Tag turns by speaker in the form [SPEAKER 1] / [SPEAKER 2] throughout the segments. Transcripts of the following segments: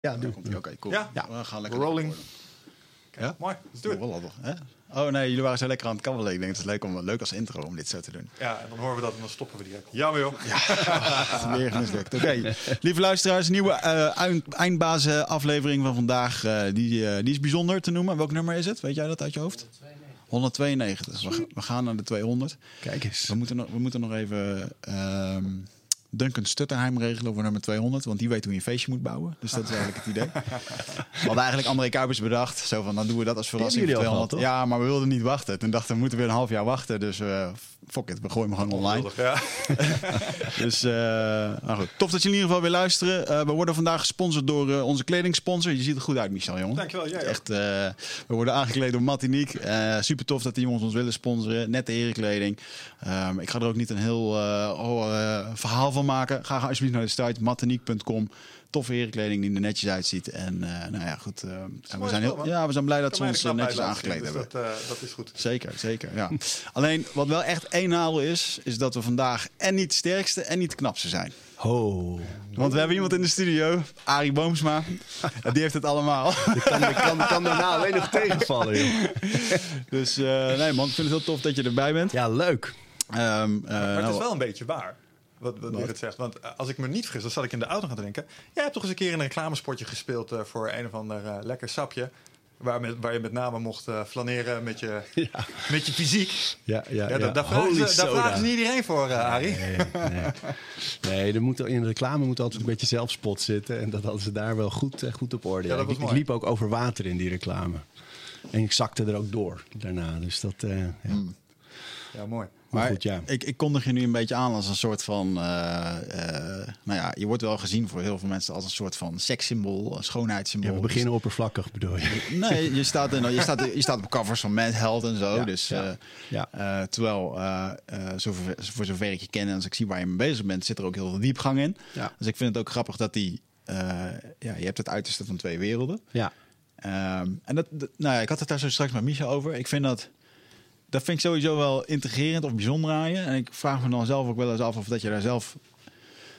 [SPEAKER 1] Ja, doe.
[SPEAKER 2] Oké, cool.
[SPEAKER 3] Ja.
[SPEAKER 2] we gaan lekker
[SPEAKER 3] Rolling.
[SPEAKER 2] Ja?
[SPEAKER 3] Mooi, let's do it.
[SPEAKER 2] Wel ladder, hè? Oh nee, jullie waren zo lekker aan het kabbelen. Ik denk het is leuk, om, leuk als intro om dit zo te doen.
[SPEAKER 3] Ja, en dan horen we dat en dan stoppen we direct. Jammer joh.
[SPEAKER 2] Weer mislukt. Oké, lieve luisteraars, nieuwe uh, eindbazen aflevering van vandaag. Uh, die, uh, die is bijzonder te noemen. Welk nummer is het? Weet jij dat uit je hoofd? 192. We, we, gaan naar de 200.
[SPEAKER 1] Kijk eens.
[SPEAKER 2] We moeten nog, we moeten nog even uh, Duncan Stutterheim regelen over nummer 200. Want die weet hoe je een feestje moet bouwen. Dus dat is eigenlijk het idee. we hadden eigenlijk André Kuipers bedacht. Zo van, dan doen we dat als verrassing voor 200. Gehad, ja, maar we wilden niet wachten. Toen dachten we, we moeten weer een half jaar wachten. Dus uh, fuck it, we gooien hem gewoon online.
[SPEAKER 3] Ja.
[SPEAKER 2] dus uh, nou goed. tof dat je in ieder geval weer luisteren. Uh, we worden vandaag gesponsord door uh, onze kledingsponsor. Je ziet er goed uit, Michel, jongen.
[SPEAKER 3] Dankjewel. Jij
[SPEAKER 2] Echt, we worden aangekleed door Martinique. super tof dat die jongens ons willen sponsoren. Nette herenkleding. Um, ik ga er ook niet een heel oh, verhaal van maken. Ga alsjeblieft naar de site martinique.com toffe herenkleding die er netjes uitziet. En uh, nou ja, goed. Uh, we, zijn heel, ja, we zijn blij dat ze ons netjes aangekleed hebben.
[SPEAKER 3] Dus dat, uh, dat, is goed.
[SPEAKER 2] Zeker, zeker. Ja. Alleen wat wel echt één nadeel is, is dat we vandaag en niet sterkste en niet knapste zijn.
[SPEAKER 1] Oh.
[SPEAKER 2] Want we hebben iemand in de studio, Arie Boomsma. Die heeft het allemaal.
[SPEAKER 1] Ik kan, ik kan, kan daarna alleen nog tegenvallen, joh.
[SPEAKER 2] Dus nee man, ik vind het heel tof dat je erbij bent.
[SPEAKER 1] Ja, leuk.
[SPEAKER 2] Um,
[SPEAKER 3] maar het is wel een beetje waar. Wat, wat, het zegt. Want als ik me niet vergis, dan zat ik in de auto gaan drinken. Jij hebt toch eens een keer een reclamespotje gespeeld uh, voor een of ander uh, lekker sapje. Waar, met, waar je met name mocht uh, flaneren met je, ja. met je fysiek.
[SPEAKER 1] Ja, ja, ja.
[SPEAKER 3] Daar, daar vragen, ze, daar vragen ze niet iedereen voor, Arie.
[SPEAKER 1] Nee, nee. nee er moet, in de reclame moet altijd een beetje zelfspot zitten. En dat hadden ze daar wel goed, goed op orde.
[SPEAKER 3] Ja,
[SPEAKER 1] ik, liep ook over water in die reclame. En ik zakte er ook door daarna. Dus dat, ja.
[SPEAKER 3] Mm. ja, mooi.
[SPEAKER 2] Maar,
[SPEAKER 1] goed, ja.
[SPEAKER 2] ik, ik kondig je nu een beetje aan als een soort van. Uh, uh, nou ja, je wordt wel gezien voor heel veel mensen als een soort van sekssymbool, een schoonheidssymbool.
[SPEAKER 1] Ja, we beginnen oppervlakkig, bedoel je?
[SPEAKER 2] Nee, je staat, in, je staat, je staat op covers van Mad Health en zo.
[SPEAKER 1] Ja,
[SPEAKER 2] dus,
[SPEAKER 1] ja,
[SPEAKER 2] uh,
[SPEAKER 1] ja.
[SPEAKER 2] terwijl, zover, voor zover ik je ken en als ik zie waar je mee bezig bent, zit er ook heel veel diepgang in.
[SPEAKER 1] Ja.
[SPEAKER 2] Dus ik vind het ook grappig dat die. ja, je hebt het uiterste van twee werelden.
[SPEAKER 1] Ja.
[SPEAKER 2] Um, en dat, dat, nou ja, ik had het daar zo straks met Micha over. Ik vind dat dat vind ik sowieso wel integrerend of bijzonder aan je. En ik vraag me dan zelf ook wel eens af of dat je daar zelf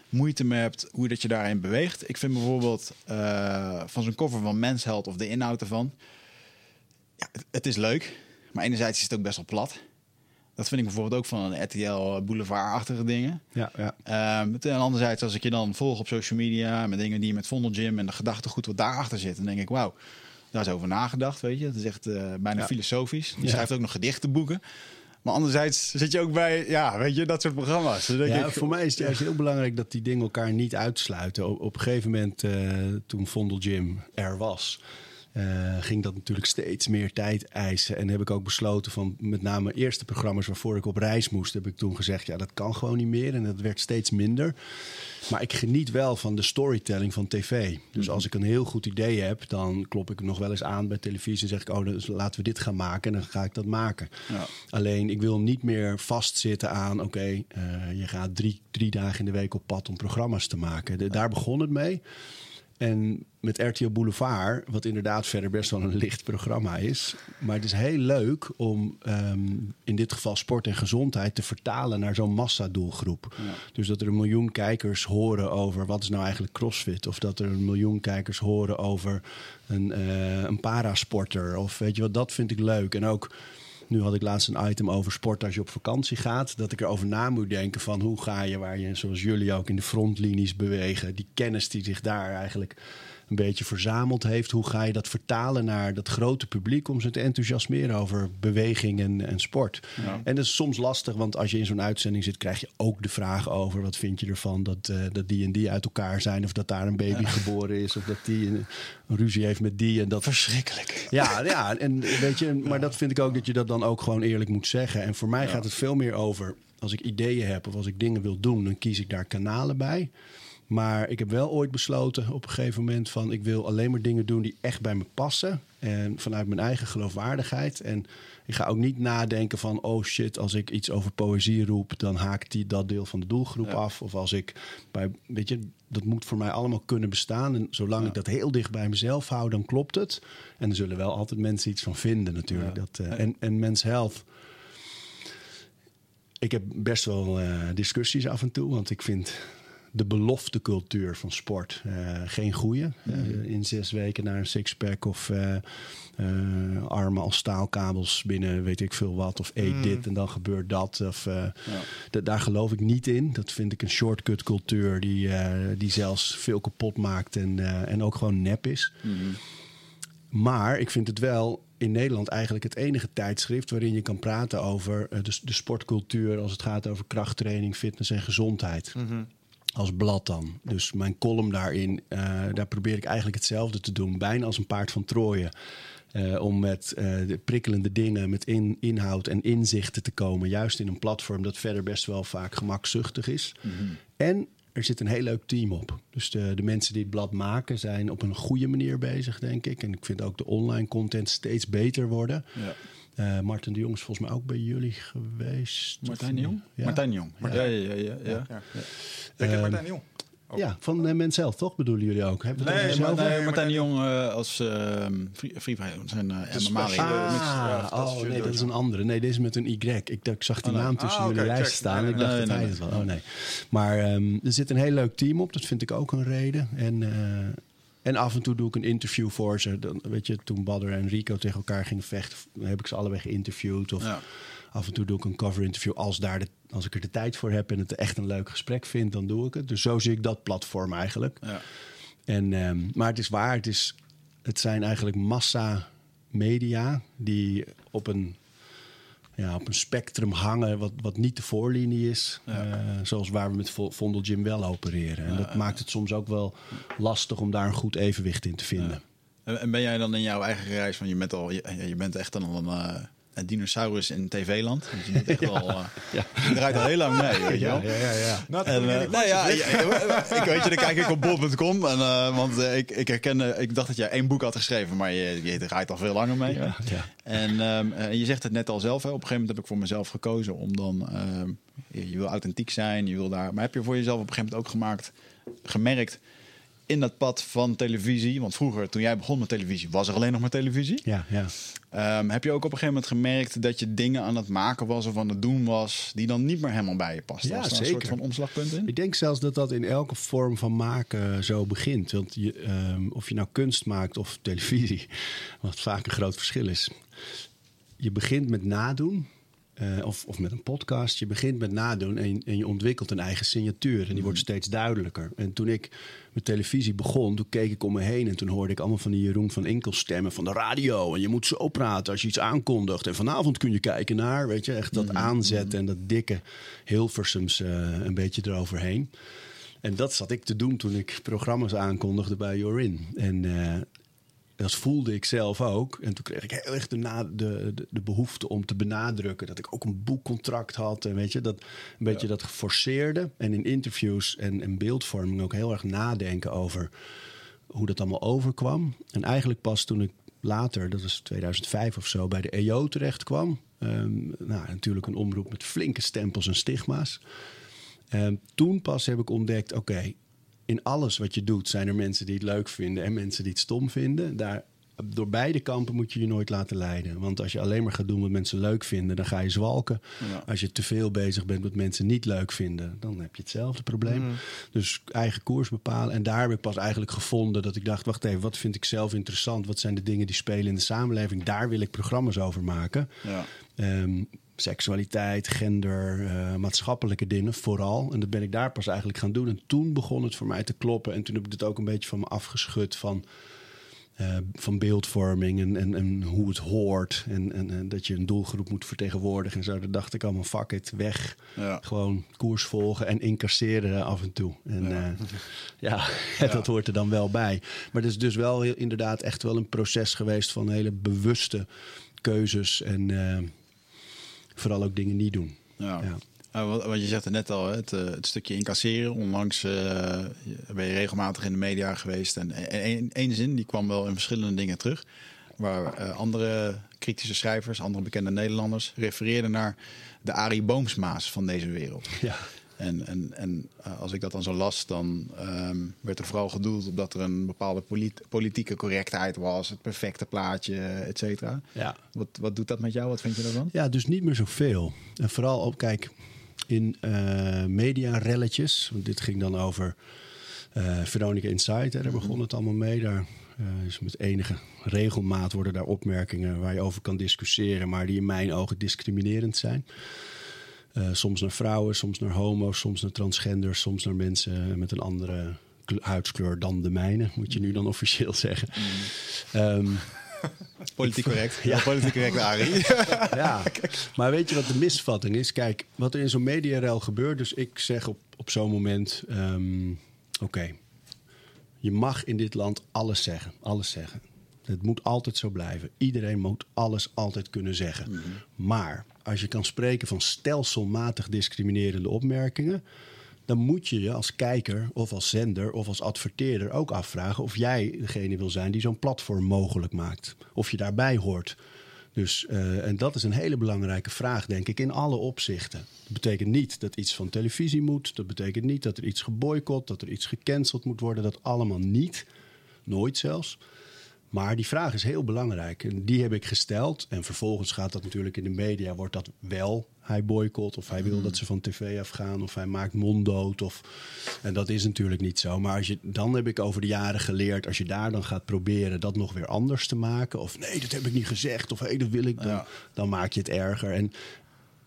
[SPEAKER 2] moeite mee hebt hoe dat je daarin beweegt. Ik vind bijvoorbeeld uh, van zo'n cover van Men's Health of de inhoud ervan. Ja, het, het, is leuk, maar enerzijds is het ook best wel plat. Dat vind ik bijvoorbeeld ook van een RTL Boulevard-achtige dingen.
[SPEAKER 1] Ja, ja.
[SPEAKER 2] Um, en anderzijds, als ik je dan volg op social media met dingen die je met Vondel Gym en de gedachtegoed wat daarachter zit, dan denk ik, wauw, daar is over nagedacht, weet je. Het is echt uh, bijna
[SPEAKER 1] Ja.
[SPEAKER 2] filosofisch. Die
[SPEAKER 1] Ja.
[SPEAKER 2] schrijft ook nog gedichtenboeken. Maar anderzijds zit je ook bij, ja, weet je, dat soort programma's. Denk
[SPEAKER 1] Ja,
[SPEAKER 2] ik,
[SPEAKER 1] voor mij is het juist heel belangrijk dat die dingen elkaar niet uitsluiten. Op, op een gegeven moment, eh, toen Vondel Gym er was, eh, ging dat natuurlijk steeds meer tijd eisen. En heb ik ook besloten van met name eerste programma's waarvoor ik op reis moest, heb ik toen gezegd, ja, dat kan gewoon niet meer. En dat werd steeds minder. Maar ik geniet wel van de storytelling van tv. Dus als ik een heel goed idee heb, dan klop ik nog wel eens aan bij televisie en zeg ik, oh, dus laten we dit gaan maken. En dan ga ik dat maken.
[SPEAKER 2] Ja.
[SPEAKER 1] Alleen ik wil niet meer vastzitten aan, oké, eh, je gaat drie, drie dagen in de week op pad om programma's te maken. De- daar begon het mee. En met RTL Boulevard, wat inderdaad verder best wel een licht programma is. Maar het is heel leuk om ehm, in dit geval sport en gezondheid te vertalen naar zo'n massadoelgroep. Dus dat er een miljoen kijkers horen over wat is nou eigenlijk crossfit. Of dat er een miljoen kijkers horen over een, eh, een parasporter. Of weet je wat, dat vind ik leuk. En ook nu had ik laatst een item over sport als je op vakantie gaat. Dat ik erover na moet denken van hoe ga je, waar je zoals jullie ook in de frontlinies bewegen. Die kennis die zich daar eigenlijk een beetje verzameld heeft. Hoe ga je dat vertalen naar dat grote publiek om ze te enthousiasmeren over beweging en, en sport.
[SPEAKER 2] Ja.
[SPEAKER 1] En dat is soms lastig, want als je in zo'n uitzending zit, krijg je ook de vraag over wat vind je ervan dat, eh, dat die en die uit elkaar zijn. Of dat daar een baby geboren is. Of dat die een, een ruzie heeft met die en dat.
[SPEAKER 2] Verschrikkelijk.
[SPEAKER 1] Ja, ja, en weet je, maar dat vind ik ook dat je dat dan ook gewoon eerlijk moet zeggen. En voor mij gaat het veel meer over als ik ideeën heb of als ik dingen wil doen, dan kies ik daar kanalen bij. Maar ik heb wel ooit besloten op een gegeven moment van ik wil alleen maar dingen doen die echt bij me passen. En vanuit mijn eigen geloofwaardigheid. En ik ga ook niet nadenken van oh shit, als ik iets over poëzie roep, dan haakt die dat deel van de doelgroep
[SPEAKER 2] Ja.
[SPEAKER 1] af. Of als ik bij, weet je, dat moet voor mij allemaal kunnen bestaan. En zolang ik dat heel dicht bij mezelf hou, dan klopt het. En er zullen wel altijd mensen iets van vinden natuurlijk.
[SPEAKER 2] Ja.
[SPEAKER 1] Dat, eh, en, en Men's Health. Ik heb best wel eh, discussies af en toe, want ik vind de beloftecultuur van sport. Eh, geen goede.
[SPEAKER 2] Mhm.
[SPEAKER 1] in zes weken naar een sixpack of eh, eh, armen als staalkabels binnen weet ik veel wat. Of eet
[SPEAKER 3] Mm.
[SPEAKER 1] dit en dan gebeurt dat. Of, eh,
[SPEAKER 2] Ja.
[SPEAKER 1] da- daar geloof ik niet in. Dat vind ik een shortcut cultuur die, eh, die zelfs veel kapot maakt en, eh, en ook gewoon nep is.
[SPEAKER 2] Mhm.
[SPEAKER 1] Maar ik vind het wel in Nederland eigenlijk het enige tijdschrift waarin je kan praten over eh, de, de sportcultuur als het gaat over krachttraining, fitness en gezondheid.
[SPEAKER 3] Mhm.
[SPEAKER 1] Als blad dan. Dus mijn column daarin, eh, daar probeer ik eigenlijk hetzelfde te doen. Bijna als een paard van Troje. Eh, om met eh, de prikkelende dingen, met in, inhoud en inzichten te komen. Juist in een platform dat verder best wel vaak gemakzuchtig is. En er zit een heel leuk team op. Dus de, de mensen die het blad maken zijn op een goede manier bezig, denk ik. En ik vind ook de online content steeds beter worden.
[SPEAKER 2] Ja.
[SPEAKER 1] Eh Martin de Jong is volgens mij ook bij jullie geweest.
[SPEAKER 2] Martijn de Jong?
[SPEAKER 1] Ja.
[SPEAKER 2] Martijn de Jong. Ja, ja, ja. ja, ja.
[SPEAKER 3] Ja. Ik heb Martijn de Jong. ook.
[SPEAKER 1] Ja, van uh, Mens zelf, toch? Bedoelen jullie ook? Hebben we
[SPEAKER 3] Nee,
[SPEAKER 1] het
[SPEAKER 3] maar-
[SPEAKER 1] over?
[SPEAKER 3] nee,
[SPEAKER 2] Martijn de Jong uh, als uh, Free Fire, zijn uh, MMA
[SPEAKER 1] Ah,
[SPEAKER 3] Ja,
[SPEAKER 1] oh nee, dat is een andere. Nee, deze is met een Y. Ik, ik zag die
[SPEAKER 2] Oh,
[SPEAKER 1] naam tussen
[SPEAKER 3] Ah,
[SPEAKER 1] jullie lijst
[SPEAKER 3] check.
[SPEAKER 1] staan.
[SPEAKER 3] Nee,
[SPEAKER 1] ik dacht
[SPEAKER 2] nee,
[SPEAKER 1] dat hij
[SPEAKER 2] nee,
[SPEAKER 1] het was. Oh nee. Maar um, er zit een heel leuk team op. Dat vind ik ook een reden. En, uh, en af en toe doe ik een interview voor ze. Dan, weet je, toen Badder en Rico tegen elkaar gingen vechten, heb ik ze allebei geïnterviewd. Of
[SPEAKER 2] Ja.
[SPEAKER 1] af en toe doe ik een cover interview als, daar de, als ik er de tijd voor heb en het echt een leuk gesprek vind, dan doe ik het. Dus zo zie ik dat platform eigenlijk.
[SPEAKER 2] Ja.
[SPEAKER 1] En, um, maar het is waar, het, is, het zijn eigenlijk massa media die op een, ja, op een spectrum hangen wat, wat niet de voorlinie is.
[SPEAKER 2] Ja.
[SPEAKER 1] Uh, zoals waar we met Vondel Gym wel opereren. En dat maakt het soms ook wel lastig om daar een goed evenwicht in te vinden.
[SPEAKER 2] En ben jij dan in jouw eigen reis van je bent al, je, je bent echt dan al een, uh, een dinosaurus in tv-land. Dus je, echt wel, uh,
[SPEAKER 1] ja.
[SPEAKER 2] je draait al heel lang mee, weet je wel.
[SPEAKER 1] Ja, ja, ja.
[SPEAKER 3] Nou,
[SPEAKER 2] En, uh, nou ja, ja, ik weet je, dan kijk ik op bol.com. En, uh, want uh, ik, ik herken, ik dacht dat jij één boek had geschreven, maar je, je draait al veel langer mee.
[SPEAKER 1] Ja, ja.
[SPEAKER 2] En um, uh, je zegt het net al zelf, hè, op een gegeven moment heb ik voor mezelf gekozen om dan, um, je, je wil authentiek zijn, je wil daar. Maar heb je voor jezelf op een gegeven moment ook gemaakt, gemerkt in dat pad van televisie? Want vroeger, toen jij begon met televisie, was er alleen nog maar televisie.
[SPEAKER 1] Ja, ja.
[SPEAKER 2] Um, heb je ook op een gegeven moment gemerkt dat je dingen aan het maken was of aan het doen was die dan niet meer helemaal bij je pasten?
[SPEAKER 1] Ja,
[SPEAKER 2] was
[SPEAKER 1] zeker.
[SPEAKER 2] een soort van omslagpunt in?
[SPEAKER 1] Ik denk zelfs dat dat in elke vorm van maken zo begint. Want je, um, of je nou kunst maakt of televisie, wat vaak een groot verschil is. Je begint met nadoen. Uh, of, of met een podcast. Je begint met nadoen en, en je ontwikkelt een eigen signatuur. En die wordt steeds duidelijker. En toen ik met televisie begon, toen keek ik om me heen. En toen hoorde ik allemaal van die Jeroen van Enkel stemmen van de radio. En je moet zo praten als je iets aankondigt. En vanavond kun je kijken naar, weet je, echt dat mm -hmm. aanzetten en dat dikke Hilversums uh, een beetje eroverheen. En dat zat ik te doen toen ik programma's aankondigde bij Jorin. En uh, dat voelde ik zelf ook. En toen kreeg ik heel erg de, de, de, de, behoefte om te benadrukken dat ik ook een boekcontract had. En weet je, dat een beetje ja. dat geforceerde. En in interviews en, en beeldvorming ook heel erg nadenken over hoe dat allemaal overkwam. En eigenlijk pas toen ik later, dat is 2005 of zo, bij de EO terecht kwam. Um, nou, natuurlijk een omroep met flinke stempels en stigma's. Um, toen pas heb ik ontdekt, oké, okay, in alles wat je doet zijn er mensen die het leuk vinden en mensen die het stom vinden. Daar, door beide kampen moet je je nooit laten leiden. Want als je alleen maar gaat doen wat mensen leuk vinden, dan ga je zwalken. Ja. Als je te veel bezig bent wat mensen niet leuk vinden, dan heb je hetzelfde probleem. Mm. Dus eigen koers bepalen. En daar heb ik pas eigenlijk gevonden dat ik dacht: wacht even, wat vind ik zelf interessant? Wat zijn de dingen die spelen in de samenleving? Daar wil ik programma's over maken.
[SPEAKER 2] Ja.
[SPEAKER 1] Um, seksualiteit, gender, uh, maatschappelijke dingen vooral. En dat ben ik daar pas eigenlijk gaan doen. En toen begon het voor mij te kloppen. En toen heb ik het ook een beetje van me afgeschud van, uh, van beeldvorming en, en, en, hoe het hoort. En, en, en, dat je een doelgroep moet vertegenwoordigen en zo. Dat dacht ik allemaal, fuck it, weg. Ja. Gewoon koers volgen en incasseren af en toe. En ja, uh, ja, ja, dat hoort er dan wel bij. Maar het is dus wel heel, inderdaad echt wel een proces geweest van hele bewuste keuzes en vooral ook dingen niet doen.
[SPEAKER 2] Ja. ja. Uh, wat, wat, je zegt er net al, het, uh, het stukje incasseren. Onlangs uh, ben je regelmatig in de media geweest. En één zin die kwam wel in verschillende dingen terug. Waar uh, andere kritische schrijvers, andere bekende Nederlanders... refereerden naar de Arie Boomsmaas van deze wereld.
[SPEAKER 1] Ja.
[SPEAKER 2] En, en, en als ik dat dan zo las, dan um, werd er vooral gedoeld op dat er een bepaalde polit politieke correctheid was, het perfecte plaatje, et cetera.
[SPEAKER 1] Ja.
[SPEAKER 2] Wat, wat doet dat met jou? Wat vind je daarvan?
[SPEAKER 1] Ja, dus niet meer zoveel. En vooral ook, kijk, in uh, mediarelletjes. Want dit ging dan over uh, Veronica Insight. Hè, daar begon het allemaal mee. Daar, uh, dus met enige regelmaat worden daar opmerkingen waar je over kan discussiëren, maar die in mijn ogen discriminerend zijn. Uh, soms naar vrouwen, soms naar homo's, soms naar transgenders, soms naar mensen met een andere huidskleur dan de mijne, moet je nu dan officieel zeggen.
[SPEAKER 2] Mm. Um, Politiek correct. Ja, ja politiek correct, Arie.
[SPEAKER 1] ja, maar weet je wat de misvatting is? Kijk, wat er in zo'n mediarel gebeurt. Dus ik zeg op, op zo'n moment: um, oké, okay, je mag in dit land alles zeggen. Alles zeggen. Het moet altijd zo blijven. Iedereen moet alles altijd kunnen zeggen. Mm -hmm. Maar als je kan spreken van stelselmatig discriminerende opmerkingen dan moet je je als kijker of als zender of als adverteerder ook afvragen of jij degene wil zijn die zo'n platform mogelijk maakt. Of je daarbij hoort. Dus, uh, en dat is een hele belangrijke vraag, denk ik, in alle opzichten. Dat betekent niet dat iets van televisie moet. Dat betekent niet dat er iets geboycott, dat er iets gecanceld moet worden. Dat allemaal niet. Nooit zelfs. Maar die vraag is heel belangrijk. En die heb ik gesteld. En vervolgens gaat dat natuurlijk in de media, wordt dat wel. Hij boycott of hij wil dat ze van tv afgaan of hij maakt monddood. Of, en dat is natuurlijk niet zo. Maar als je, dan heb ik over de jaren geleerd, als je daar dan gaat proberen dat nog weer anders te maken. Of nee, dat heb ik niet gezegd. Of hé, hey, dat wil ik. Dan, ja. dan maak je het erger. En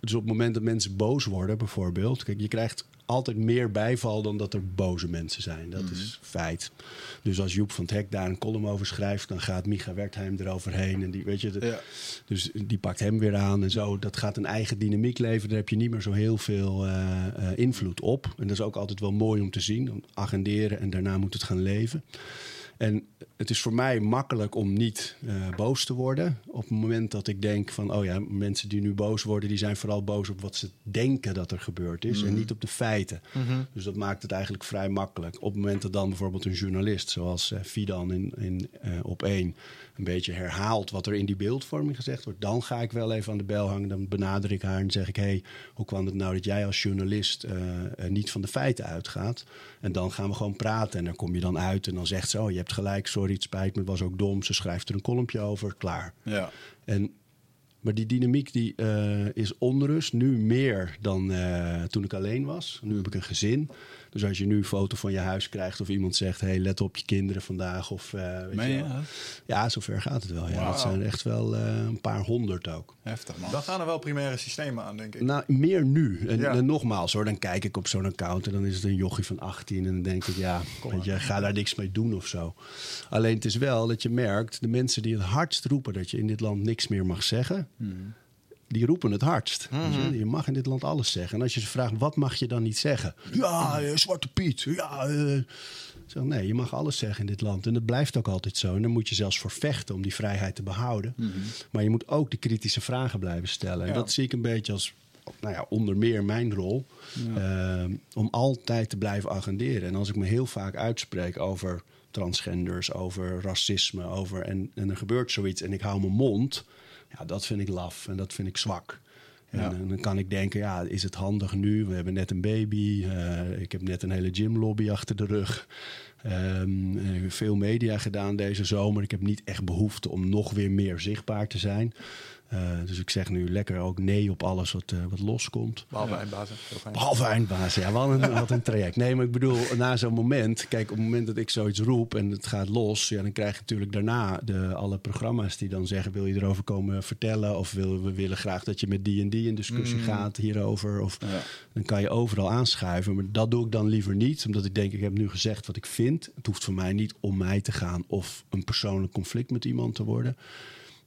[SPEAKER 1] dus op het moment dat mensen boos worden, bijvoorbeeld. Kijk, je krijgt altijd meer bijval dan dat er boze mensen zijn. Dat is feit. Dus als Joep van het Hek daar een column over schrijft, dan gaat Micha Wertheim eroverheen. En die, weet je, ja. Dus die pakt hem weer aan en zo. Dat gaat een eigen dynamiek leveren. Daar heb je niet meer zo heel veel uh, uh, invloed op. En dat is ook altijd wel mooi om te zien. Agenderen en daarna moet het gaan leven. En het is voor mij makkelijk om niet uh, boos te worden. Op het moment dat ik denk van, oh ja, mensen die nu boos worden, die zijn vooral boos op wat ze denken dat er gebeurd is. Mm. En niet op de feiten. Mm -hmm. Dus dat maakt het eigenlijk vrij makkelijk. Op het moment dat dan bijvoorbeeld een journalist, zoals uh, Fidan in, in uh, op één, een beetje herhaalt wat er in die beeldvorming gezegd wordt, dan ga ik wel even aan de bel hangen. Dan benader ik haar en zeg ik: hey, hoe kwam het nou dat jij als journalist niet van de feiten uitgaat? En dan gaan we gewoon praten. En dan kom je dan uit en dan zegt ze: Oh, je hebt gelijk, sorry, het spijt me, het was ook dom. Ze schrijft er een kolompje over, klaar.
[SPEAKER 2] Ja.
[SPEAKER 1] En maar die dynamiek die, uh, is onrust. Nu meer dan uh, toen ik alleen was. Nu heb ik een gezin. Dus als je nu een foto van je huis krijgt of iemand zegt... hey, let op je kinderen vandaag. Of, uh, weet je. Ja, zover gaat het wel. Ja. Dat zijn echt wel een paar honderd ook.
[SPEAKER 2] Heftig, man.
[SPEAKER 3] Dan gaan er wel primaire systemen aan, denk ik.
[SPEAKER 1] Nou, meer nu. En,
[SPEAKER 3] Ja.
[SPEAKER 1] en nogmaals hoor, dan kijk ik op zo'n account... en dan is het een jochie van 18 en dan denk ik... ja, weet je, ga daar niks mee doen of zo. Alleen het is wel dat je merkt... de mensen die het hardst roepen dat je in dit land niks meer mag zeggen... die roepen het hardst. Weet je, Je mag in dit land alles zeggen. En als je ze vraagt, wat mag je dan niet zeggen? Ja, eh, Zwarte Piet. Ja, eh. Zeg, nee, je mag alles zeggen in dit land. En dat blijft ook altijd zo. En daar moet je zelfs voor vechten om die vrijheid te behouden. Maar je moet ook de kritische vragen blijven stellen. En
[SPEAKER 3] Ja.
[SPEAKER 1] dat zie ik een beetje als nou ja, onder meer mijn rol. eh, om altijd te blijven agenderen. En als ik me heel vaak uitspreek over transgenders, over racisme, over en, en er gebeurt zoiets en ik hou mijn mond, ja, dat vind ik laf en dat vind ik zwak. En,
[SPEAKER 2] Ja.
[SPEAKER 1] en dan kan ik denken, ja, is het handig nu? We hebben net een baby. eh, ik heb net een hele gymlobby achter de rug. Ehm, heb veel media gedaan deze zomer. Ik heb niet echt behoefte om nog weer meer zichtbaar te zijn. Eh, dus ik zeg nu lekker ook nee op alles wat, eh, wat loskomt.
[SPEAKER 3] Behalve eindbazen.
[SPEAKER 1] Behalve eindbaas, ja, wat een, wat een traject. Nee, maar ik bedoel, na zo'n moment... Kijk, op het moment dat ik zoiets roep en het gaat los... Ja, dan krijg je natuurlijk daarna de, alle programma's die dan zeggen... wil je erover komen vertellen? Of wil, we willen graag dat je met die en die in discussie gaat hierover. Of,
[SPEAKER 2] Ja.
[SPEAKER 1] Dan kan je overal aanschuiven. Maar dat doe ik dan liever niet. Omdat ik denk, ik heb nu gezegd wat ik vind. Het hoeft voor mij niet om mij te gaan... of een persoonlijk conflict met iemand te worden...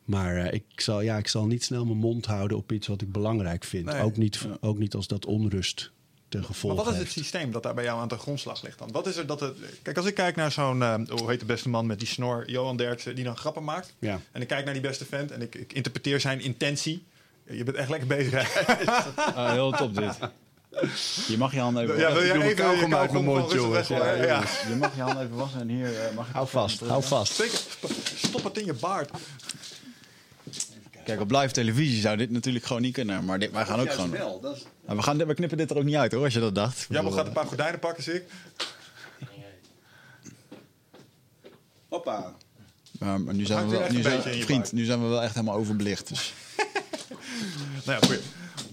[SPEAKER 1] Maar eh, ik, zal, ja, ik zal niet snel mijn mond houden op iets wat ik belangrijk vind.
[SPEAKER 3] Nee.
[SPEAKER 1] Ook, niet, ook niet als dat onrust ten gevolge
[SPEAKER 3] Maar wat is het
[SPEAKER 1] heeft.
[SPEAKER 3] systeem dat daar bij jou aan de grondslag ligt dan? Wat is er dat het... Kijk, als ik kijk naar zo'n... eh, hoe heet de beste man met die snor? Johan Derksen, die dan grappen maakt.
[SPEAKER 1] Ja.
[SPEAKER 3] En ik kijk naar die beste vent en ik, ik interpreteer zijn intentie. Je bent echt lekker bezig. hè?
[SPEAKER 2] Ah, heel top dit. Je mag je handen even
[SPEAKER 3] Ja, wil
[SPEAKER 2] wassen.
[SPEAKER 3] jij
[SPEAKER 1] doe
[SPEAKER 3] even
[SPEAKER 1] kauwgom uit mijn mond, jongens. Ja?
[SPEAKER 3] Ja,
[SPEAKER 2] Je mag je handen even wassen en hier eh, mag je
[SPEAKER 1] Hou vast, hou vast.
[SPEAKER 3] Zeker. Stop het in je baard.
[SPEAKER 2] Kijk, op live televisie zou dit natuurlijk gewoon niet kunnen. Maar dit, wij gaan ook gewoon... We, gaan, we knippen dit er ook niet uit hoor, als je dat dacht.
[SPEAKER 3] Jij
[SPEAKER 2] bedoel,
[SPEAKER 3] gaat een paar gordijnen pakken, zie ik.
[SPEAKER 1] Hoppa.
[SPEAKER 2] Maar, maar nu zijn we wel,
[SPEAKER 3] echt
[SPEAKER 2] nu zijn, vriend, nu zijn we wel echt helemaal overbelicht. Dus.
[SPEAKER 3] Nou ja, goeie.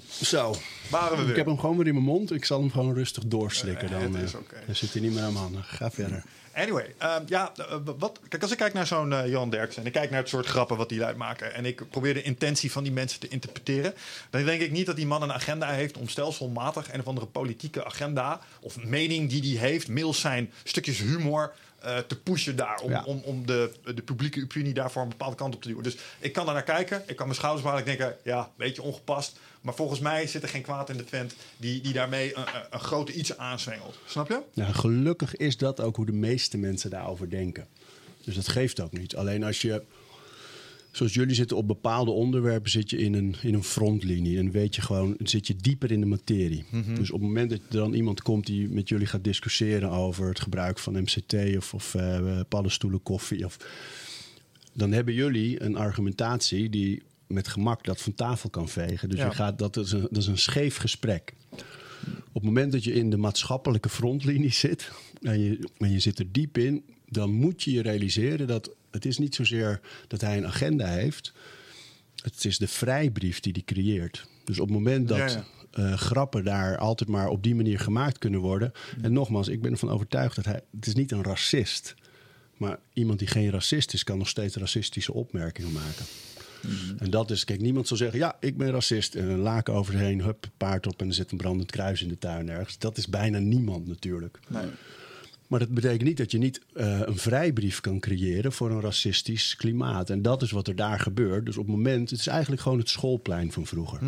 [SPEAKER 1] Zo.
[SPEAKER 3] Waren we weer.
[SPEAKER 1] Ik heb hem gewoon weer in mijn mond. Ik zal hem gewoon rustig doorslikken.
[SPEAKER 3] Eh,
[SPEAKER 1] Dan,
[SPEAKER 3] het is
[SPEAKER 1] eh,
[SPEAKER 3] oké.
[SPEAKER 1] dan zit hij niet meer aan mijn handen. Ga verder.
[SPEAKER 3] Anyway, ehm, ja, eh, wat, kijk, als ik kijk naar zo'n eh, Johan Derksen en ik kijk naar het soort grappen wat die uitmaken en ik probeer de intentie van die mensen te interpreteren, dan denk ik niet dat die man een agenda heeft om stelselmatig een of andere politieke agenda of mening die die heeft, mails zijn, stukjes humor eh, te pushen daar, om,
[SPEAKER 1] Ja.
[SPEAKER 3] om, om de, de publieke opinie daarvoor een bepaalde kant op te duwen. Dus ik kan daar naar kijken, ik kan mijn schouders ik denk, ja, een beetje ongepast, maar volgens mij zit er geen kwaad in de vent die, die daarmee een, grote iets aanzwengelt. Snap je?
[SPEAKER 1] Nou, gelukkig is dat ook hoe de meeste mensen daarover denken. Dus dat geeft ook niet. Alleen als je, zoals jullie zitten op bepaalde onderwerpen, zit je in een, in een frontlinie. En weet je gewoon, zit je dieper in de materie. Dus op het moment dat er dan iemand komt die met jullie gaat discussiëren over het gebruik van MCT of, of eh, paddenstoelen, koffie. Of, dan hebben jullie een argumentatie die met gemak dat van tafel kan vegen. Dus
[SPEAKER 3] Ja.
[SPEAKER 1] je gaat, dat, is een, dat is een scheef gesprek. Op het moment dat je in de maatschappelijke frontlinie zit en je, en je zit er diep in, dan moet je je realiseren dat het is niet zozeer dat hij een agenda heeft. Het is de vrijbrief die hij creëert. Dus op het moment dat
[SPEAKER 3] Ja, ja.
[SPEAKER 1] eh, grappen daar altijd maar op die manier gemaakt kunnen worden. En nogmaals, ik ben ervan overtuigd dat hij. Het is niet een racist. Maar iemand die geen racist is, kan nog steeds racistische opmerkingen maken. En dat is, kijk, niemand zal zeggen: ja, ik ben racist. En een laken overheen, hup, paard op en er zit een brandend kruis in de tuin ergens. Dat is bijna niemand natuurlijk.
[SPEAKER 3] Nee.
[SPEAKER 1] Maar dat betekent niet dat je niet eh, een vrijbrief kan creëren voor een racistisch klimaat. En dat is wat er daar gebeurt. Dus op het moment, het is eigenlijk gewoon het schoolplein van vroeger.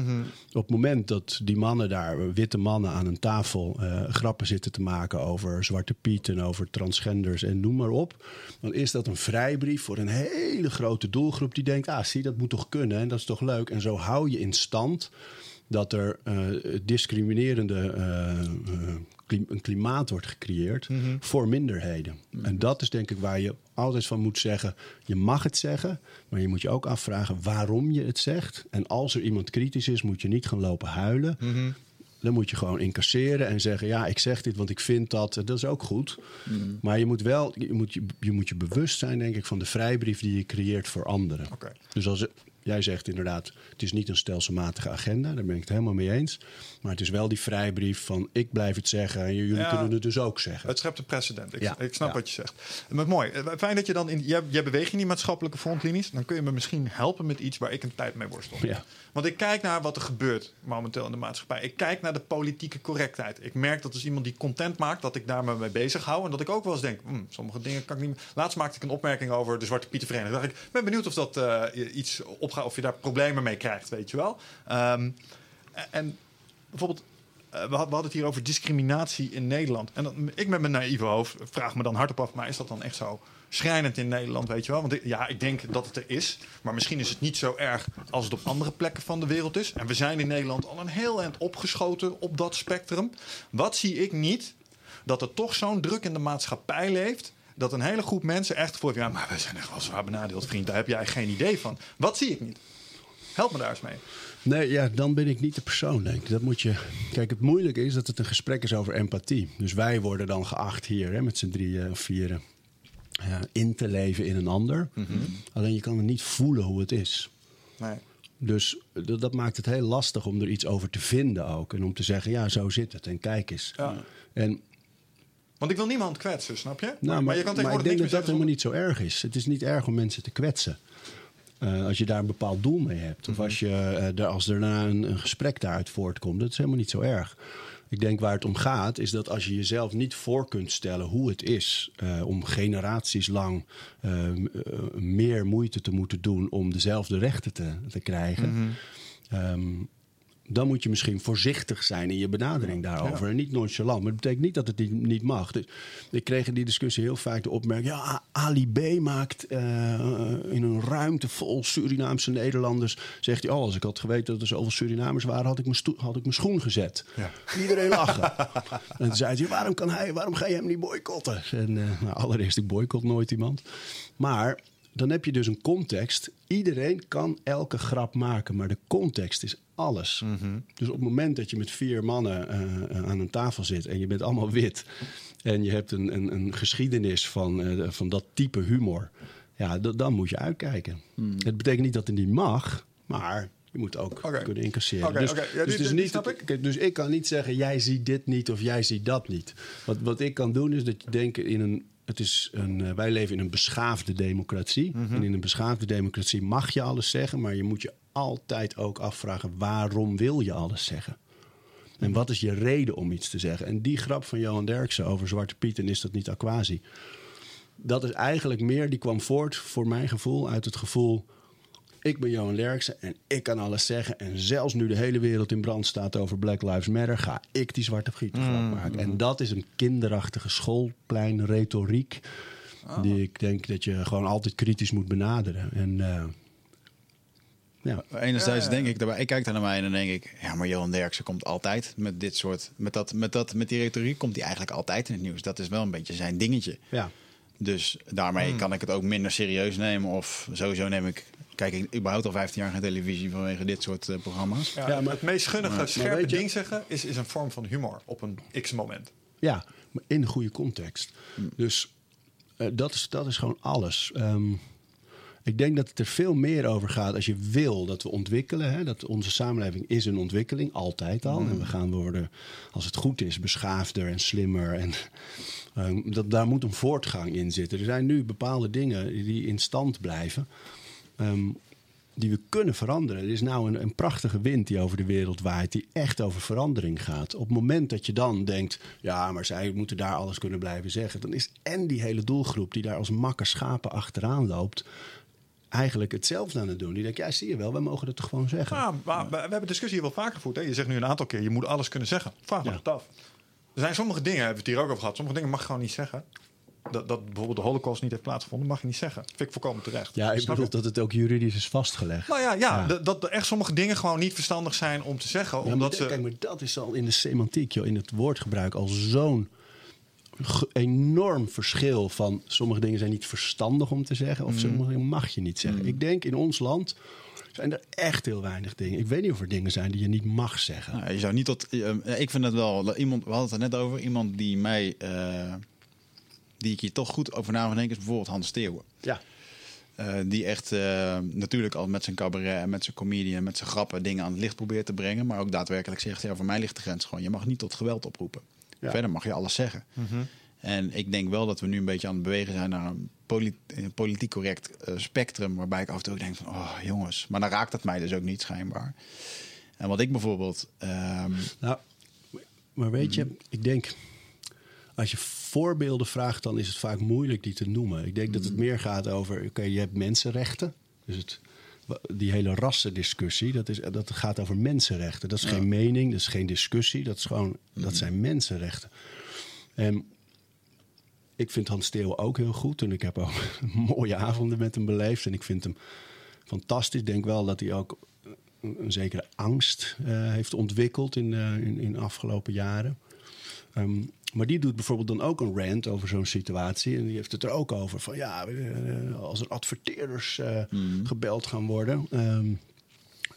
[SPEAKER 1] Op het moment dat die mannen daar, witte mannen aan een tafel, eh, grappen zitten te maken over Zwarte Piet en over transgenders en noem maar op. Dan is dat een vrijbrief voor een hele grote doelgroep die denkt, ah zie, dat moet toch kunnen en dat is toch leuk. En zo hou je in stand dat er eh, discriminerende een klimaat wordt gecreëerd voor minderheden. En dat is denk ik waar je altijd van moet zeggen: je mag het zeggen, maar je moet je ook afvragen waarom je het zegt. En als er iemand kritisch is, moet je niet gaan lopen huilen. Dan moet je gewoon incasseren en zeggen: ja, ik zeg dit, want ik vind dat. Dat is ook goed. Maar je moet wel, je moet je, je moet je bewust zijn, denk ik, van de vrijbrief die je creëert voor anderen. Dus als jij zegt inderdaad, het is niet een stelselmatige agenda, daar ben ik het helemaal mee eens. Maar het is wel die vrijbrief van ik blijf het zeggen en jullie
[SPEAKER 3] Ja.
[SPEAKER 1] kunnen het dus ook zeggen.
[SPEAKER 3] Het schept een precedent. Ik,
[SPEAKER 1] Ja,
[SPEAKER 3] ik snap
[SPEAKER 1] ja.
[SPEAKER 3] wat je zegt. Maar mooi. Eh, Fijn dat je dan in. Jij, jij beweegt in die maatschappelijke frontlinies. Dan kun je me misschien helpen met iets waar ik een tijd mee worstel.
[SPEAKER 1] Ja.
[SPEAKER 3] Want ik kijk naar wat er gebeurt momenteel in de maatschappij. Ik kijk naar de politieke correctheid. Ik merk dat als iemand die content maakt, dat ik daar me mee bezig hou. En dat ik ook wel eens denk, hmm, sommige dingen kan ik niet meer. Laatst maakte ik een opmerking over de Zwarte Pieter Vereniging. Dacht ik, ben benieuwd of dat eh, iets opgaat, of je daar problemen mee krijgt, weet je wel. Ehm, en bijvoorbeeld, eh, we, we hadden het hier over discriminatie in Nederland. En ik met mijn naïeve hoofd vraag me dan hardop af, maar is dat dan echt zo schrijnend in Nederland, weet je wel? Want ja, ik denk dat het er is, maar misschien is het niet zo erg als het op andere plekken van de wereld is. En we zijn in Nederland al een heel eind opgeschoten op dat spectrum. Wat zie ik niet? Dat er toch zo'n druk in de maatschappij leeft. Dat een hele groep mensen echt voor ja, maar we zijn echt wel zwaar benadeeld, vriend. Daar heb jij geen idee van. Wat zie ik niet? Help me daar eens mee.
[SPEAKER 1] Nee, ja, dan ben ik niet de persoon, denk ik. Dat moet je... Kijk, het moeilijke is dat het een gesprek is over empathie. Dus wij worden dan geacht hier, hè, met z'n drieën of vieren, ja, in te leven in een ander. Alleen je kan het niet voelen hoe het is.
[SPEAKER 3] Nee.
[SPEAKER 1] Dus dat, dat maakt het heel lastig om er iets over te vinden ook. En om te zeggen, ja, zo zit het. En kijk eens.
[SPEAKER 3] Ja.
[SPEAKER 1] En
[SPEAKER 3] Want ik wil niemand kwetsen, snap je?
[SPEAKER 1] Nou, maar,
[SPEAKER 3] je kan
[SPEAKER 1] maar ik
[SPEAKER 3] tegenwoordig
[SPEAKER 1] denk dat dat helemaal niet zo erg is. Het is niet erg om mensen te kwetsen. Eh, als je daar een bepaald doel mee hebt.
[SPEAKER 3] Mhm.
[SPEAKER 1] Of als, je, eh, als daarna een, een gesprek daaruit voortkomt. Dat is helemaal niet zo erg. Ik denk waar het om gaat, is dat als je jezelf niet voor kunt stellen hoe het is eh, om generaties lang eh, m- eh, meer moeite te moeten doen om dezelfde rechten te, te krijgen.
[SPEAKER 3] Mhm.
[SPEAKER 1] ehm, dan moet je misschien voorzichtig zijn in je benadering daarover. En niet nonchalant. Maar dat betekent niet dat het niet, niet mag. Dus ik kreeg in die discussie heel vaak de opmerking... ja, Ali B. maakt eh, in een ruimte vol Surinaamse Nederlanders... zegt hij, oh, als ik had geweten dat er zoveel Surinamers waren... had ik mijn, had ik mijn schoen gezet.
[SPEAKER 3] Ja.
[SPEAKER 1] Iedereen lachen. en toen zei hij, waarom, kan hij, waarom ga je hem niet boycotten? En eh, nou, allereerst, ik boycott nooit iemand. Maar dan heb je dus een context. Iedereen kan elke grap maken, maar de context is alles. Dus op het moment dat je met vier mannen eh, aan een tafel zit en je bent allemaal wit en je hebt een, een, een geschiedenis van, eh, van dat type humor, ja, dan moet je uitkijken. Het betekent niet dat het niet mag, maar Je moet ook kunnen incasseren. Dus.
[SPEAKER 3] Ja,
[SPEAKER 1] dus, dus, niet,
[SPEAKER 3] snap ik.
[SPEAKER 1] dus ik kan niet zeggen, jij ziet dit niet of jij ziet dat niet. Wat, wat ik kan doen is dat je denkt in een... Het is een, eh, wij leven in een beschaafde democratie.
[SPEAKER 3] Mhm.
[SPEAKER 1] En in een beschaafde democratie mag je alles zeggen... maar je moet je altijd ook afvragen... waarom wil je alles zeggen? En wat is je reden om iets te zeggen? En die grap van Johan Derksen over Zwarte Piet... en is dat niet aquasi... dat is eigenlijk meer, die kwam voort voor mijn gevoel uit het gevoel... ik ben Johan Derksen en ik kan alles zeggen. En zelfs nu de hele wereld in brand staat over Black Lives Matter... ga ik die Zwarte Piet grap maken. En dat is een kinderachtige schoolpleinretoriek... die ik denk dat je gewoon altijd kritisch moet benaderen. En eh, ja,
[SPEAKER 2] Enerzijds
[SPEAKER 3] ja.
[SPEAKER 2] denk ik daarbij, ik kijk daar naar mij en dan denk ik, ja, maar Johan Derksen komt altijd met dit soort, met dat, met dat, met die retoriek komt hij eigenlijk altijd in het nieuws. Dat is wel een beetje zijn dingetje.
[SPEAKER 1] ja.
[SPEAKER 2] Dus daarmee
[SPEAKER 3] Hmm.
[SPEAKER 2] kan ik het ook minder serieus nemen. Of sowieso neem ik, kijk ik überhaupt al 15 jaar geen televisie vanwege dit soort eh, programma's.
[SPEAKER 3] Ja,
[SPEAKER 1] Ja, maar-
[SPEAKER 3] het meest gunnige,
[SPEAKER 1] maar
[SPEAKER 3] scherpe ding zeggen is, is een vorm van humor op een x-moment.
[SPEAKER 1] Ja, maar in een goede context. Dus eh, dat, is, dat is gewoon alles. Ehm, ik denk dat het er veel meer over gaat als je wil dat we ontwikkelen. Hè, dat onze samenleving is een ontwikkeling, altijd al. En we gaan worden, als het goed is, beschaafder en slimmer. En ehm, dat, daar moet een voortgang in zitten. Er zijn nu bepaalde dingen die in stand blijven. Ehm, die we kunnen veranderen. Er is nou een, een prachtige wind die over de wereld waait, die echt over verandering gaat. Op het moment dat je dan denkt, ja, maar zij moeten daar alles kunnen blijven zeggen, dan is en die hele doelgroep die daar als makke schapen achteraan loopt, eigenlijk hetzelfde aan het doen. Die denkt, ja, zie je wel, wij mogen het toch gewoon zeggen.
[SPEAKER 3] Ja, maar we we hebben discussie hier wel vaker gevoerd. Hè? Je zegt nu een aantal keer, je moet alles kunnen zeggen. Vraag me
[SPEAKER 1] Ja.
[SPEAKER 3] het af. Er zijn sommige dingen, hebben we het hier ook over gehad. Sommige dingen mag je gewoon niet zeggen. Dat, dat bijvoorbeeld de holocaust niet heeft plaatsgevonden, mag je niet zeggen. vind ik volkomen terecht.
[SPEAKER 1] Ja, ik bedoel dat het ook juridisch is vastgelegd.
[SPEAKER 3] Nou ja, ja,
[SPEAKER 1] Ja.
[SPEAKER 3] Dat, dat er echt sommige dingen gewoon niet verstandig zijn om te zeggen.
[SPEAKER 1] Ja,
[SPEAKER 3] omdat
[SPEAKER 1] dat-
[SPEAKER 3] ze...
[SPEAKER 1] Kijk, maar dat is al in de semantiek, joh, in het woordgebruik, al zo'n enorm verschil van sommige dingen zijn niet verstandig om te zeggen
[SPEAKER 3] Mm.
[SPEAKER 1] of sommige dingen mag je niet zeggen. Ik denk in ons land zijn er echt heel weinig dingen. Ik weet niet of er dingen zijn die je niet mag zeggen.
[SPEAKER 2] Nou, je zou niet tot. eh, ik vind het wel. Iemand, we hadden het er net over. Iemand die mij. eh, die ik hier toch goed over na is bijvoorbeeld Hans Steeuwen.
[SPEAKER 1] Ja.
[SPEAKER 2] Eh, die echt eh, natuurlijk al met zijn cabaret en met zijn comedie en met zijn grappen dingen aan het licht probeert te brengen. Maar ook daadwerkelijk zegt, ja, voor mij ligt de grens gewoon. Je mag niet tot geweld oproepen.
[SPEAKER 1] Ja.
[SPEAKER 2] Verder mag je alles zeggen. En ik denk wel dat we nu een beetje aan het bewegen zijn naar een poli- een politiek correct eh, spectrum. Waarbij ik af en toe ook denk van, oh jongens. Maar dan raakt het mij dus ook niet schijnbaar. En wat ik bijvoorbeeld... ehm,
[SPEAKER 1] Nou, maar weet je, ik denk, als je voorbeelden vraagt, dan is het vaak moeilijk die te noemen. Ik denk dat het meer gaat over, oké, je hebt mensenrechten. Dus het, die hele rassendiscussie, dat, is, dat gaat over mensenrechten. Dat is geen mening, dat is geen discussie, dat, is gewoon, dat zijn mensenrechten. En ik vind Hans Steeuwen ook heel goed. En ik heb ook mooie avonden met hem beleefd. En ik vind hem fantastisch. Ik denk wel dat hij ook een, zekere angst eh, heeft ontwikkeld in, eh, in, in de afgelopen jaren. Ehm, maar die doet bijvoorbeeld dan ook een rant over zo'n situatie. En die heeft het er ook over van ja, eh, als er adverteerders eh, gebeld gaan worden, ehm,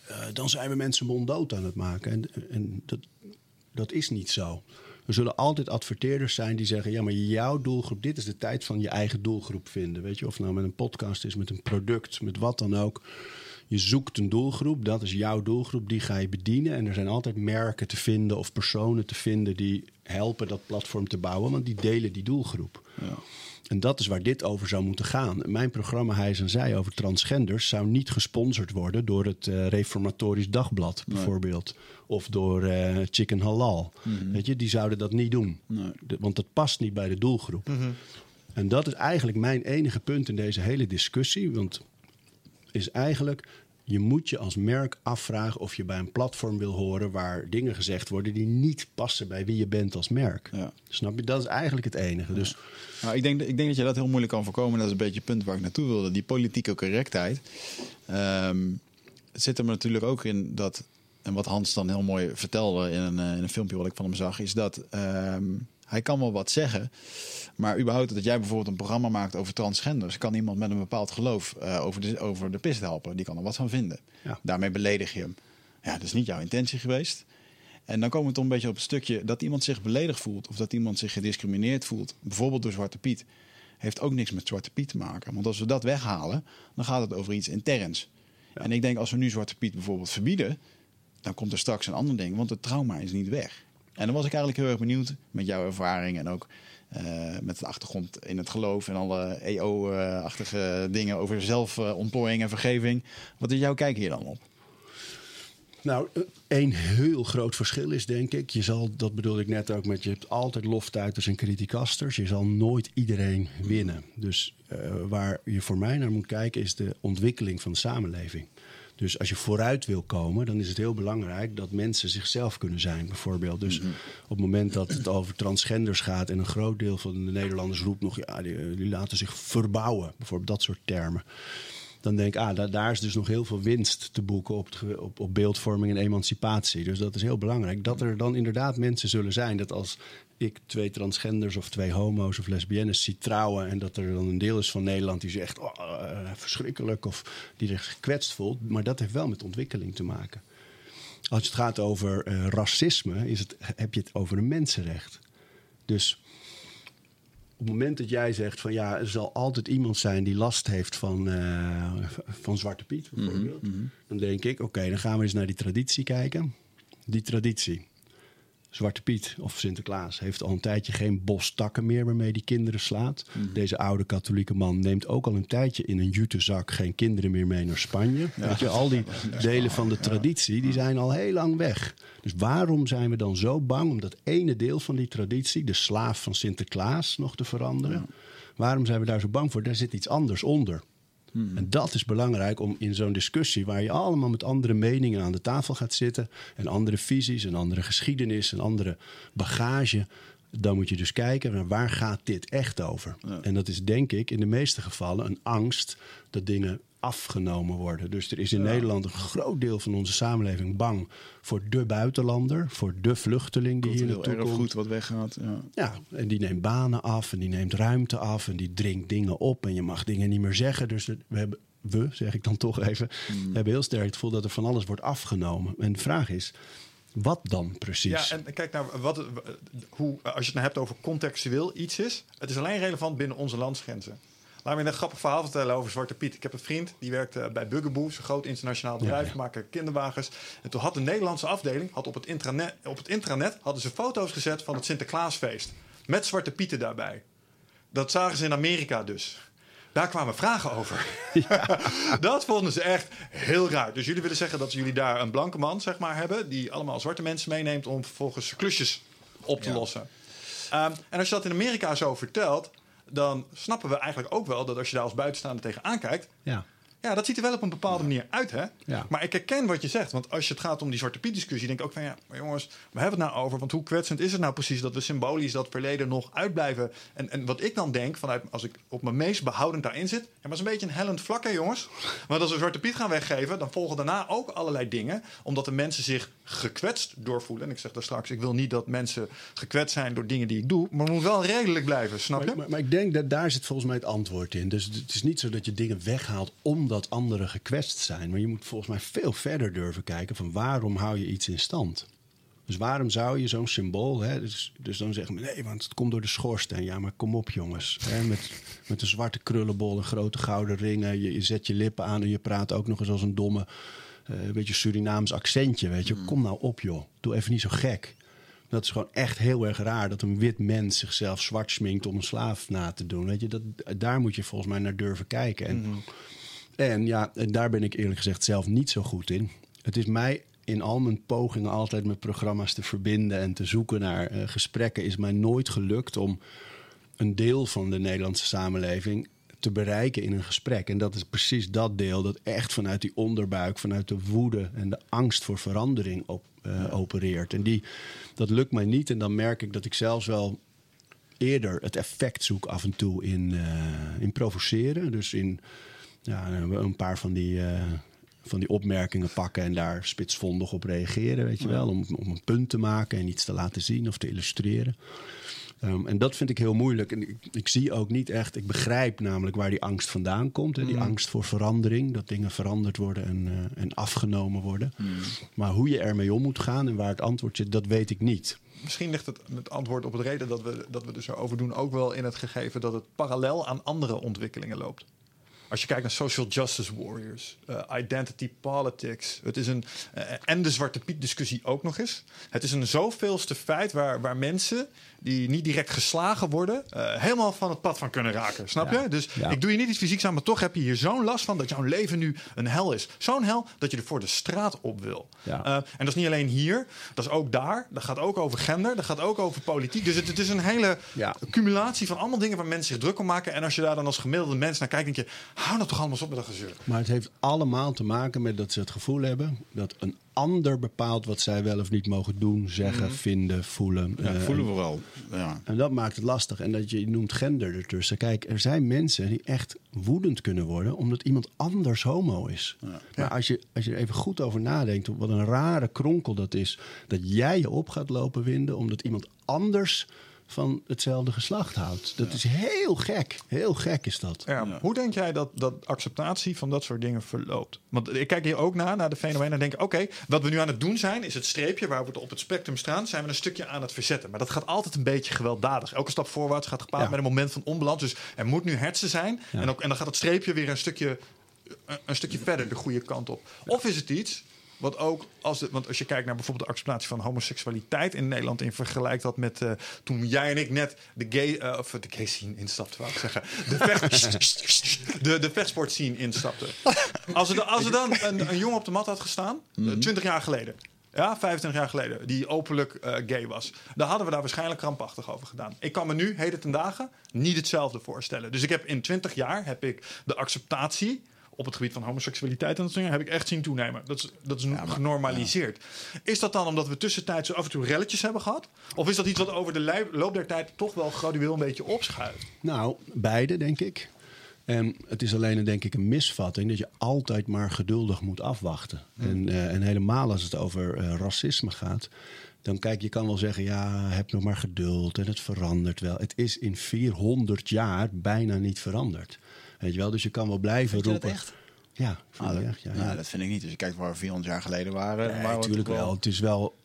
[SPEAKER 1] eh, dan zijn we mensen monddood aan het maken. En, en dat, dat is niet zo. Er zullen altijd adverteerders zijn die zeggen: ja, maar jouw doelgroep, dit is de tijd van je eigen doelgroep vinden. Weet je, of nou met een podcast is, met een product, met wat dan ook. Je zoekt een doelgroep, dat is jouw doelgroep, die ga je bedienen. En er zijn altijd merken te vinden of personen te vinden die helpen dat platform te bouwen, want die delen die doelgroep.
[SPEAKER 2] ja.
[SPEAKER 1] En dat is waar dit over zou moeten gaan. Mijn programma Hij en Zij over transgenders zou niet gesponsord worden door het eh, Reformatorisch Dagblad, bijvoorbeeld. Of door eh, Chicken Halal. Weet je, die zouden dat niet doen.
[SPEAKER 2] Nee.
[SPEAKER 1] De- want dat past niet bij de doelgroep. En dat is eigenlijk mijn enige punt in deze hele discussie. Want is eigenlijk, je moet je als merk afvragen of je bij een platform wil horen waar dingen gezegd worden die niet passen bij wie je bent als merk.
[SPEAKER 2] Ja.
[SPEAKER 1] Snap je? Dat is eigenlijk het enige. Dus
[SPEAKER 2] Nou, ik, denk, ik denk dat je dat heel moeilijk kan voorkomen. Dat is een beetje het punt waar ik naartoe wilde. Die politieke correctheid. Ehm, het zit er natuurlijk ook in dat... En wat Hans dan heel mooi vertelde in een, eh, in een filmpje wat ik van hem zag... is dat ehm, hij kan wel wat zeggen... maar überhaupt dat jij bijvoorbeeld een programma maakt over transgenders... kan iemand met een bepaald geloof eh, over, de, over de pist helpen. Die kan er wat van vinden.
[SPEAKER 1] Ja.
[SPEAKER 2] Daarmee beledig je hem. Ja, dat is niet jouw intentie geweest. En dan komen we toch een beetje op een stukje dat iemand zich beledigd voelt of dat iemand zich gediscrimineerd voelt, bijvoorbeeld door Zwarte Piet, heeft ook niks met Zwarte Piet te maken. Want als we dat weghalen, dan gaat het over iets interns. En ik denk als we nu Zwarte Piet bijvoorbeeld verbieden, dan komt er straks een ander ding, want het trauma is niet weg. En dan was ik eigenlijk heel erg benieuwd met jouw ervaring en ook met de achtergrond in het geloof en alle EO-achtige dingen over zelfontplooiing en vergeving. Wat is jouw kijk hier dan op?
[SPEAKER 1] Nou, één heel groot verschil is denk ik. Je zal, dat bedoelde ik net ook met, je hebt altijd loftuiters en criticasters. Je zal nooit iedereen winnen. Dus uh, waar je voor mij naar moet kijken is de ontwikkeling van de samenleving. Dus als je vooruit wil komen, dan is het heel belangrijk dat mensen zichzelf kunnen zijn, bijvoorbeeld. Dus op het moment dat het over transgenders gaat en een groot deel van de Nederlanders roept nog, ja, die, die laten zich verbouwen, bijvoorbeeld dat soort termen dan denk ik, ah, daar, is dus nog heel veel winst te boeken op, op, op beeldvorming en emancipatie. Dus dat is heel belangrijk. Dat er dan inderdaad mensen zullen zijn dat als ik twee transgenders of twee homo's of lesbiennes zie trouwen. en dat er dan een deel is van Nederland die zegt oh, uh, verschrikkelijk of die zich gekwetst voelt. Maar dat heeft wel met ontwikkeling te maken. Als het gaat over uh, racisme, is het, heb je het over een mensenrecht. Dus op het moment dat jij zegt van ja, er zal altijd iemand zijn die last heeft van, uh, van Zwarte Piet, bijvoorbeeld. Mm -hmm. Dan denk ik, oké, dan gaan we eens naar die traditie kijken. Die traditie. Zwarte Piet of Sinterklaas heeft al een tijdje geen bos takken meer waarmee die kinderen slaat. Mhm. Deze oude katholieke man neemt ook al een tijdje in een jutezak geen kinderen meer mee naar Spanje. Weet je, al die delen van de traditie die zijn al heel lang weg. Dus waarom zijn we dan zo bang om dat ene deel van die traditie, de slaaf van Sinterklaas, nog te veranderen? Waarom zijn we daar zo bang voor? Daar zit iets anders onder. Hmm. En dat is belangrijk om in zo'n discussie, waar je allemaal met andere meningen aan de tafel gaat zitten, en andere visies, en andere geschiedenis, en andere bagage, dan moet je dus kijken naar waar gaat dit echt over. En dat is denk ik in de meeste gevallen een angst dat dingen afgenomen worden. Dus er is in Nederland een groot deel van onze samenleving bang voor de buitenlander, voor de vluchteling die hier naartoe komt.
[SPEAKER 2] goed wat weggaat. Ja.
[SPEAKER 1] ja, en die neemt banen af en die neemt ruimte af en die dringt dingen op en je mag dingen niet meer zeggen. Dus we hebben, we zeg ik dan toch even, hmm. hebben heel sterk het gevoel dat er van alles wordt afgenomen. En de vraag is, wat dan precies?
[SPEAKER 3] Ja, en kijk naar wat, hoe, als je het nou hebt over contextueel iets is. Het is alleen relevant binnen onze landsgrenzen. Laat me een grappig verhaal vertellen over Zwarte Piet. Ik heb een vriend die werkte bij Bugaboo, een groot internationaal bedrijf, ja, maken kinderwagens. En toen had de Nederlandse afdeling, had op het, intranet, op het intranet, hadden ze foto's gezet van het Sinterklaasfeest. Met Zwarte Pieten daarbij. Dat zagen ze in Amerika dus. Daar kwamen vragen over. Ja. dat vonden ze echt heel raar. Dus jullie willen zeggen dat jullie daar een blanke man zeg maar, hebben... die allemaal zwarte mensen meeneemt om vervolgens klusjes op te lossen. Um, en als je dat in Amerika zo vertelt dan snappen we eigenlijk ook wel dat als je daar als buitenstaander tegenaan kijkt, ja. Ja, dat ziet er wel op een bepaalde manier uit, hè? Ja. Maar ik herken wat je zegt. Want als je het gaat om die Zwarte Piet-discussie... denk ik ook van, ja, maar jongens, we hebben het nou over. Want hoe kwetsend is het nou precies dat we symbolisch dat verleden nog uitblijven? En, en wat ik dan denk, vanuit als ik op mijn meest behoudend daarin zit... Ja, maar is een beetje een hellend vlak, hè, jongens? Want als we Zwarte Piet gaan weggeven... dan volgen daarna ook allerlei dingen... omdat de mensen zich gekwetst doorvoelen. En ik zeg daar straks, ik wil niet dat mensen gekwetst zijn... door dingen die ik doe. Maar het moet wel redelijk blijven, snap je?
[SPEAKER 1] Maar, maar, maar ik denk dat daar zit volgens mij het antwoord in. Dus het is niet zo dat je dingen weghaalt... om dat anderen gekwetst zijn. Maar je moet volgens mij veel verder durven kijken van waarom hou je iets in stand. Dus waarom zou je zo'n symbool, hè, dus, dus dan zeggen we nee, want het komt door de schoorsteen. Ja, maar kom op jongens. Hè, met, met een zwarte krullenbol en grote gouden ringen. Je, je, zet je lippen aan en je praat ook nog eens als een domme, uh, een beetje Surinaams accentje. Weet je, mm. kom nou op joh. Doe even niet zo gek. Dat is gewoon echt heel erg raar dat een wit mens zichzelf zwart sminkt om een slaaf na te doen. Weet je, dat, daar moet je volgens mij naar durven kijken. En, mm. En ja, en daar ben ik eerlijk gezegd zelf niet zo goed in. Het is mij in al mijn pogingen altijd met programma's te verbinden en te zoeken naar uh, gesprekken, is mij nooit gelukt om een deel van de Nederlandse samenleving te bereiken in een gesprek. En dat is precies dat deel dat echt vanuit die onderbuik, vanuit de woede en de angst voor verandering op, uh, opereert. En die, dat lukt mij niet. En dan merk ik dat ik zelfs wel eerder het effect zoek af en toe in, uh, in provoceren. Dus in ja, een paar van die, uh, van die opmerkingen pakken en daar spitsvondig op reageren, weet je wel. Om, om een punt te maken en iets te laten zien of te illustreren. Um, en dat vind ik heel moeilijk. En ik, ik, zie ook niet echt, ik begrijp namelijk waar die angst vandaan komt. Hè? Die mm. angst voor verandering, dat dingen veranderd worden en, uh, en afgenomen worden. Mm. Maar hoe je ermee om moet gaan en waar het antwoord zit, dat weet ik niet.
[SPEAKER 3] Misschien ligt het, het antwoord op het reden dat we, dat we er zo over doen ook wel in het gegeven dat het parallel aan andere ontwikkelingen loopt. Als je kijkt naar social justice warriors, uh, identity politics. Het is een, uh, en de Zwarte Piet discussie ook nog eens. Het is een zoveelste feit waar, waar mensen die niet direct geslagen worden, uh, helemaal van het pad van kunnen raken. Snap je? Dus ik doe je niet iets fysieks aan, maar toch heb je hier zo'n last van dat jouw leven nu een hel is. Zo'n hel dat je er voor de straat op wil. Uh, en dat is niet alleen hier, dat is ook daar. Dat gaat ook over gender, dat gaat ook over politiek. Dus het, het is een hele accumulatie van allemaal dingen waar mensen zich druk om maken. En als je daar dan als gemiddelde mens naar kijkt, denk je, hou nou toch allemaal op met dat gezeur.
[SPEAKER 1] Maar het heeft allemaal te maken met dat ze het gevoel hebben dat een ander bepaalt wat zij wel of niet mogen doen, zeggen, mm. vinden, voelen.
[SPEAKER 2] Ja, uh, voelen we wel. Ja.
[SPEAKER 1] En dat maakt het lastig. En dat je noemt gender ertussen. Kijk, er zijn mensen die echt woedend kunnen worden omdat iemand anders homo is. Ja. Maar als je, als je er even goed over nadenkt, wat een rare kronkel dat is, dat jij je op gaat lopen winden omdat iemand anders van hetzelfde geslacht houdt. Dat is heel gek. Heel gek is dat.
[SPEAKER 3] Ja, Hoe denk jij dat, dat acceptatie van dat soort dingen verloopt? Want ik kijk hier ook naar, naar de fenomenen en denk... oké, wat we nu aan het doen zijn, is het streepje waar we op het spectrum staan... zijn we een stukje aan het verzetten. Maar dat gaat altijd een beetje gewelddadig. Elke stap voorwaarts gaat gepaard met een moment van onbalans. Dus er moet nu hersen zijn. En, ook, en dan gaat het streepje weer een stukje, een stukje verder de goede kant op. Of is het iets wat ook als de, want als je kijkt naar bijvoorbeeld de acceptatie van homoseksualiteit in Nederland in vergelijkt dat met uh, toen jij en ik net de gay uh, of de gay scene instapten, wou ik zeggen, de vecht, de, de vechtsport scene instapten. Als er, als er dan een, een jongen op de mat had gestaan, mm -hmm. 20 jaar geleden. Ja, 25 jaar geleden, die openlijk uh, gay was. Dan hadden we daar waarschijnlijk krampachtig over gedaan. Ik kan me nu, heden ten dagen, niet hetzelfde voorstellen. Dus ik heb in 20 jaar heb ik de acceptatie op het gebied van homoseksualiteit en dat soort dingen heb ik echt zien toenemen. Dat is, dat is ja, maar, genormaliseerd. Ja. Is dat dan omdat we tussentijds zo af en toe relletjes hebben gehad? Of is dat iets wat over de loop der tijd toch wel gradueel een beetje opschuift?
[SPEAKER 1] Nou, beide denk ik. En het is alleen, denk ik, een misvatting dat je altijd maar geduldig moet afwachten. En, uh, en, helemaal als het over uh, racisme gaat. Dan kijk, je kan wel zeggen, ja, heb nog maar geduld en het verandert wel. Het is in 400 jaar bijna niet veranderd. Weet je wel, dus je kan wel blijven roepen.
[SPEAKER 2] Dat echt?
[SPEAKER 1] Ja,
[SPEAKER 2] ah, dat,
[SPEAKER 1] echt, ja,
[SPEAKER 2] ja, dat vind ik niet. Dus je kijkt waar we 400 jaar geleden waren.
[SPEAKER 1] Nee, natuurlijk wel. wel. Het is wel.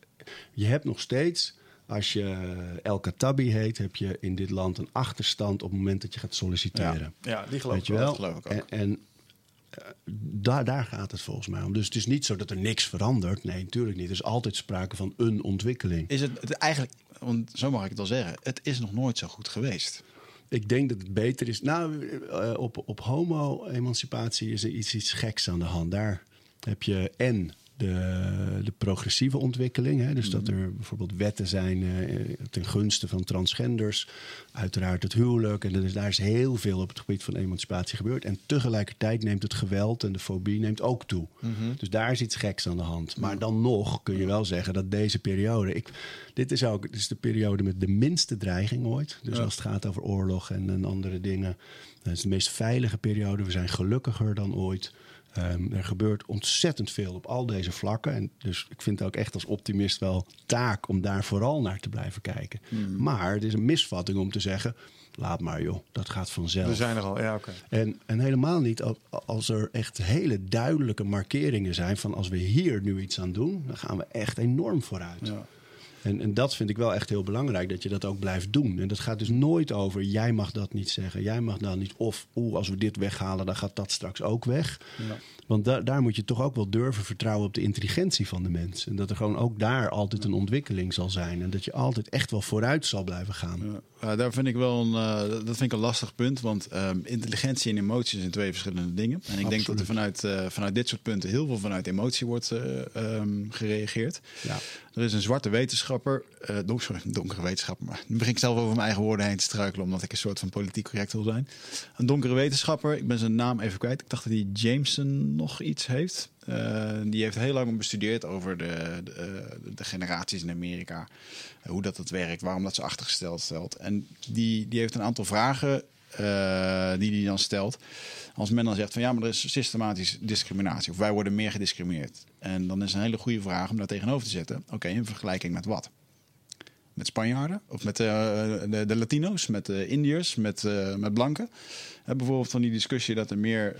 [SPEAKER 1] Je hebt nog steeds. Als je El Katabi heet, heb je in dit land een achterstand op het moment dat je gaat solliciteren.
[SPEAKER 3] Ja, ja die geloof
[SPEAKER 1] Weet je wel. Geloof ik ook. En, en uh, daar, daar gaat het volgens mij om. Dus het is niet zo dat er niks verandert. Nee, natuurlijk niet. Er is altijd sprake van een ontwikkeling.
[SPEAKER 2] Is het, het eigenlijk, want zo mag ik het wel zeggen, het is nog nooit zo goed geweest.
[SPEAKER 1] Ik denk dat het beter is. Nou, uh, op, op homo-emancipatie is er iets, iets geks aan de hand. Daar heb je en de, de progressieve ontwikkeling. Hè? Dus dat er bijvoorbeeld wetten zijn uh, ten gunste van transgenders. Uiteraard het huwelijk. En dus daar is heel veel op het gebied van emancipatie gebeurd. En tegelijkertijd neemt het geweld en de fobie neemt ook toe. Mm -hmm. Dus daar is iets geks aan de hand. Maar dan nog kun je wel zeggen dat deze periode... Ik, dit is ook dit is de periode met de minste dreiging ooit. Dus ja. als het gaat over oorlog en, en andere dingen... Het is de meest veilige periode. We zijn gelukkiger dan ooit. Um, er gebeurt ontzettend veel op al deze vlakken. En dus ik vind het ook echt als optimist wel taak om daar vooral naar te blijven kijken. Mm. Maar het is een misvatting om te zeggen. Laat maar joh, dat gaat vanzelf.
[SPEAKER 3] We zijn er al, ja oké.
[SPEAKER 1] Okay. En, en helemaal niet als er echt hele duidelijke markeringen zijn van als we hier nu iets aan doen, dan gaan we echt enorm vooruit. Ja. En, en, dat vind ik wel echt heel belangrijk, dat je dat ook blijft doen. En dat gaat dus nooit over, jij mag dat niet zeggen, jij mag dat niet. Of, oeh, als we dit weghalen, dan gaat dat straks ook weg. Ja. Want da daar moet je toch ook wel durven vertrouwen op de intelligentie van de mens. En dat er gewoon ook daar altijd een ontwikkeling zal zijn. En dat je altijd echt wel vooruit zal blijven gaan.
[SPEAKER 2] Ja. Ja, daar vind ik wel een, uh, dat vind ik een lastig punt. Want um, intelligentie en emotie zijn twee verschillende dingen. En ik Absoluut. denk dat er vanuit, uh, vanuit dit soort punten heel veel vanuit emotie wordt uh, um, gereageerd. Ja. Er is een zwarte wetenschapper, sorry, donkere wetenschapper, maar nu begin ik zelf over mijn eigen woorden heen te struikelen, omdat ik een soort van politiek correct wil zijn. Een donkere wetenschapper, ik ben zijn naam even kwijt. Ik dacht dat hij Jameson nog iets heeft. Uh, die heeft heel lang bestudeerd over de, de, de generaties in Amerika. Hoe dat het werkt, waarom dat ze achtergesteld stelt. En die, die heeft een aantal vragen uh, die hij dan stelt. Als men dan zegt van ja, maar er is systematisch discriminatie. Of wij worden meer gediscrimineerd. En dan is een hele goede vraag om daar tegenover te zetten. Oké, in vergelijking met wat? Met Spanjaarden? Of met de, de, Latino's? Met de Indiërs? Met, met blanken? Bijvoorbeeld van die discussie dat er meer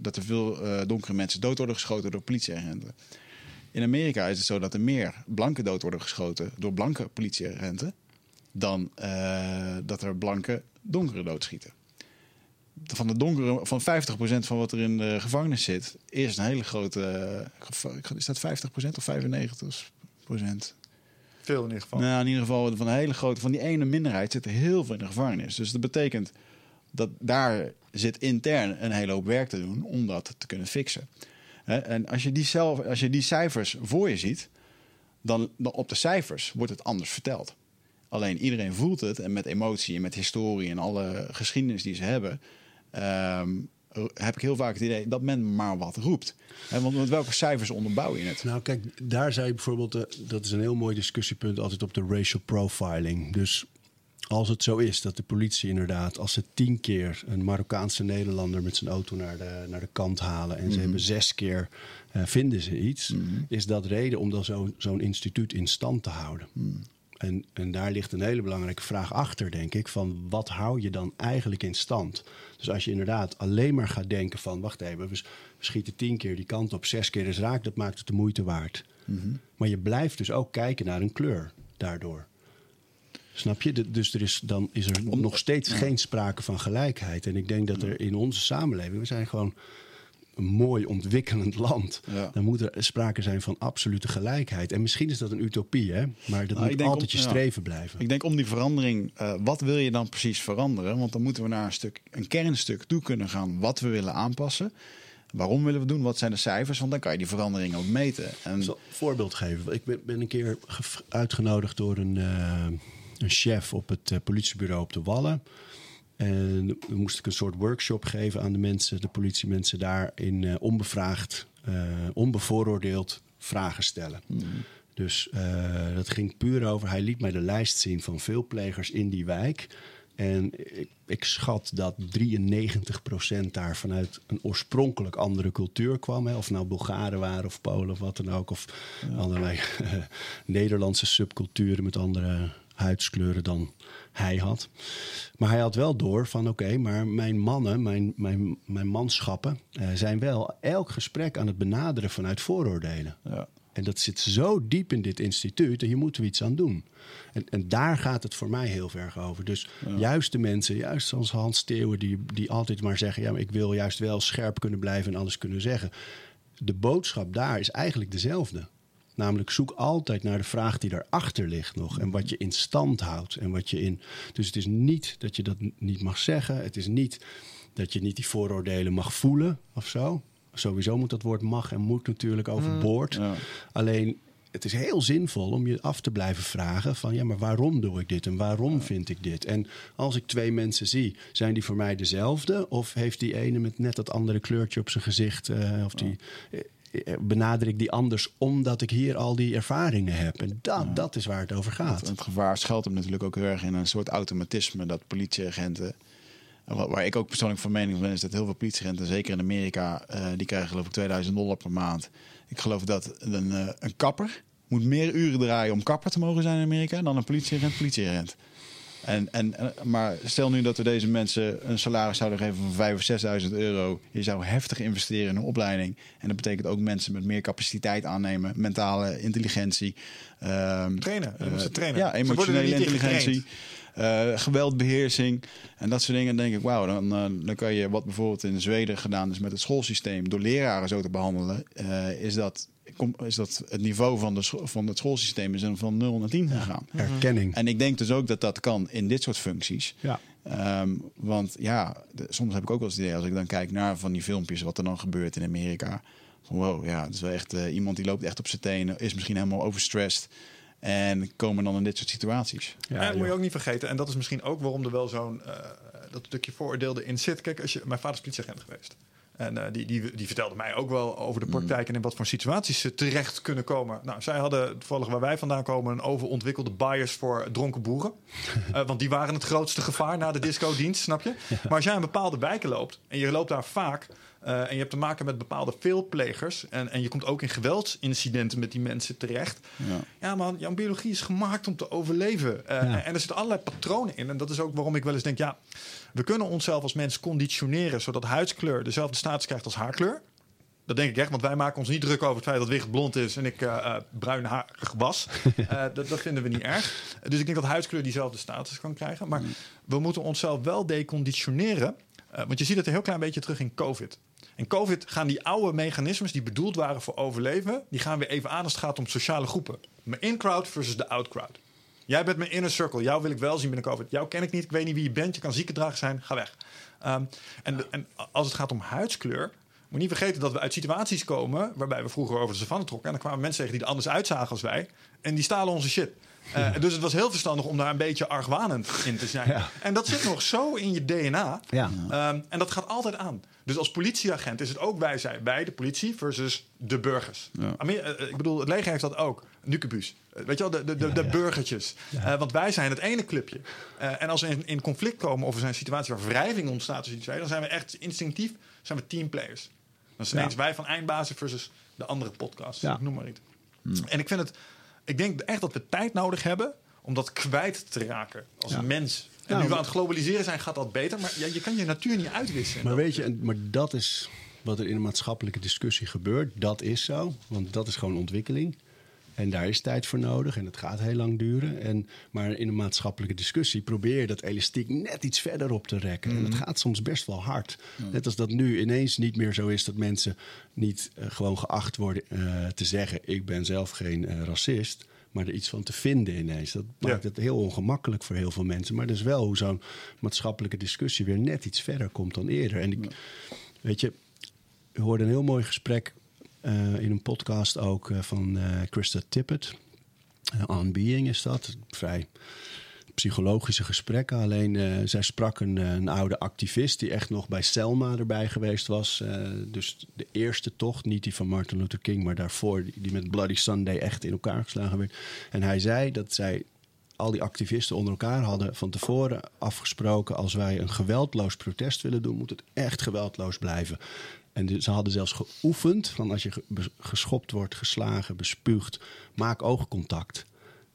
[SPEAKER 2] dat er veel donkere mensen dood worden geschoten door politieagenten. In Amerika is het zo dat er meer blanke dood worden geschoten door blanke politieagenten dan uh, dat er blanke donkere doodschieten. van de donkere, van 50% van wat er in de gevangenis zit, is een hele grote. eh, is dat 50% of 95%?
[SPEAKER 3] Veel in ieder geval.
[SPEAKER 2] Nou, in ieder geval van een hele grote, van die ene minderheid zit er heel veel in de gevangenis. Dus dat betekent dat daar zit intern een hele hoop werk te doen om dat te kunnen fixen. En als je die, zelf, als je die cijfers voor je ziet, dan, op de cijfers wordt het anders verteld. Alleen iedereen voelt het en met emotie en met historie en alle geschiedenis die ze hebben, ehm, heb ik heel vaak het idee dat men maar wat roept. Want met welke cijfers onderbouw je het?
[SPEAKER 1] Nou, kijk, daar zei je bijvoorbeeld, eh, dat is een heel mooi discussiepunt altijd op de racial profiling. Dus als het zo is dat de politie inderdaad, als ze tien keer een Marokkaanse Nederlander met zijn auto naar de, naar de kant halen en ze hebben zes keer eh, vinden ze iets, is dat reden om dan zo- zo'n instituut in stand te houden. En, en daar ligt een hele belangrijke vraag achter, denk ik, van wat hou je dan eigenlijk in stand? Dus als je inderdaad alleen maar gaat denken van, wacht even, we schieten tien keer die kant op, zes keer is raak, dat maakt het de moeite waard. Maar je blijft dus ook kijken naar een kleur daardoor. Snap je? Dus er is, dan is er nog steeds geen sprake van gelijkheid. En ik denk dat er in onze samenleving, we zijn gewoon een mooi ontwikkelend land.
[SPEAKER 2] Ja.
[SPEAKER 1] Dan moet er sprake zijn van absolute gelijkheid. En misschien is dat een utopie, hè? Maar dat
[SPEAKER 2] Nou,
[SPEAKER 1] moet altijd
[SPEAKER 2] om-
[SPEAKER 1] je
[SPEAKER 2] ja.
[SPEAKER 1] streven blijven.
[SPEAKER 2] Ik denk om die verandering, eh, wat wil je dan precies veranderen? Want dan moeten we naar een, stuk, een kernstuk toe kunnen gaan wat we willen aanpassen. Waarom willen we doen? Wat zijn de cijfers? Want dan kan je die verandering ook meten. En,
[SPEAKER 1] Ik zal een voorbeeld geven. Ik ben, ben een keer uitgenodigd door een, eh, een chef op het eh, politiebureau op de Wallen. En dan moest ik een soort workshop geven aan de mensen, de politiemensen daar, in eh, onbevraagd, eh, onbevooroordeeld vragen stellen. Dus eh, dat ging puur over, hij liet mij de lijst zien van veel plegers in die wijk. En ik, ik schat dat 93% daar vanuit een oorspronkelijk andere cultuur kwam. Hè. Of nou Bulgaren waren of Polen of wat dan ook. Of allerlei Nederlandse subculturen met andere huidskleuren dan hij had. Maar hij had wel door van oké, maar mijn mannen, mijn, mijn, mijn manschappen... eh, zijn wel elk gesprek aan het benaderen vanuit vooroordelen.
[SPEAKER 2] ja.
[SPEAKER 1] En dat zit zo diep in dit instituut en hier moeten we iets aan doen. En, en daar gaat het voor mij heel erg over. Dus juist de mensen, juist zoals Hans Steeuwen, die, die altijd maar zeggen: ja, maar ik wil juist wel scherp kunnen blijven en alles kunnen zeggen. De boodschap daar is eigenlijk dezelfde. Namelijk zoek altijd naar de vraag die daarachter ligt nog. En wat je in stand houdt. En wat je in. Dus het is niet dat je dat niet mag zeggen. Het is niet dat je niet die vooroordelen mag voelen of zo. Sowieso moet dat woord mag en moet natuurlijk overboord.
[SPEAKER 2] Ja.
[SPEAKER 1] Alleen het is heel zinvol om je af te blijven vragen van ja, maar waarom doe ik dit en waarom vind ik dit? En als ik twee mensen zie, zijn die voor mij dezelfde? Of heeft die ene met net dat andere kleurtje op zijn gezicht? eh, of die, eh, benader ik die anders omdat ik hier al die ervaringen heb? En dat, dat is waar het over gaat.
[SPEAKER 2] Het gevaar schuilt hem natuurlijk ook heel erg in een soort automatisme dat politieagenten. en Waar ik ook persoonlijk van mening ben, is dat heel veel politieagenten, zeker in Amerika, eh, die krijgen geloof ik 2000 dollar per maand. Ik geloof dat een, eh, een kapper moet meer uren draaien om kapper te mogen zijn in Amerika dan een politieagent politieagent. En, en, en- maar stel nu dat we deze mensen een salaris zouden geven van 5.000 of 6.000 euro. Je zou heftig investeren in een opleiding. En dat betekent ook mensen met meer capaciteit aannemen, mentale intelligentie. ehm,
[SPEAKER 3] Trainen.
[SPEAKER 2] Eh,
[SPEAKER 3] trainen.
[SPEAKER 2] Ja, emotionele intelligentie. eh, geweldbeheersing en dat soort dingen. Dan denk ik, wauw, dan, eh, dan kan je wat bijvoorbeeld in Zweden gedaan is met het schoolsysteem, door leraren zo te behandelen, eh, is, dat, is dat het niveau van, de van het schoolsysteem is van 0 naar 10 gegaan.
[SPEAKER 1] Erkenning.
[SPEAKER 2] En ik denk dus ook dat dat kan in dit soort functies.
[SPEAKER 1] Ja.
[SPEAKER 2] Ehm, want ja, de- soms heb ik ook wel eens het idee, als ik dan kijk naar van die filmpjes, wat er dan gebeurt in Amerika. Van wow, ja, het is wel echt eh, iemand die loopt echt op zijn tenen, is misschien helemaal overstressed. En komen dan in dit soort situaties.
[SPEAKER 3] Ja, dat moet je ook niet vergeten. En dat is misschien ook waarom er wel zo'n eh, dat stukje vooroordeel erin zit. Kijk, als je, mijn vader is politieagent geweest. En eh, die, die, die vertelde mij ook wel over de praktijk en in wat voor situaties ze terecht kunnen komen. Nou, zij hadden toevallig waar wij vandaan komen een overontwikkelde bias voor dronken boeren. Eh, want die waren het grootste gevaar na de discodienst, snap je? Maar als jij in bepaalde wijken loopt en je loopt daar vaak eh, en je hebt te maken met bepaalde veelplegers en, en je komt ook in geweldsincidenten met die mensen terecht.
[SPEAKER 2] Ja.
[SPEAKER 3] Ja, man, jouw biologie is gemaakt om te overleven. Eh,
[SPEAKER 1] Ja.
[SPEAKER 3] En er zitten allerlei patronen in. En dat is ook waarom ik wel eens denk, ja, we kunnen onszelf als mens conditioneren zodat huidskleur dezelfde status krijgt als haarkleur. Dat denk ik echt, want wij maken ons niet druk over het feit dat Wicht blond is en ik eh eh, bruinhaarig was. Dat, dat vinden we niet erg. Dus ik denk dat huidskleur diezelfde status kan krijgen. Maar we moeten onszelf wel deconditioneren want je ziet het een heel klein beetje terug in COVID. In COVID gaan die oude mechanismes die bedoeld waren voor overleven, die gaan weer even aan als het gaat om sociale groepen. Mijn in-crowd versus de out-crowd. Jij bent mijn inner circle. Jou wil ik wel zien binnen COVID. Jou ken ik niet. Ik weet niet wie je bent. Je kan ziekendrager zijn. Ga weg. Um, en, de, en als het gaat om huidskleur, moet niet vergeten dat we uit situaties komen waarbij we vroeger over de savanne trokken. En dan kwamen mensen tegen die er anders uitzagen als wij. En die stalen onze shit. Uh, dus het was heel verstandig om daar een beetje argwanend in te zijn. Ja. En dat zit nog zo in je DNA. Ja. Um, en dat gaat altijd aan. Dus als politieagent is het ook wij zijn. Wij, de politie, versus de burgers. Ja. Amer uh, ik bedoel, het leger heeft dat ook. Nukebus. Uh, weet je wel, de, de, de, ja, de burgertjes. Uh, want wij zijn het ene clubje. en als we in, in, conflict komen of er zijn situaties waar wrijving ontstaat tussen die twee, dan zijn we echt instinctief zijn we teamplayers. Dan zijn wij van eindbazen versus de andere podcast. Ja. Noem maar iets. Hmm. En ik vind het, ik denk echt dat we tijd nodig hebben om dat kwijt te raken als mens. En nu we aan het globaliseren zijn, gaat dat beter. Maar ja, je kan je natuur niet uitwissen.
[SPEAKER 1] Maar weet je, maar dat is wat er in de maatschappelijke discussie gebeurt. Dat is zo, want dat is gewoon ontwikkeling. En daar is tijd voor nodig en het gaat heel lang duren. En, maar in een maatschappelijke discussie probeer je dat elastiek net iets verder op te rekken. Mm. En dat gaat soms best wel hard. Net als dat nu ineens niet meer zo is dat mensen niet uh, gewoon geacht worden uh, te zeggen: Ik ben zelf geen uh, racist. Maar er iets van te vinden ineens. Dat maakt ja. het heel ongemakkelijk voor heel veel mensen. Maar dat is wel hoe zo'n maatschappelijke discussie weer net iets verder komt dan eerder. En ik, ja. weet je, we hoorden een heel mooi gesprek uh, in een podcast ook uh, van uh, Krista Tippett. On Being is dat. Vrij psychologische gesprekken. Alleen zij sprak een, een, oude activist die echt nog bij Selma erbij geweest was. dus de eerste tocht, niet die van Martin Luther King, maar daarvoor, die, die met Bloody Sunday echt in elkaar geslagen werd. En hij zei dat zij al die activisten onder elkaar hadden van tevoren afgesproken: als wij een geweldloos protest willen doen, moet het echt geweldloos blijven. En ze hadden zelfs geoefend van als je geschopt wordt, geslagen, bespuugd, maak oogcontact.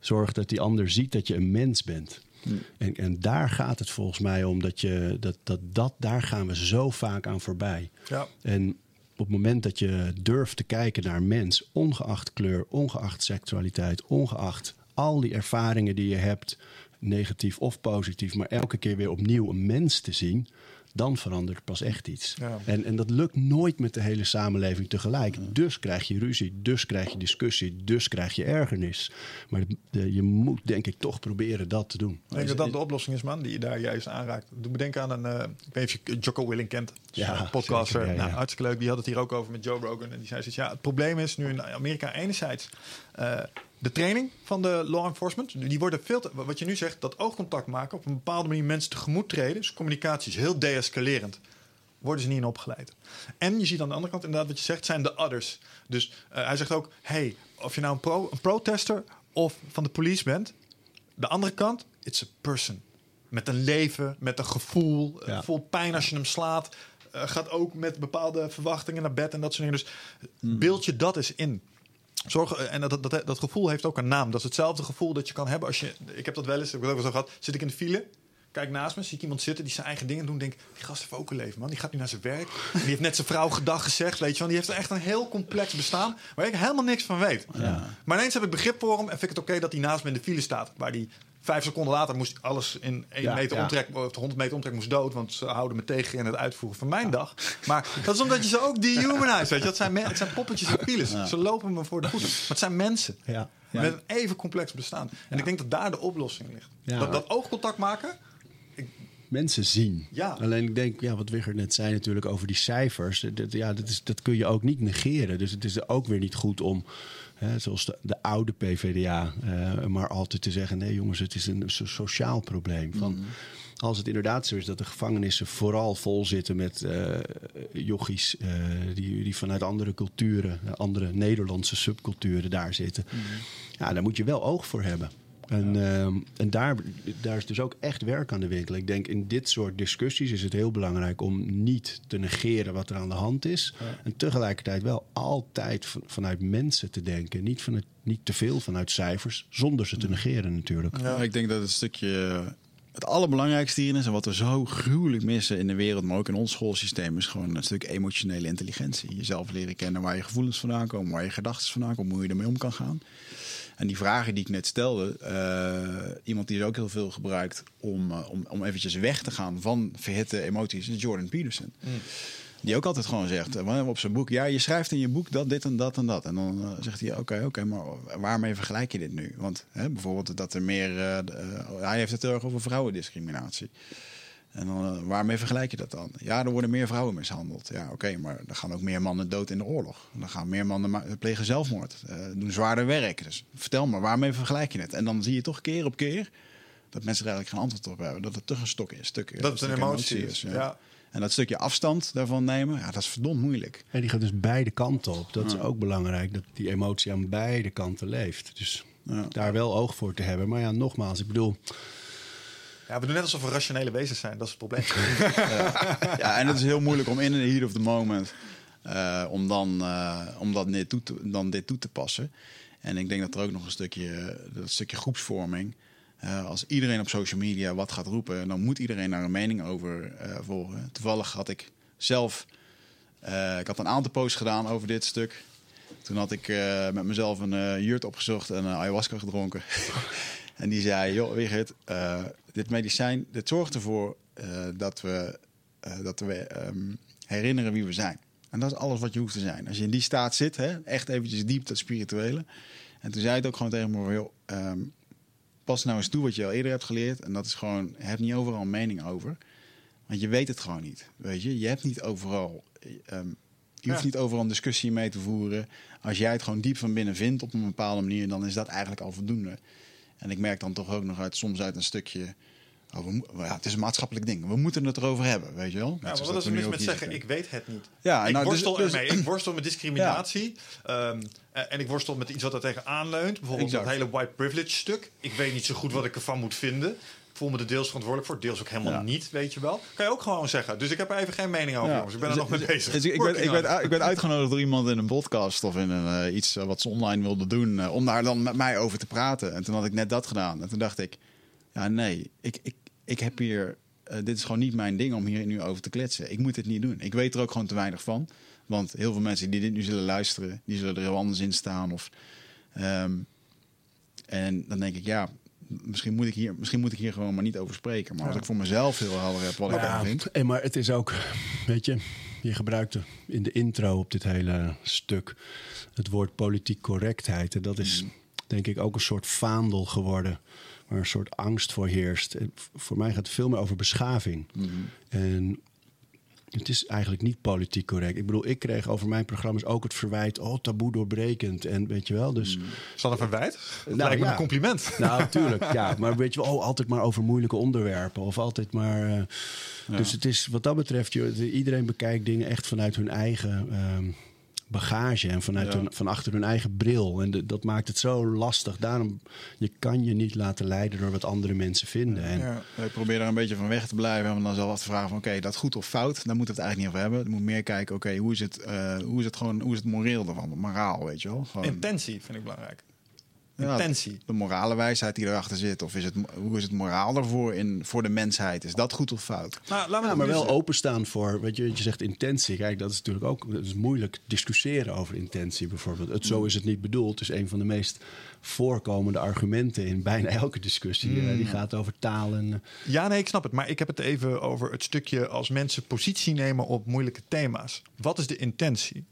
[SPEAKER 1] Zorg dat die ander ziet dat je een mens bent. Hmm. En, en, daar gaat het volgens mij om dat je dat, dat, dat daar gaan we zo vaak aan voorbij. Ja. En op het moment dat je durft te kijken naar mens, ongeacht kleur, ongeacht seksualiteit, ongeacht al die ervaringen die je hebt, negatief of positief, maar elke keer weer opnieuw een mens te zien, dan verandert pas echt iets. Ja. En, en dat lukt nooit met de hele samenleving tegelijk. Dus krijg je ruzie, dus krijg je discussie, dus krijg je ergernis. Maar de, je moet denk ik toch proberen dat te doen.
[SPEAKER 3] Ik denk dat dat de oplossing is, man, die je daar juist aanraakt. Doe me denken aan een, uh, ik weet niet of je Jocko Willing kent. Ja, een podcaster. Zeker, ja, nou, hartstikke leuk. Die had het hier ook over met Joe Rogan. En die zei, ja, het probleem is nu in Amerika enerzijds... Uh, de training van de law enforcement, die worden veel te, wat je nu zegt, dat oogcontact maken, op een bepaalde manier mensen tegemoet treden, dus communicatie is heel deescalerend, worden ze niet in opgeleid. En je ziet aan de andere kant inderdaad wat je zegt, zijn de others. Dus uh, hij zegt ook, hey, of je nou een, pro, een protester of van de police bent, de andere kant, it's a person. Met een leven, met een gevoel, ja. vol pijn als je hem slaat. Uh, gaat ook met bepaalde verwachtingen naar bed en dat soort dingen. Dus mm. beeld je dat eens in. Zorg, en dat, dat, dat, gevoel heeft ook een naam. Dat is hetzelfde gevoel dat je kan hebben als je. Ik heb dat wel eens, ik heb ook wel zo gehad. Zit ik in de file, kijk naast me, zie ik iemand zitten die zijn eigen dingen doet. Denk, die gast heeft ook een leven, man. Die gaat nu naar zijn werk. die heeft net zijn vrouw gedag gezegd, weet je wel. Die heeft echt een heel complex bestaan waar ik helemaal niks van weet. Ja. Maar ineens heb ik begrip voor hem en vind ik het oké okay dat hij naast me in de file staat. Waar die vijf seconden later moest alles in 1 ja, meter ja. omtrek, of 100 meter omtrek moest dood. Want ze houden me tegen in het uitvoeren van mijn dag. Maar dat is omdat je ze ook dehumanize, weet je. Dat zijn, het zijn poppetjes en. Ja. Ze lopen me voor de voeten. Maar het zijn mensen. Met een even complex bestaan. En ik denk dat daar de oplossing ligt. Dat, dat oogcontact maken... Ik,
[SPEAKER 1] mensen zien. Ja. Alleen ik denk, ja, wat Wigger net zei natuurlijk over die cijfers. Dat, ja, dat, is, dat kun je ook niet negeren. Dus het is ook weer niet goed om Hè, zoals de, de, oude PVDA, uh, maar altijd te zeggen: nee, jongens, het is een so sociaal probleem. Van, mm. Als het inderdaad zo is dat de gevangenissen vooral vol zitten met uh, jochies uh, die, die vanuit andere culturen, andere Nederlandse subculturen daar zitten, mm. ja, daar moet je wel oog voor hebben. En, ja. uh, en daar, daar is dus ook echt werk aan de winkel. Ik denk in dit soort discussies is het heel belangrijk om niet te negeren wat er aan de hand is. Ja. En tegelijkertijd wel altijd van, vanuit mensen te denken. Niet, niet te veel vanuit cijfers, zonder ze te negeren natuurlijk.
[SPEAKER 2] Ja, ik denk dat het stukje het allerbelangrijkste hierin is en wat we zo gruwelijk missen in de wereld, maar ook in ons schoolsysteem, is gewoon een stuk emotionele intelligentie. Jezelf leren kennen waar je gevoelens vandaan komen, waar je gedachten vandaan komen, hoe je ermee om kan gaan. En die vragen die ik net stelde, eh, iemand die is ook heel veel gebruikt om, uh, om, om eventjes weg te gaan van verhitte emoties, is Jordan Peterson.
[SPEAKER 3] Mm.
[SPEAKER 2] Die ook altijd gewoon zegt, uh, op zijn boek, ja, je schrijft in je boek dat, dit en dat en dat. En dan zegt hij, oké, oké, maar waarmee vergelijk je dit nu? Want hè, bijvoorbeeld dat er meer, hij heeft het heel erg over vrouwendiscriminatie. En dan, waarmee vergelijk je dat dan? Ja, er worden meer vrouwen mishandeld. Ja, oké, maar er gaan ook meer mannen dood in de oorlog. Dan gaan meer mannen plegen zelfmoord, uh, doen zwaarder werk. Dus vertel maar, waarmee vergelijk je het? En dan zie je toch keer op keer dat mensen er eigenlijk geen antwoord op hebben. Dat het toch een stok is. Stuk,
[SPEAKER 3] dat het een emotie is.
[SPEAKER 2] Ja.
[SPEAKER 3] ja.
[SPEAKER 2] En dat stukje afstand daarvan nemen, ja, dat is verdomd moeilijk.
[SPEAKER 1] En die gaat dus beide kanten op. Dat is ook belangrijk, dat die emotie aan beide kanten leeft. Dus ja. daar wel oog voor te hebben. Maar ja, nogmaals, ik bedoel...
[SPEAKER 3] Ja, we doen net alsof we rationele wezens zijn. Dat is het probleem.
[SPEAKER 2] ja. en het is heel moeilijk om in de heat of the moment... Uh, om dan, uh, om dat dit toe te, dan dit toe te passen. En ik denk dat er ook nog een stukje, dat stukje groepsvorming... Uh, als iedereen op social media wat gaat roepen... dan moet iedereen daar een mening over volgen. Toevallig had ik zelf... ik had een aantal posts gedaan over dit stuk... Toen had ik met mezelf een jurt opgezocht en ayahuasca gedronken. En die zei, joh, Wigert, uh, dit medicijn, dit zorgt ervoor uh, dat we, uh, dat we um, herinneren wie we zijn. En dat is alles wat je hoeft te zijn. Als je in die staat zit, hè, echt eventjes diep dat spirituele. En toen zei het ook gewoon tegen me, joh, um, pas nou eens toe wat je al eerder hebt geleerd. En dat is gewoon, heb niet overal een mening over. Want je weet het gewoon niet, weet je. Je hebt niet overal... Um, je hoeft niet overal een discussie mee te voeren. Als jij het gewoon diep van binnen vindt op een bepaalde manier, dan is dat eigenlijk al voldoende. En ik merk dan toch ook nog uit, soms uit een stukje. Oh, we, ja, het is een maatschappelijk ding. We moeten het erover hebben, weet je wel?
[SPEAKER 3] Ja, maar wat is er mis met zeggen, ik weet het niet.
[SPEAKER 2] Ja,
[SPEAKER 3] ik
[SPEAKER 2] nou,
[SPEAKER 3] worstel
[SPEAKER 2] dus,
[SPEAKER 3] ermee. Ik worstel met discriminatie. Ja. Um, en ik worstel met iets wat er tegenaan leunt. Bijvoorbeeld dat hele white privilege stuk. Ik weet niet zo goed wat ik ervan moet vinden. Voel me er deels verantwoordelijk voor, deels ook helemaal
[SPEAKER 2] Ja.
[SPEAKER 3] niet, weet je wel. Kan je ook gewoon zeggen. Dus ik heb er even geen mening over,
[SPEAKER 2] Ja.
[SPEAKER 3] jongens. Ik ben er nog mee bezig.
[SPEAKER 2] Dus ik, werd, ik, werd, ik werd uitgenodigd door iemand in een podcast of in een, eh, iets eh, wat ze online wilden doen. eh, om daar dan met mij over te praten. En toen had ik net dat gedaan. En toen dacht ik, ja nee, ik, ik, ik heb hier, dit is gewoon niet mijn ding om hier nu over te kletsen. Ik moet dit niet doen. Ik weet er ook gewoon te weinig van. Want heel veel mensen die dit nu zullen luisteren, die zullen er heel anders in staan. Of, ehm, en dan denk ik, ja, misschien moet ik, hier, misschien moet ik hier gewoon maar niet over spreken. Maar als ik voor mezelf heel helder heb wat ik
[SPEAKER 1] Ja,
[SPEAKER 2] vind.
[SPEAKER 1] en maar het is ook, weet je, je gebruikte in de intro op dit hele stuk het woord politiek correctheid. En dat is denk ik ook een soort vaandel geworden waar een soort angst voor heerst. En voor mij gaat het veel meer over beschaving. En het is eigenlijk niet politiek correct. Ik bedoel, ik kreeg over mijn programma's ook het verwijt, oh, taboe doorbrekend. En weet je wel, dus...
[SPEAKER 3] Is dat een verwijt? Dat
[SPEAKER 1] Nou,
[SPEAKER 3] lijkt me
[SPEAKER 1] ja.
[SPEAKER 3] een compliment.
[SPEAKER 1] Nou, natuurlijk, ja. Maar weet je wel, oh, altijd maar over moeilijke onderwerpen. Of altijd maar... eh, Dus het is wat dat betreft, iedereen bekijkt dingen echt vanuit hun eigen ehm, bagage. En vanuit
[SPEAKER 2] Ja.
[SPEAKER 1] hun, van achter hun eigen bril. En de- dat maakt het zo lastig. Daarom, je kan je niet laten leiden door wat andere mensen vinden. En,
[SPEAKER 3] Ja.
[SPEAKER 2] Ik probeer daar een beetje van weg te blijven. En dan zelf af te vragen van oké, dat goed of fout, daar moeten we het eigenlijk niet over hebben. Je moet meer kijken, oké, hoe is het, eh, hoe is het gewoon, hoe is het moreel ervan? Het moraal, weet je wel? Gewoon,
[SPEAKER 3] Intentie vind ik belangrijk.
[SPEAKER 2] Ja,
[SPEAKER 3] Intentie.
[SPEAKER 2] de morale wijsheid die erachter zit. Of is het, hoe is het moraal ervoor in, voor de mensheid? Is dat goed of fout?
[SPEAKER 3] Nou, laten we
[SPEAKER 1] Ja, maar wel openstaan voor, weet je, je zegt intentie. Kijk, dat is natuurlijk ook dat is moeilijk discussiëren over intentie bijvoorbeeld. Het zo is het niet bedoeld. is een van de meest voorkomende argumenten in bijna elke discussie. Eh, die gaat over taal en... eh,
[SPEAKER 3] Ja, nee, ik snap het. Maar ik heb het even over het stukje als mensen positie nemen op moeilijke thema's. Wat is de intentie?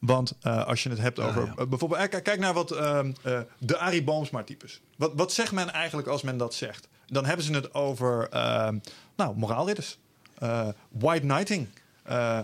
[SPEAKER 3] Want eh, als je het hebt over...
[SPEAKER 1] ja.
[SPEAKER 3] eh, bijvoorbeeld, kijk, kijk naar wat ehm, eh, de Arie Boomsma-types. Wat, wat zegt men eigenlijk als men dat zegt? Dan hebben ze het over, ehm, nou, moraalridders. White knighting.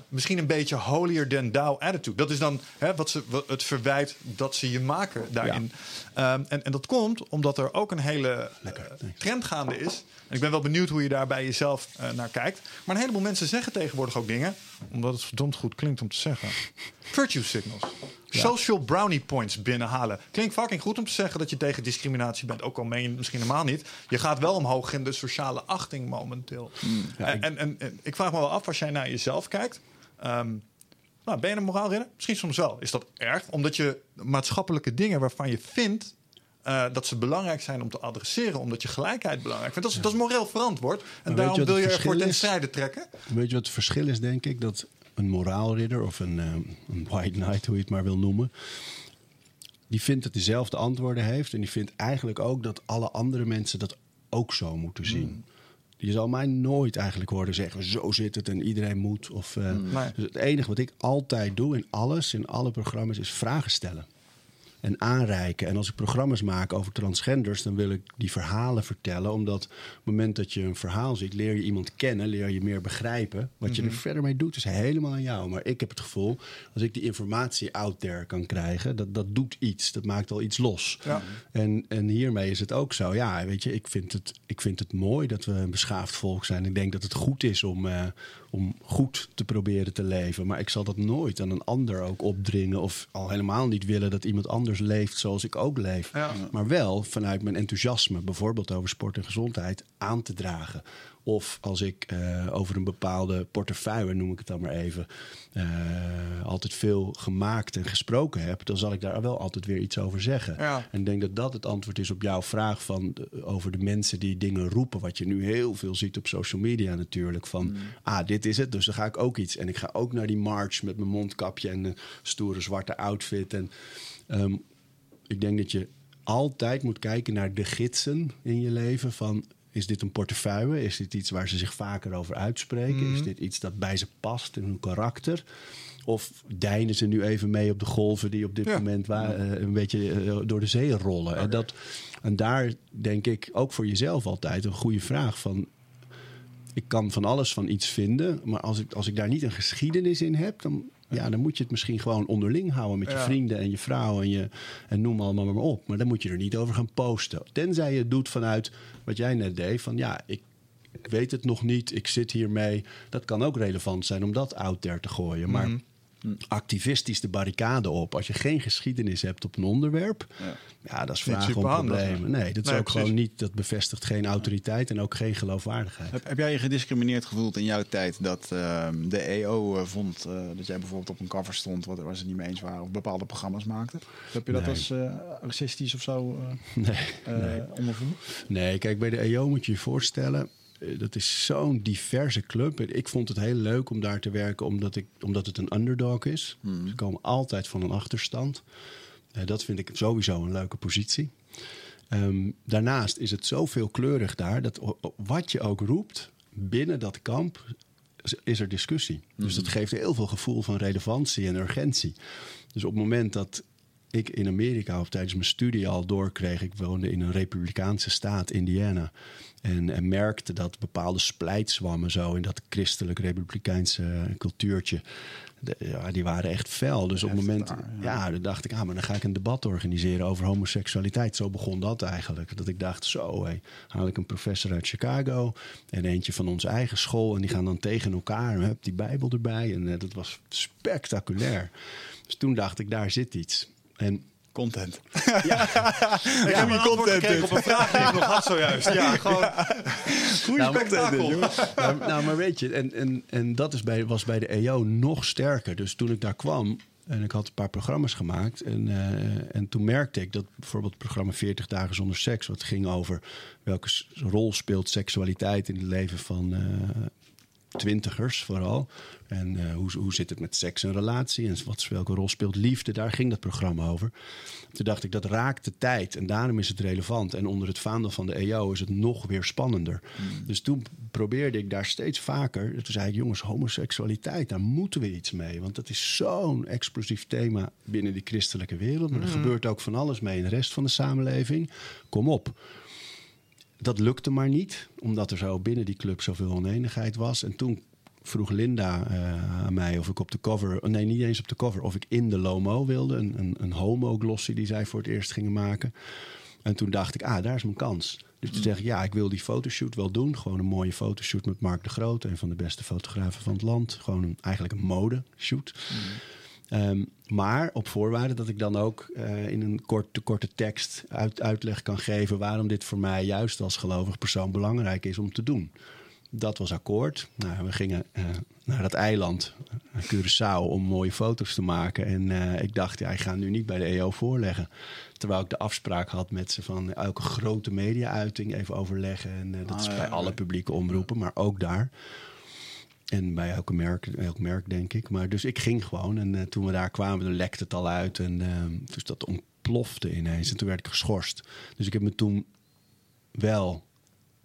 [SPEAKER 3] Misschien een beetje holier than thou attitude. Dat is dan hè, wat ze, wat het verwijt dat ze je maken daarin. Ehm, en, en dat komt omdat er ook een hele
[SPEAKER 1] thanks.
[SPEAKER 3] trend gaande is. En ik ben wel benieuwd hoe je daar bij jezelf eh, naar kijkt. Maar een heleboel mensen zeggen tegenwoordig ook dingen, omdat het verdomd goed klinkt om te zeggen. Virtue signals. Social brownie points binnenhalen. Klinkt fucking goed om te zeggen dat je tegen discriminatie bent. Ook al meen je het misschien helemaal niet. Je gaat wel omhoog in de sociale achting momenteel.
[SPEAKER 1] Ja,
[SPEAKER 3] en,
[SPEAKER 1] ik-
[SPEAKER 3] en, en, en ik vraag me wel af, als jij naar jezelf kijkt. ehm, nou, ben je een moraalridder? Misschien soms wel. Is dat erg? Omdat je maatschappelijke dingen waarvan je vindt eh, dat ze belangrijk zijn om te adresseren, omdat je gelijkheid belangrijk vindt. Dat is, dat is moreel verantwoord. En daarom wil je ervoor ten strijde trekken.
[SPEAKER 1] Weet je wat het verschil is, denk ik? Dat een moraalridder of een, eh, een white knight, hoe je het maar wil noemen... die vindt dat dezelfde antwoorden heeft. En die vindt eigenlijk ook dat alle andere mensen dat ook zo moeten zien.
[SPEAKER 3] Hmm.
[SPEAKER 1] Je zal mij nooit eigenlijk horen zeggen: zo zit het en iedereen moet. Of, eh,
[SPEAKER 3] Nee.
[SPEAKER 1] dus het enige wat ik altijd doe in alles, in alle programma's, is vragen stellen. En aanreiken. En als ik programma's maak over transgenders, dan wil ik die verhalen vertellen. Omdat op het moment dat je een verhaal ziet, leer je iemand kennen, leer je meer begrijpen. Wat je er verder mee doet, is helemaal aan jou. Maar ik heb het gevoel, als ik die informatie out there kan krijgen, dat, dat doet iets. Dat maakt al iets los.
[SPEAKER 3] Ja.
[SPEAKER 1] En, en hiermee is het ook zo. Ja, weet je, ik vind het, ik vind het mooi dat we een beschaafd volk zijn. Ik denk dat het goed is om, eh, om goed te proberen te leven. Maar ik zal dat nooit aan een ander ook opdringen. Of al helemaal niet willen dat iemand anders leeft zoals ik ook leef.
[SPEAKER 3] Ja.
[SPEAKER 1] Maar wel vanuit mijn enthousiasme, bijvoorbeeld over sport en gezondheid, aan te dragen. Of als ik eh, over een bepaalde portefeuille, noem ik het dan maar even, eh, altijd veel gemaakt en gesproken heb, dan zal ik daar wel altijd weer iets over zeggen.
[SPEAKER 3] Ja.
[SPEAKER 1] En ik denk dat dat het antwoord is op jouw vraag van, de- over de mensen die dingen roepen. Wat je nu heel veel ziet op social media natuurlijk. Van, ah, dit is het, dus dan ga ik ook iets. En ik ga ook naar die march met mijn mondkapje en een stoere zwarte outfit. En ehm, ik denk dat je altijd moet kijken naar de gidsen in je leven. Van, is dit een portefeuille? Is dit iets waar ze zich vaker over uitspreken? Is dit iets dat bij ze past in hun karakter? Of deinen ze nu even mee op de golven die op dit
[SPEAKER 3] Ja.
[SPEAKER 1] moment wa- eh, een beetje eh, door de zee rollen? En, dat, en daar denk ik ook voor jezelf altijd een goede vraag van... Ik kan van alles van iets vinden, maar als ik, als ik daar niet een geschiedenis in heb, dan, ja, dan moet je het misschien gewoon onderling houden met je
[SPEAKER 3] Ja.
[SPEAKER 1] vrienden en je vrouw en, je, en noem allemaal maar op. Maar dan moet je er niet over gaan posten. Tenzij je het doet vanuit wat jij net deed, van ja, ik, ik weet het nog niet, ik zit hiermee. Dat kan ook relevant zijn om dat out there te gooien. Maar
[SPEAKER 3] Mhm.
[SPEAKER 1] Activistisch de barricade op, als je geen geschiedenis hebt op een onderwerp,
[SPEAKER 2] Ja.
[SPEAKER 1] ja, dat is vragen om
[SPEAKER 3] superhandig,
[SPEAKER 1] problemen. Nee, dat is
[SPEAKER 3] Nee,
[SPEAKER 1] ook
[SPEAKER 3] precies.
[SPEAKER 1] gewoon niet, dat bevestigt geen autoriteit en ook geen geloofwaardigheid.
[SPEAKER 2] Heb, heb jij je gediscrimineerd gevoeld in jouw tijd dat ehm, de EO eh, vond eh, dat jij bijvoorbeeld op een cover stond wat, waar ze het niet mee eens waren of bepaalde programma's maakte? Heb je dat
[SPEAKER 1] Nee.
[SPEAKER 2] als eh, racistisch of zo
[SPEAKER 1] Nee, nee.
[SPEAKER 2] ondervonden?
[SPEAKER 1] Nee, kijk, bij de EO moet je je voorstellen... eh, dat is zo'n diverse club. Ik vond het heel leuk om daar te werken... omdat, ik, omdat het een underdog is. Ze komen altijd van een achterstand. Eh, dat vind ik sowieso een leuke positie. Ehm, daarnaast is het zo veelkleurig daar... dat wat je ook roept binnen dat kamp... is- er discussie. Dus dat geeft heel veel gevoel van relevantie en urgentie. Dus op het moment dat ik in Amerika of tijdens mijn studie al doorkreeg. Ik woonde in een republikeinse staat, Indiana. En, en merkte dat bepaalde splijtswammen zo in dat christelijk-republikeinse cultuurtje. de- ja, die waren echt fel. Dus op het moment,
[SPEAKER 2] daar,
[SPEAKER 1] ja. dan dacht ik, ah, maar dan ga ik een debat organiseren over homoseksualiteit. Zo begon dat eigenlijk. Dat ik dacht, zo, hé, haal ik een professor uit Chicago en eentje van onze eigen school. En die gaan dan tegen elkaar en heb die Bijbel erbij. En eh, dat was spectaculair. Dus toen dacht ik, daar zit iets. En
[SPEAKER 2] Content.
[SPEAKER 3] Ik heb een antwoord gekregen op een vraag die ik nog had zojuist. Ja, gewoon goede
[SPEAKER 1] Nou,
[SPEAKER 3] spektakel.
[SPEAKER 1] nou, nou, maar weet je, en, en, en dat is bij, was bij de EO nog sterker. Dus toen ik daar kwam en ik had een paar programma's gemaakt. En, eh, en toen merkte ik dat bijvoorbeeld het programma 40 dagen zonder seks... wat ging over welke rol speelt seksualiteit in het leven van eh, twintigers vooral. En eh, hoe, hoe zit het met seks en relatie? En wat, welke rol speelt liefde? Daar ging dat programma over. Toen dacht ik, dat raakt de tijd. En daarom is het relevant. En onder het vaandel van de EO is het nog weer spannender. Dus toen probeerde ik daar steeds vaker... Toen zei ik, jongens, homoseksualiteit, daar moeten we iets mee. Want dat is zo'n explosief thema binnen die christelijke wereld. Maar er gebeurt ook van alles mee in de rest van de samenleving. Kom op. Dat lukte maar niet, omdat er zo binnen die club zoveel oneenigheid was. En toen vroeg Linda eh, aan mij of ik op de cover, nee, niet eens op de cover, of ik in de Lomo wilde. Een, een, een homo-glossy die zij voor het eerst gingen maken. En toen dacht ik, ah, daar is mijn kans. Dus toen zeg ik, ja, ik wil die fotoshoot wel doen. Gewoon een mooie fotoshoot met Mark de Groot, een van de beste fotografen van het land. Gewoon een, eigenlijk een modeshoot. Ehm, maar op voorwaarde dat ik dan ook eh, in een korte, korte tekst uit, uitleg kan geven waarom dit voor mij juist als gelovig persoon belangrijk is om te doen. Dat was akkoord. Nou, we gingen eh, naar dat eiland, eh, Curaçao, om mooie foto's te maken. En ik dacht, ja, ik ga nu niet bij de EO voorleggen. Terwijl ik de afspraak had met ze van elke grote media-uiting even overleggen. En dat
[SPEAKER 2] Ah,
[SPEAKER 1] is
[SPEAKER 2] ja,
[SPEAKER 1] bij
[SPEAKER 2] ja.
[SPEAKER 1] alle publieke omroepen, maar ook daar. En bij elke merk, elk merk, denk ik. Maar dus ik ging gewoon. En eh, toen we daar kwamen, lekte het al uit. En eh, dus dat on- plofte ineens. En toen werd ik geschorst. Dus ik heb me toen wel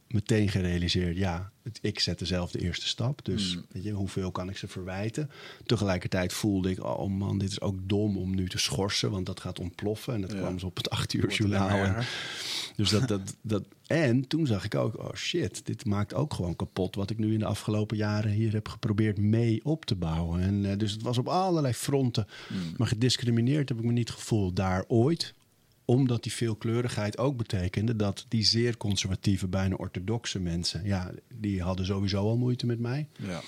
[SPEAKER 1] meteen gerealiseerd, ja, het, ik zette zelf de eerste stap. Dus weet je, hoeveel kan ik ze verwijten? Tegelijkertijd voelde ik, oh man, dit is ook dom om nu te schorsen, want dat gaat ontploffen. En dat
[SPEAKER 2] Ja.
[SPEAKER 1] kwam ze op het acht uur
[SPEAKER 2] Wordt
[SPEAKER 1] journaal. En, dus dat, dat, dat, en toen zag ik ook, oh shit, dit maakt ook gewoon kapot wat ik nu in de afgelopen jaren hier heb geprobeerd mee op te bouwen. En eh, dus het was op allerlei fronten. Maar gediscrimineerd heb ik me niet gevoeld daar ooit omdat die veelkleurigheid ook betekende dat die zeer conservatieve, bijna orthodoxe mensen, ja, die hadden sowieso al moeite met mij.
[SPEAKER 2] Ja.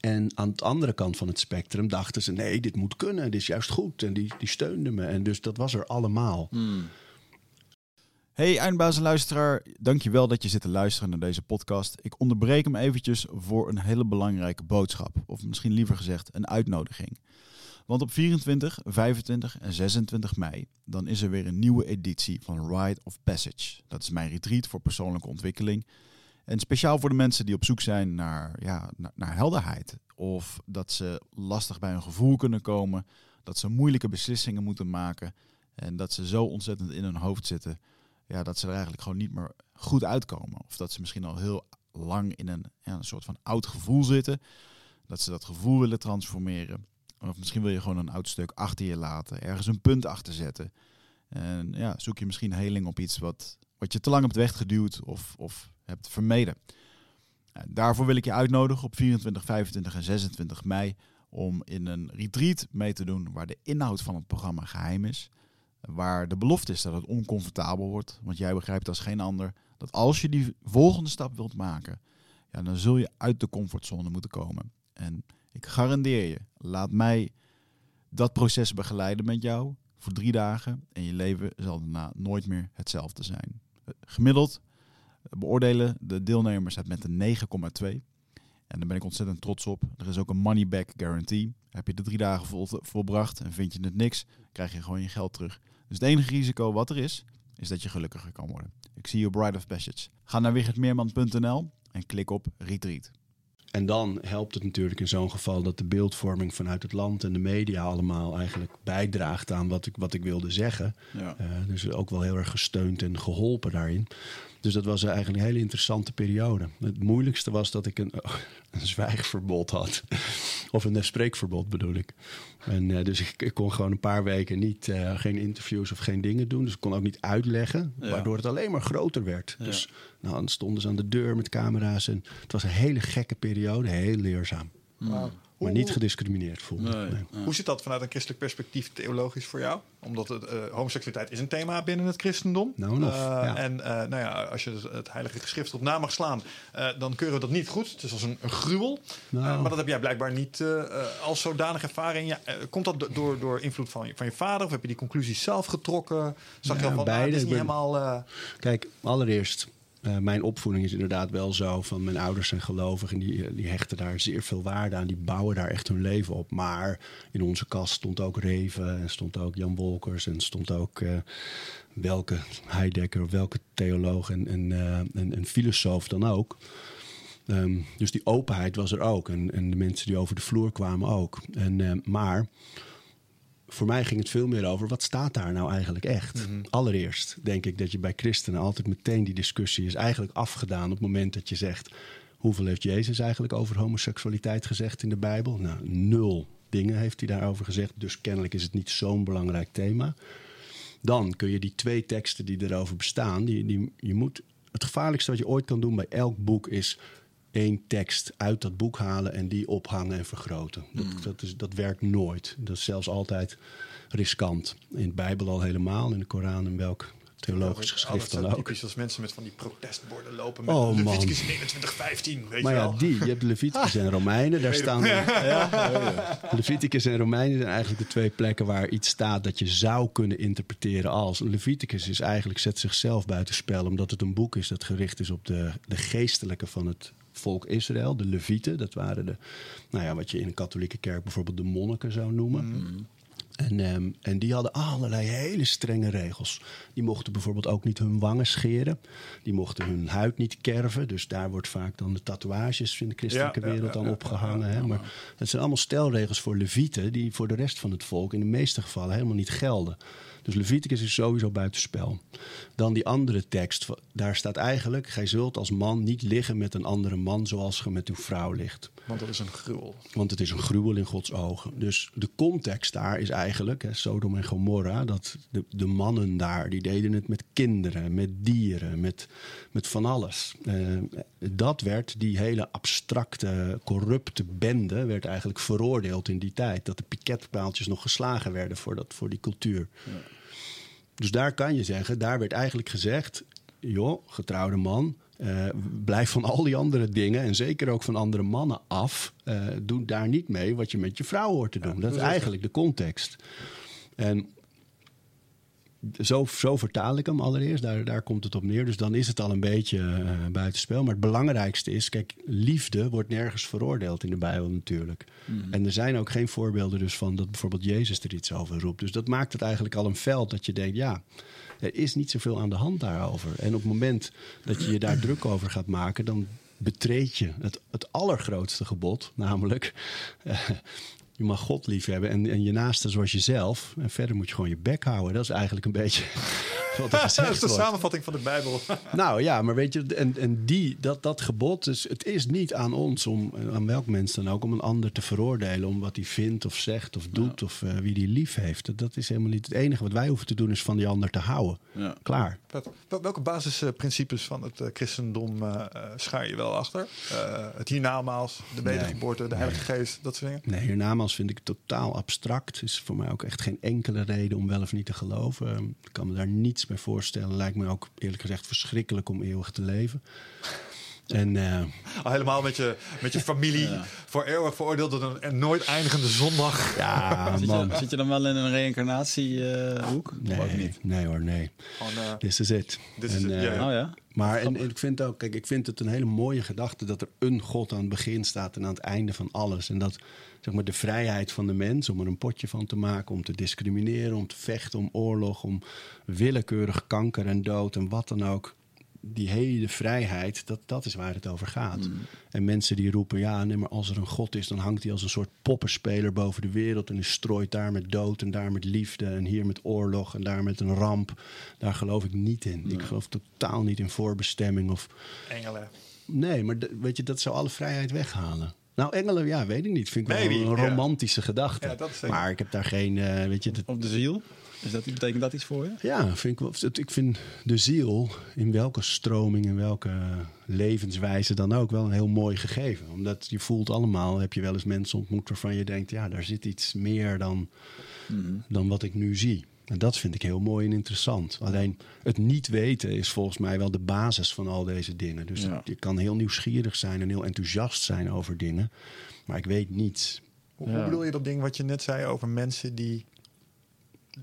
[SPEAKER 1] En aan de andere kant van het spectrum dachten ze: nee, dit moet kunnen, dit is juist goed. En die, die steunden me. En dus dat was er allemaal.
[SPEAKER 2] Hey eindbazenluisteraar, dankjewel dat je zit te luisteren naar deze podcast. Ik onderbreek hem eventjes voor een hele belangrijke boodschap. Of misschien liever gezegd een uitnodiging. Want op 24, 25 en 26 mei, dan is er weer een nieuwe editie van Rite of Passage. Dat is mijn retreat voor persoonlijke ontwikkeling. En speciaal voor de mensen die op zoek zijn naar, ja, naar helderheid. Of dat ze lastig bij hun gevoel kunnen komen. Dat ze moeilijke beslissingen moeten maken. En dat ze zo ontzettend in hun hoofd zitten ja, dat ze er eigenlijk gewoon niet meer goed uitkomen. Of dat ze misschien al heel lang in een, ja, een soort van oud gevoel zitten. Dat ze dat gevoel willen transformeren. Of misschien wil je gewoon een oud stuk achter je laten. Ergens een punt achter zetten. En ja, zoek je misschien heling op iets wat, wat je te lang hebt weggeduwd of, of hebt vermeden. Daarvoor wil ik je uitnodigen op 24, 25 en 26 mei om in een retreat mee te doen waar de inhoud van het programma geheim is. Waar de belofte is dat het oncomfortabel wordt. Want jij begrijpt als geen ander dat als je die volgende stap wilt maken, ja, dan zul je uit de comfortzone moeten komen. En ik garandeer je, laat mij dat proces begeleiden met jou voor drie dagen. En je leven zal daarna nooit meer hetzelfde zijn. Gemiddeld beoordelen de deelnemers het met een 9,2. En daar ben ik ontzettend trots op. Er is ook een money back guarantee. Heb je de drie dagen vol, volbracht en vind je het niks, krijg je gewoon je geld terug. Dus het enige risico wat er is, is dat je gelukkiger kan worden. Ik zie je Bride of Passage. Ga naar wichertmeerman.nl en klik op Retreat.
[SPEAKER 1] En dan helpt het natuurlijk in zo'n geval dat de beeldvorming vanuit het land en de media allemaal eigenlijk bijdraagt aan wat ik, wat ik wilde zeggen.
[SPEAKER 2] Ja.
[SPEAKER 1] Eh, dus ook wel heel erg gesteund en geholpen daarin. Dus dat was eigenlijk een hele interessante periode. Het moeilijkste was dat ik een, een zwijgverbod had. Of een spreekverbod bedoel ik. En, eh, dus ik, ik kon gewoon een paar weken niet, eh, geen interviews of geen dingen doen. Dus ik kon ook niet uitleggen,
[SPEAKER 2] Ja.
[SPEAKER 1] waardoor het alleen maar groter werd.
[SPEAKER 2] Ja.
[SPEAKER 1] Dus nou, dan stonden ze aan de deur met camera's. En het was een hele gekke periode, heel leerzaam. Maar niet gediscrimineerd voelde ik.
[SPEAKER 2] Nee.
[SPEAKER 1] Nee.
[SPEAKER 3] Hoe zit dat vanuit een christelijk perspectief theologisch voor jou? Omdat het, eh, homoseksualiteit is een thema binnen het christendom.
[SPEAKER 1] Nou en of,
[SPEAKER 3] Eh,
[SPEAKER 1] ja.
[SPEAKER 3] En eh, nou ja, als je het- het heilige geschrift op na mag slaan, eh, dan keuren we dat niet goed. Het is als een, een gruwel.
[SPEAKER 1] Nou.
[SPEAKER 3] Maar dat heb jij blijkbaar niet als zodanig ervaring. Ja, komt dat do- door, door invloed van je, van je vader? Of heb je die conclusies zelf getrokken? Zag je al van,
[SPEAKER 1] beide.
[SPEAKER 3] ah, dit is niet
[SPEAKER 1] ben-
[SPEAKER 3] helemaal... eh,
[SPEAKER 1] Kijk, allereerst, eh, mijn opvoeding is inderdaad wel zo van mijn ouders zijn gelovig en die, eh, die hechten daar zeer veel waarde aan. Die bouwen daar echt hun leven op. Maar in onze kast stond ook Reven en stond ook Jan Wolkers en stond ook eh, welke Heidegger welke theoloog en, en, en filosoof dan ook. Ehm, dus die openheid was er ook. En, en de mensen die over de vloer kwamen ook. En, maar voor mij ging het veel meer over wat staat daar nou eigenlijk echt. Allereerst denk ik dat je bij christenen altijd meteen die discussie is eigenlijk afgedaan op het moment dat je zegt: hoeveel heeft Jezus eigenlijk over homoseksualiteit gezegd in de Bijbel? Nou, nul dingen heeft hij daarover gezegd. Dus kennelijk is het niet zo'n belangrijk thema. Dan kun je die twee teksten die erover bestaan, die, die, je moet, het gevaarlijkste wat je ooit kan doen bij elk boek is één tekst uit dat boek halen en die ophangen en vergroten. Dat, dat, is, dat werkt nooit. Dat is zelfs altijd riskant. In de Bijbel al helemaal, in de Koran en welk theologisch geschrift dan ook.
[SPEAKER 3] typisch als mensen met van die protestborden lopen met
[SPEAKER 1] Oh, man.
[SPEAKER 3] Leviticus 21:15, weet
[SPEAKER 1] Maar
[SPEAKER 3] je
[SPEAKER 1] ja,
[SPEAKER 3] wel.
[SPEAKER 1] die, je hebt Leviticus en Romeinen, daar staan... Leviticus en Romeinen zijn eigenlijk de twee plekken waar iets staat dat je zou kunnen interpreteren als. Leviticus is eigenlijk, zet zichzelf buitenspel, omdat het een boek is dat gericht is op de, de geestelijke van het volk Israël, de Levieten. Dat waren de, nou ja, wat je in een katholieke kerk bijvoorbeeld de monniken zou noemen. En, ehm, en die hadden allerlei hele strenge regels. Die mochten bijvoorbeeld ook niet hun wangen scheren. Die mochten hun huid niet kerven. Dus daar wordt vaak dan de tatoeages in de christelijke
[SPEAKER 3] Ja,
[SPEAKER 1] wereld
[SPEAKER 3] ja,
[SPEAKER 1] dan opgehangen. hè. Maar het zijn allemaal stelregels voor levieten... die voor de rest van het volk in de meeste gevallen helemaal niet gelden. Dus Leviticus is sowieso buitenspel. Dan die andere tekst, daar staat eigenlijk... gij zult als man niet liggen met een andere man... zoals ge met uw vrouw ligt.
[SPEAKER 3] Want dat is een gruwel.
[SPEAKER 1] Want het is een gruwel in Gods ogen. Dus de context daar is eigenlijk, hè, Sodom en Gomorra, dat de, de mannen daar, die deden het met kinderen, met dieren, met, met van alles. Eh, dat werd, die hele abstracte, corrupte bende, werd eigenlijk veroordeeld in die tijd. Dat de piketpaaltjes nog geslagen werden voor, dat, voor die cultuur. Dus daar kan je zeggen, daar werd eigenlijk gezegd, joh, getrouwde man, eh, blijf van al die andere dingen en zeker ook van andere mannen af. Eh, doe daar niet mee wat je met je vrouw hoort te doen. dat is eigenlijk de context. En zo, zo vertaal ik hem allereerst. Daar, daar komt het op neer. Dus dan is het al een beetje uh, buitenspel. Maar het belangrijkste is, kijk, liefde wordt nergens veroordeeld in de Bijbel natuurlijk. Mm. En er zijn ook geen voorbeelden dus van dat bijvoorbeeld Jezus er iets over roept. Dus dat maakt het eigenlijk al een veld dat je denkt, ja, er is niet zoveel aan de hand daarover. En op het moment dat je je daar druk over gaat maken, dan betreed je het, het allergrootste gebod, namelijk uh, je mag God lief hebben en, en je naaste zoals jezelf. En verder moet je gewoon je bek houden. Dat is eigenlijk een beetje
[SPEAKER 3] Dat is de samenvatting van de Bijbel.
[SPEAKER 1] Nou ja, maar weet je, en, en die, dat, dat gebod, dus het is niet aan ons, om, aan welk mens dan ook, om een ander te veroordelen om wat hij vindt of zegt of doet of uh, wie die lief heeft. Dat, dat is helemaal niet het enige wat wij hoeven te doen, is van die ander te houden.
[SPEAKER 2] Ja.
[SPEAKER 1] Klaar.
[SPEAKER 3] Wel- Welke basisprincipes van het eh, christendom eh, eh, schaar je wel achter? Eh, het hiernamaals, de wedergeboorte, de Heilige Geest, dat soort dingen?
[SPEAKER 1] Nee, hiernamaals vind ik totaal abstract. Is voor mij ook echt geen enkele reden om wel of niet te geloven. Ik kan me daar niets bij voorstellen. Lijkt me ook eerlijk gezegd verschrikkelijk om eeuwig te leven. En eh,
[SPEAKER 3] Al helemaal met je, met je familie voor eeuwig veroordeeld tot een, een nooit eindigende zondag.
[SPEAKER 1] ja,
[SPEAKER 2] Zit
[SPEAKER 1] man.
[SPEAKER 2] je, zit je dan wel in een reïncarnatiehoek?
[SPEAKER 1] Nee,
[SPEAKER 2] Of ook niet?
[SPEAKER 1] nee hoor, nee.
[SPEAKER 3] Gewoon, eh,
[SPEAKER 1] This is it, eh.
[SPEAKER 2] Oh?
[SPEAKER 1] Maar en, en ik vind ook, kijk, ik vind het een hele mooie gedachte dat er een God aan het begin staat en aan het einde van alles. En dat zeg maar, de vrijheid van de mens om er een potje van te maken, om te discrimineren, om te vechten, om oorlog, om willekeurig kanker en dood en wat dan ook. Die hele vrijheid, dat, dat is waar het over gaat. En mensen die roepen, ja, nee, maar als er een God is, dan hangt hij als een soort poppenspeler boven de wereld. En hij strooit daar met dood en daar met liefde en hier met oorlog en daar met een ramp. Daar geloof ik niet in. Ik geloof totaal niet in voorbestemming of
[SPEAKER 3] Engelen.
[SPEAKER 1] Nee, maar de- weet je, dat zou alle vrijheid weghalen. Nou, engelen, ja, weet ik niet. Vind ik wel
[SPEAKER 3] Maybe,
[SPEAKER 1] een
[SPEAKER 3] ja.
[SPEAKER 1] romantische gedachte.
[SPEAKER 3] Ja, dat is zeker.
[SPEAKER 1] maar ik heb daar geen, eh, weet je... dat-
[SPEAKER 2] Op de ziel? Is dat, betekent dat iets voor je?
[SPEAKER 1] ja, vind ik, ik vind de ziel, in welke stroming, in welke levenswijze dan ook, wel een heel mooi gegeven. Omdat je voelt allemaal, heb je wel eens mensen ontmoet waarvan je denkt, ja, daar zit iets meer dan, dan wat ik nu zie. En dat vind ik heel mooi en interessant. Alleen het niet weten is volgens mij wel de basis van al deze dingen. Dus
[SPEAKER 2] Ja.
[SPEAKER 1] je kan heel nieuwsgierig zijn en heel enthousiast zijn over dingen. Maar ik weet niets.
[SPEAKER 3] Hoe,
[SPEAKER 2] Ja.
[SPEAKER 3] hoe bedoel je dat ding wat je net zei over mensen die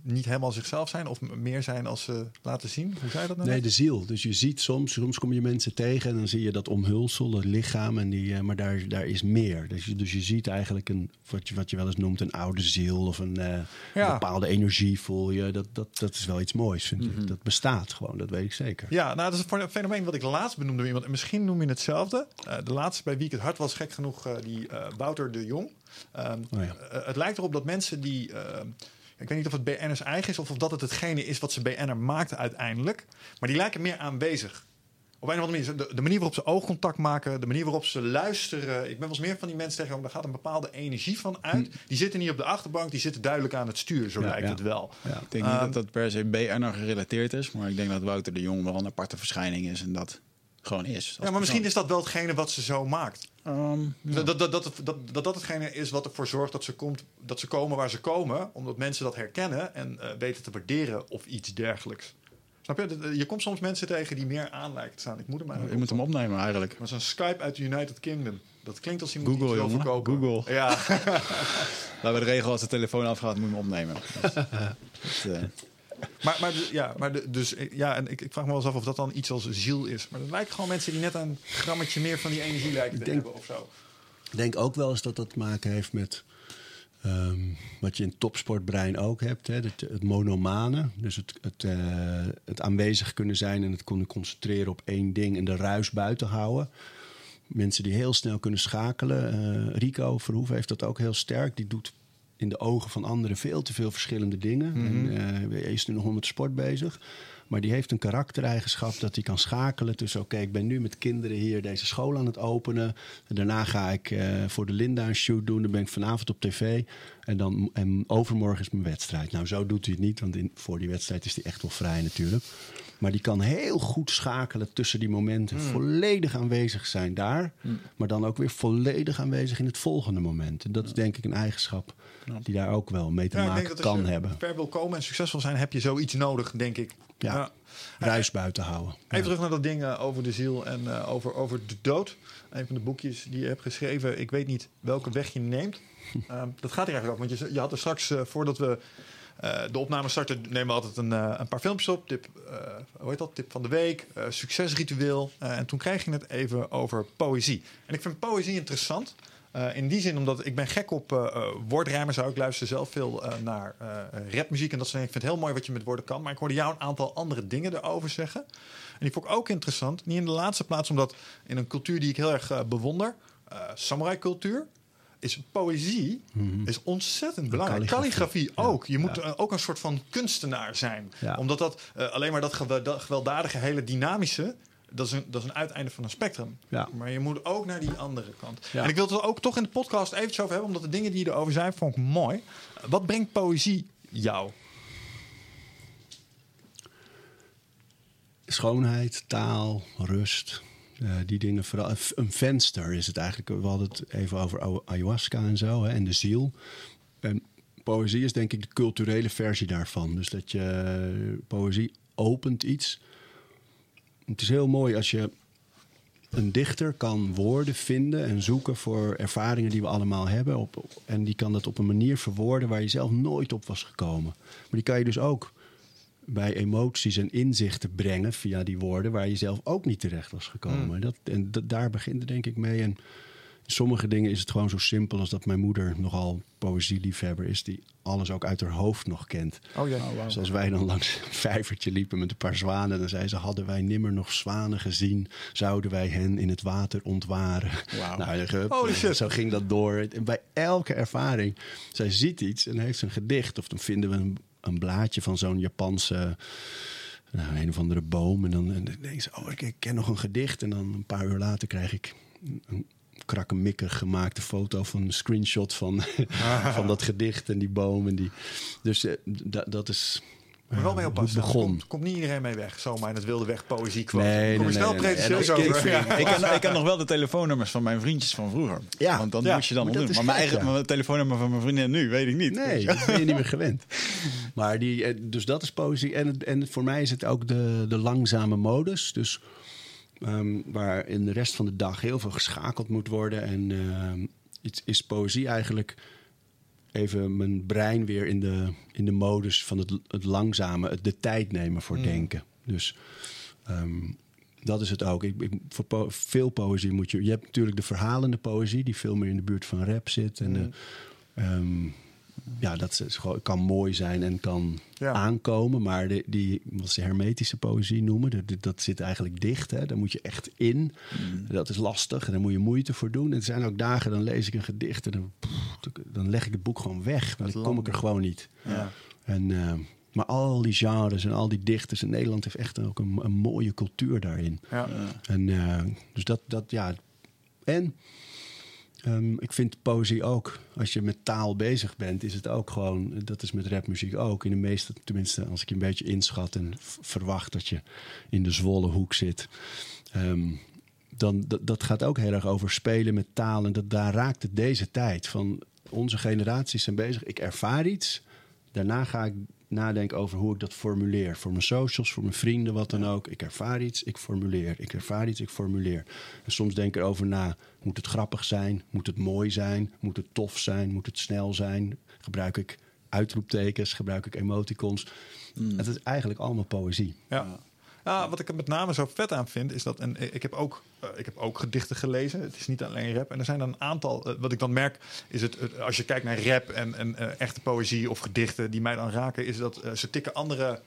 [SPEAKER 3] niet helemaal zichzelf zijn of meer zijn als ze laten zien? Hoe zei je dat nou?
[SPEAKER 1] Nee,
[SPEAKER 3] net?
[SPEAKER 1] de ziel. Dus je ziet soms, soms kom je mensen tegen en dan zie je dat omhulsel, het lichaam. En die, eh, maar daar, daar is meer. Dus je, dus je ziet eigenlijk een, wat je, wat je wel eens noemt, een oude ziel of een, eh,
[SPEAKER 3] Ja.
[SPEAKER 1] een bepaalde energie voel je. Dat, dat, dat is wel iets moois, vind ik. Dat bestaat gewoon, dat weet ik zeker.
[SPEAKER 3] Ja, nou, dat is een fenomeen wat ik laatst benoemde bij iemand. En misschien noem je hetzelfde. Eh, de laatste bij wie ik het hart was, gek genoeg, eh, die eh Wouter de Jong. Ehm,
[SPEAKER 1] Oh ja.
[SPEAKER 3] het lijkt erop dat mensen die... ik weet niet of het BN'ers eigen is of of dat het hetgene is wat ze BN'er maakt uiteindelijk. Maar die lijken meer aanwezig. Op een of andere manier. De, de manier waarop ze oogcontact maken, de manier waarop ze luisteren. Ik ben wel eens meer van die mensen tegen, daar gaat een bepaalde energie van uit. Die zitten niet op de achterbank, die zitten duidelijk aan het stuur, zo
[SPEAKER 1] Ja,
[SPEAKER 3] lijkt
[SPEAKER 1] ja.
[SPEAKER 3] het wel.
[SPEAKER 1] Ja.
[SPEAKER 2] Ik denk niet
[SPEAKER 3] Ehm,
[SPEAKER 2] dat dat per se BN'er gerelateerd is. Maar ik denk dat Wouter de Jong wel een aparte verschijning is. En dat gewoon is.
[SPEAKER 3] Ja, maar misschien is dat wel hetgene wat ze zo maakt.
[SPEAKER 2] Ehm,
[SPEAKER 3] Dat, dat, dat, dat, dat, dat dat hetgene is wat ervoor zorgt dat ze, komt, dat ze komen waar ze komen. Omdat mensen dat herkennen en eh, weten te waarderen of iets dergelijks. Snap je? Dat- Je komt soms mensen tegen die meer aan lijken te staan. Ik moet hem
[SPEAKER 2] je
[SPEAKER 3] eigenlijk
[SPEAKER 2] moet hem opnemen eigenlijk.
[SPEAKER 3] Maar zo'n Skype uit de United Kingdom. Dat klinkt als iemand
[SPEAKER 2] Google,
[SPEAKER 3] die verkopen.
[SPEAKER 2] Google.
[SPEAKER 3] Ja,
[SPEAKER 2] we de regel als de telefoon afgaat, moet je hem opnemen. Dat, eh,
[SPEAKER 3] maar, maar, ja, maar de, dus, ja, en ik, ik vraag me wel eens af of dat dan iets als ziel is. Maar dat lijken gewoon mensen die net een grammetje meer van die energie lijken te
[SPEAKER 1] denk-
[SPEAKER 3] hebben of zo.
[SPEAKER 1] Ik denk ook wel eens dat dat te maken heeft met Ehm, wat je in topsportbrein ook hebt, hè, het, het monomane. Dus het, het, eh, het aanwezig kunnen zijn en het kunnen concentreren op één ding en de ruis buiten houden. Mensen die heel snel kunnen schakelen. Eh, Rico Verhoef heeft dat ook heel sterk. Die doet in de ogen van anderen veel te veel verschillende dingen. en, eh, hij is nu nog met sport bezig. Maar die heeft een karaktereigenschap dat hij kan schakelen tussen... oké, ik ben nu met kinderen hier deze school aan het openen. En daarna ga ik eh, voor de Linda een shoot doen. Dan ben ik vanavond op tv. En, dan, en overmorgen is mijn wedstrijd. Nou, zo doet hij het niet, want in, voor die wedstrijd is hij echt wel vrij natuurlijk. Maar die kan heel goed schakelen tussen die momenten. Volledig aanwezig zijn daar. Maar dan ook weer volledig aanwezig in het volgende moment. En dat is denk ik een eigenschap die daar ook wel mee te
[SPEAKER 3] Ja, ik denk
[SPEAKER 1] maken kan
[SPEAKER 3] je
[SPEAKER 1] hebben.
[SPEAKER 3] ver wil komen en succesvol zijn, heb je zoiets nodig, denk ik.
[SPEAKER 1] Ja. Ruis buiten houden.
[SPEAKER 3] Even terug naar dat ding eh, over de ziel en eh, over, over de dood. Een van de boekjes die je hebt geschreven. Ik weet niet welke weg je neemt. Ehm, dat gaat hier eigenlijk ook. Want je, je had er straks, eh, voordat we eh, de opname starten, nemen we altijd een, eh, een paar filmpjes op. Tip, eh, hoe heet dat? Tip van de week, succesritueel. En toen kreeg je het even over poëzie. En ik vind poëzie interessant. In die zin, omdat ik ben gek op woordrijmen. Zou ik luister zelf veel naar rapmuziek en dat soort. Ik vind het heel mooi wat je met woorden kan. Maar ik hoorde jou een aantal andere dingen erover zeggen. En die vond ik ook interessant. Niet in de laatste plaats, omdat in een cultuur die ik heel erg bewonder, eh samurai cultuur, is poëzie is ontzettend belangrijk. Calligrafie ook. Je moet eh, ook een soort van kunstenaar zijn.
[SPEAKER 1] Ja.
[SPEAKER 3] Omdat dat eh, alleen maar dat gewelddadige, hele dynamische. Dat is, een, dat is een uiteinde van een spectrum. Maar je moet ook naar die andere kant. En ik wil het er ook toch in de podcast eventjes over hebben, omdat de dingen die je erover zei, vond ik mooi. Wat brengt poëzie jou?
[SPEAKER 1] Schoonheid, taal, rust. Eh, die dingen vooral. Een venster is het eigenlijk. We hadden het even over ayahuasca en zo. Hè, en de ziel. En poëzie is denk ik de culturele versie daarvan. Dus dat je poëzie opent iets. Het is heel mooi als je een dichter kan woorden vinden en zoeken voor ervaringen die we allemaal hebben. Op- en die kan dat op een manier verwoorden waar je zelf nooit op was gekomen. Maar die kan je dus ook bij emoties en inzichten brengen via die woorden waar je zelf ook niet terecht was gekomen. Dat, en dat, daar begint het denk ik mee. En sommige dingen is het gewoon zo simpel als dat mijn moeder nogal poëzieliefhebber is, die alles ook uit haar hoofd nog kent.
[SPEAKER 3] Oh ja.
[SPEAKER 1] Zoals wij dan langs een vijvertje liepen met een paar zwanen. Dan zei ze, hadden wij nimmer nog zwanen gezien... zouden wij hen in het water ontwaren.
[SPEAKER 2] Wauw.
[SPEAKER 1] Nou, hup,
[SPEAKER 3] shit.
[SPEAKER 1] zo ging dat door. En bij elke ervaring, zij ziet iets en heeft ze een gedicht... of dan vinden we een, een blaadje van zo'n Japanse... Nou, een of andere boom. En dan, en denk ze, oh, ik, ken nog een gedicht. En dan een paar uur later krijg ik een krakkemikkig gemaakte foto van een screenshot van, van dat gedicht en die boom. En die, dus eh, da- dat is
[SPEAKER 3] Maar wel mee oppassen.
[SPEAKER 1] het begon.
[SPEAKER 3] Komt, komt niet iedereen mee weg, zomaar in het wilde weg poëzie kwam.
[SPEAKER 1] Nee,
[SPEAKER 3] Kom je
[SPEAKER 1] nee,
[SPEAKER 3] snel
[SPEAKER 1] nee,
[SPEAKER 3] pretentieus over. Ja.
[SPEAKER 2] Ik kan, ik kan nog wel de telefoonnummers van mijn vriendjes van vroeger.
[SPEAKER 1] Ja.
[SPEAKER 2] Want dan
[SPEAKER 3] Ja.
[SPEAKER 2] moest je dan doen. Maar mijn, eigen,
[SPEAKER 1] ja.
[SPEAKER 2] telefoonnummer van mijn vriendin nu, weet ik niet.
[SPEAKER 1] Nee, dat ben je niet meer gewend. Maar die, eh, dus dat is poëzie. En, en voor mij is het ook de, de langzame modus. Dus ehm, waar in de rest van de dag heel veel geschakeld moet worden. En ehm, iets is poëzie eigenlijk even mijn brein weer in de, in de modus van het, het langzame, het de tijd nemen voor denken. Dus ehm, dat is het ook. Ik, ik, voor po- veel poëzie moet je. Je hebt natuurlijk de verhalende poëzie, die veel meer in de buurt van rap zit. En de, ehm, ja, dat is gewoon, kan mooi zijn en kan
[SPEAKER 3] Ja.
[SPEAKER 1] aankomen. Maar de, die, wat ze hermetische poëzie noemen, dat, dat zit eigenlijk dicht. Hè? Daar moet je echt in. Dat is lastig en daar moet je moeite voor doen. En er zijn ook dagen, dan lees ik een gedicht en dan, dan leg ik het boek gewoon weg. Dan kom ik er gewoon niet.
[SPEAKER 3] Ja.
[SPEAKER 1] En, eh, maar al die genres en al die dichters in Nederland heeft echt ook een, een mooie cultuur daarin.
[SPEAKER 3] Ja.
[SPEAKER 1] En eh, dus dat, dat ja. En ehm, ik vind poëzie ook, als je met taal bezig bent, is het ook gewoon, dat is met rapmuziek ook. In de meeste, tenminste, als ik je een beetje inschat en verwacht dat je in de zwolle hoek zit. ehm, dan dat gaat ook heel erg over spelen met taal. En dat, daar raakt het deze tijd. Van onze generaties zijn bezig. Ik ervaar iets. Daarna ga ik nadenken over hoe ik dat formuleer. Voor mijn socials, voor mijn vrienden, wat dan ook. Ik ervaar iets, ik formuleer. Ik ervaar iets, ik formuleer. En soms denk ik erover na. Moet het grappig zijn? Moet het mooi zijn? Moet het tof zijn? Moet het snel zijn? Gebruik ik uitroeptekens? Gebruik ik emoticons? Het is eigenlijk allemaal poëzie.
[SPEAKER 3] Ja. Ja, wat ik er met name zo vet aan vind, is dat. En ik heb ook, uh, ik heb ook gedichten gelezen. Het is niet alleen rap. En er zijn dan een aantal. Uh, wat ik dan merk, is het. Uh, als je kijkt naar rap en, en echte poëzie of gedichten die mij dan raken, is dat ze tikken andere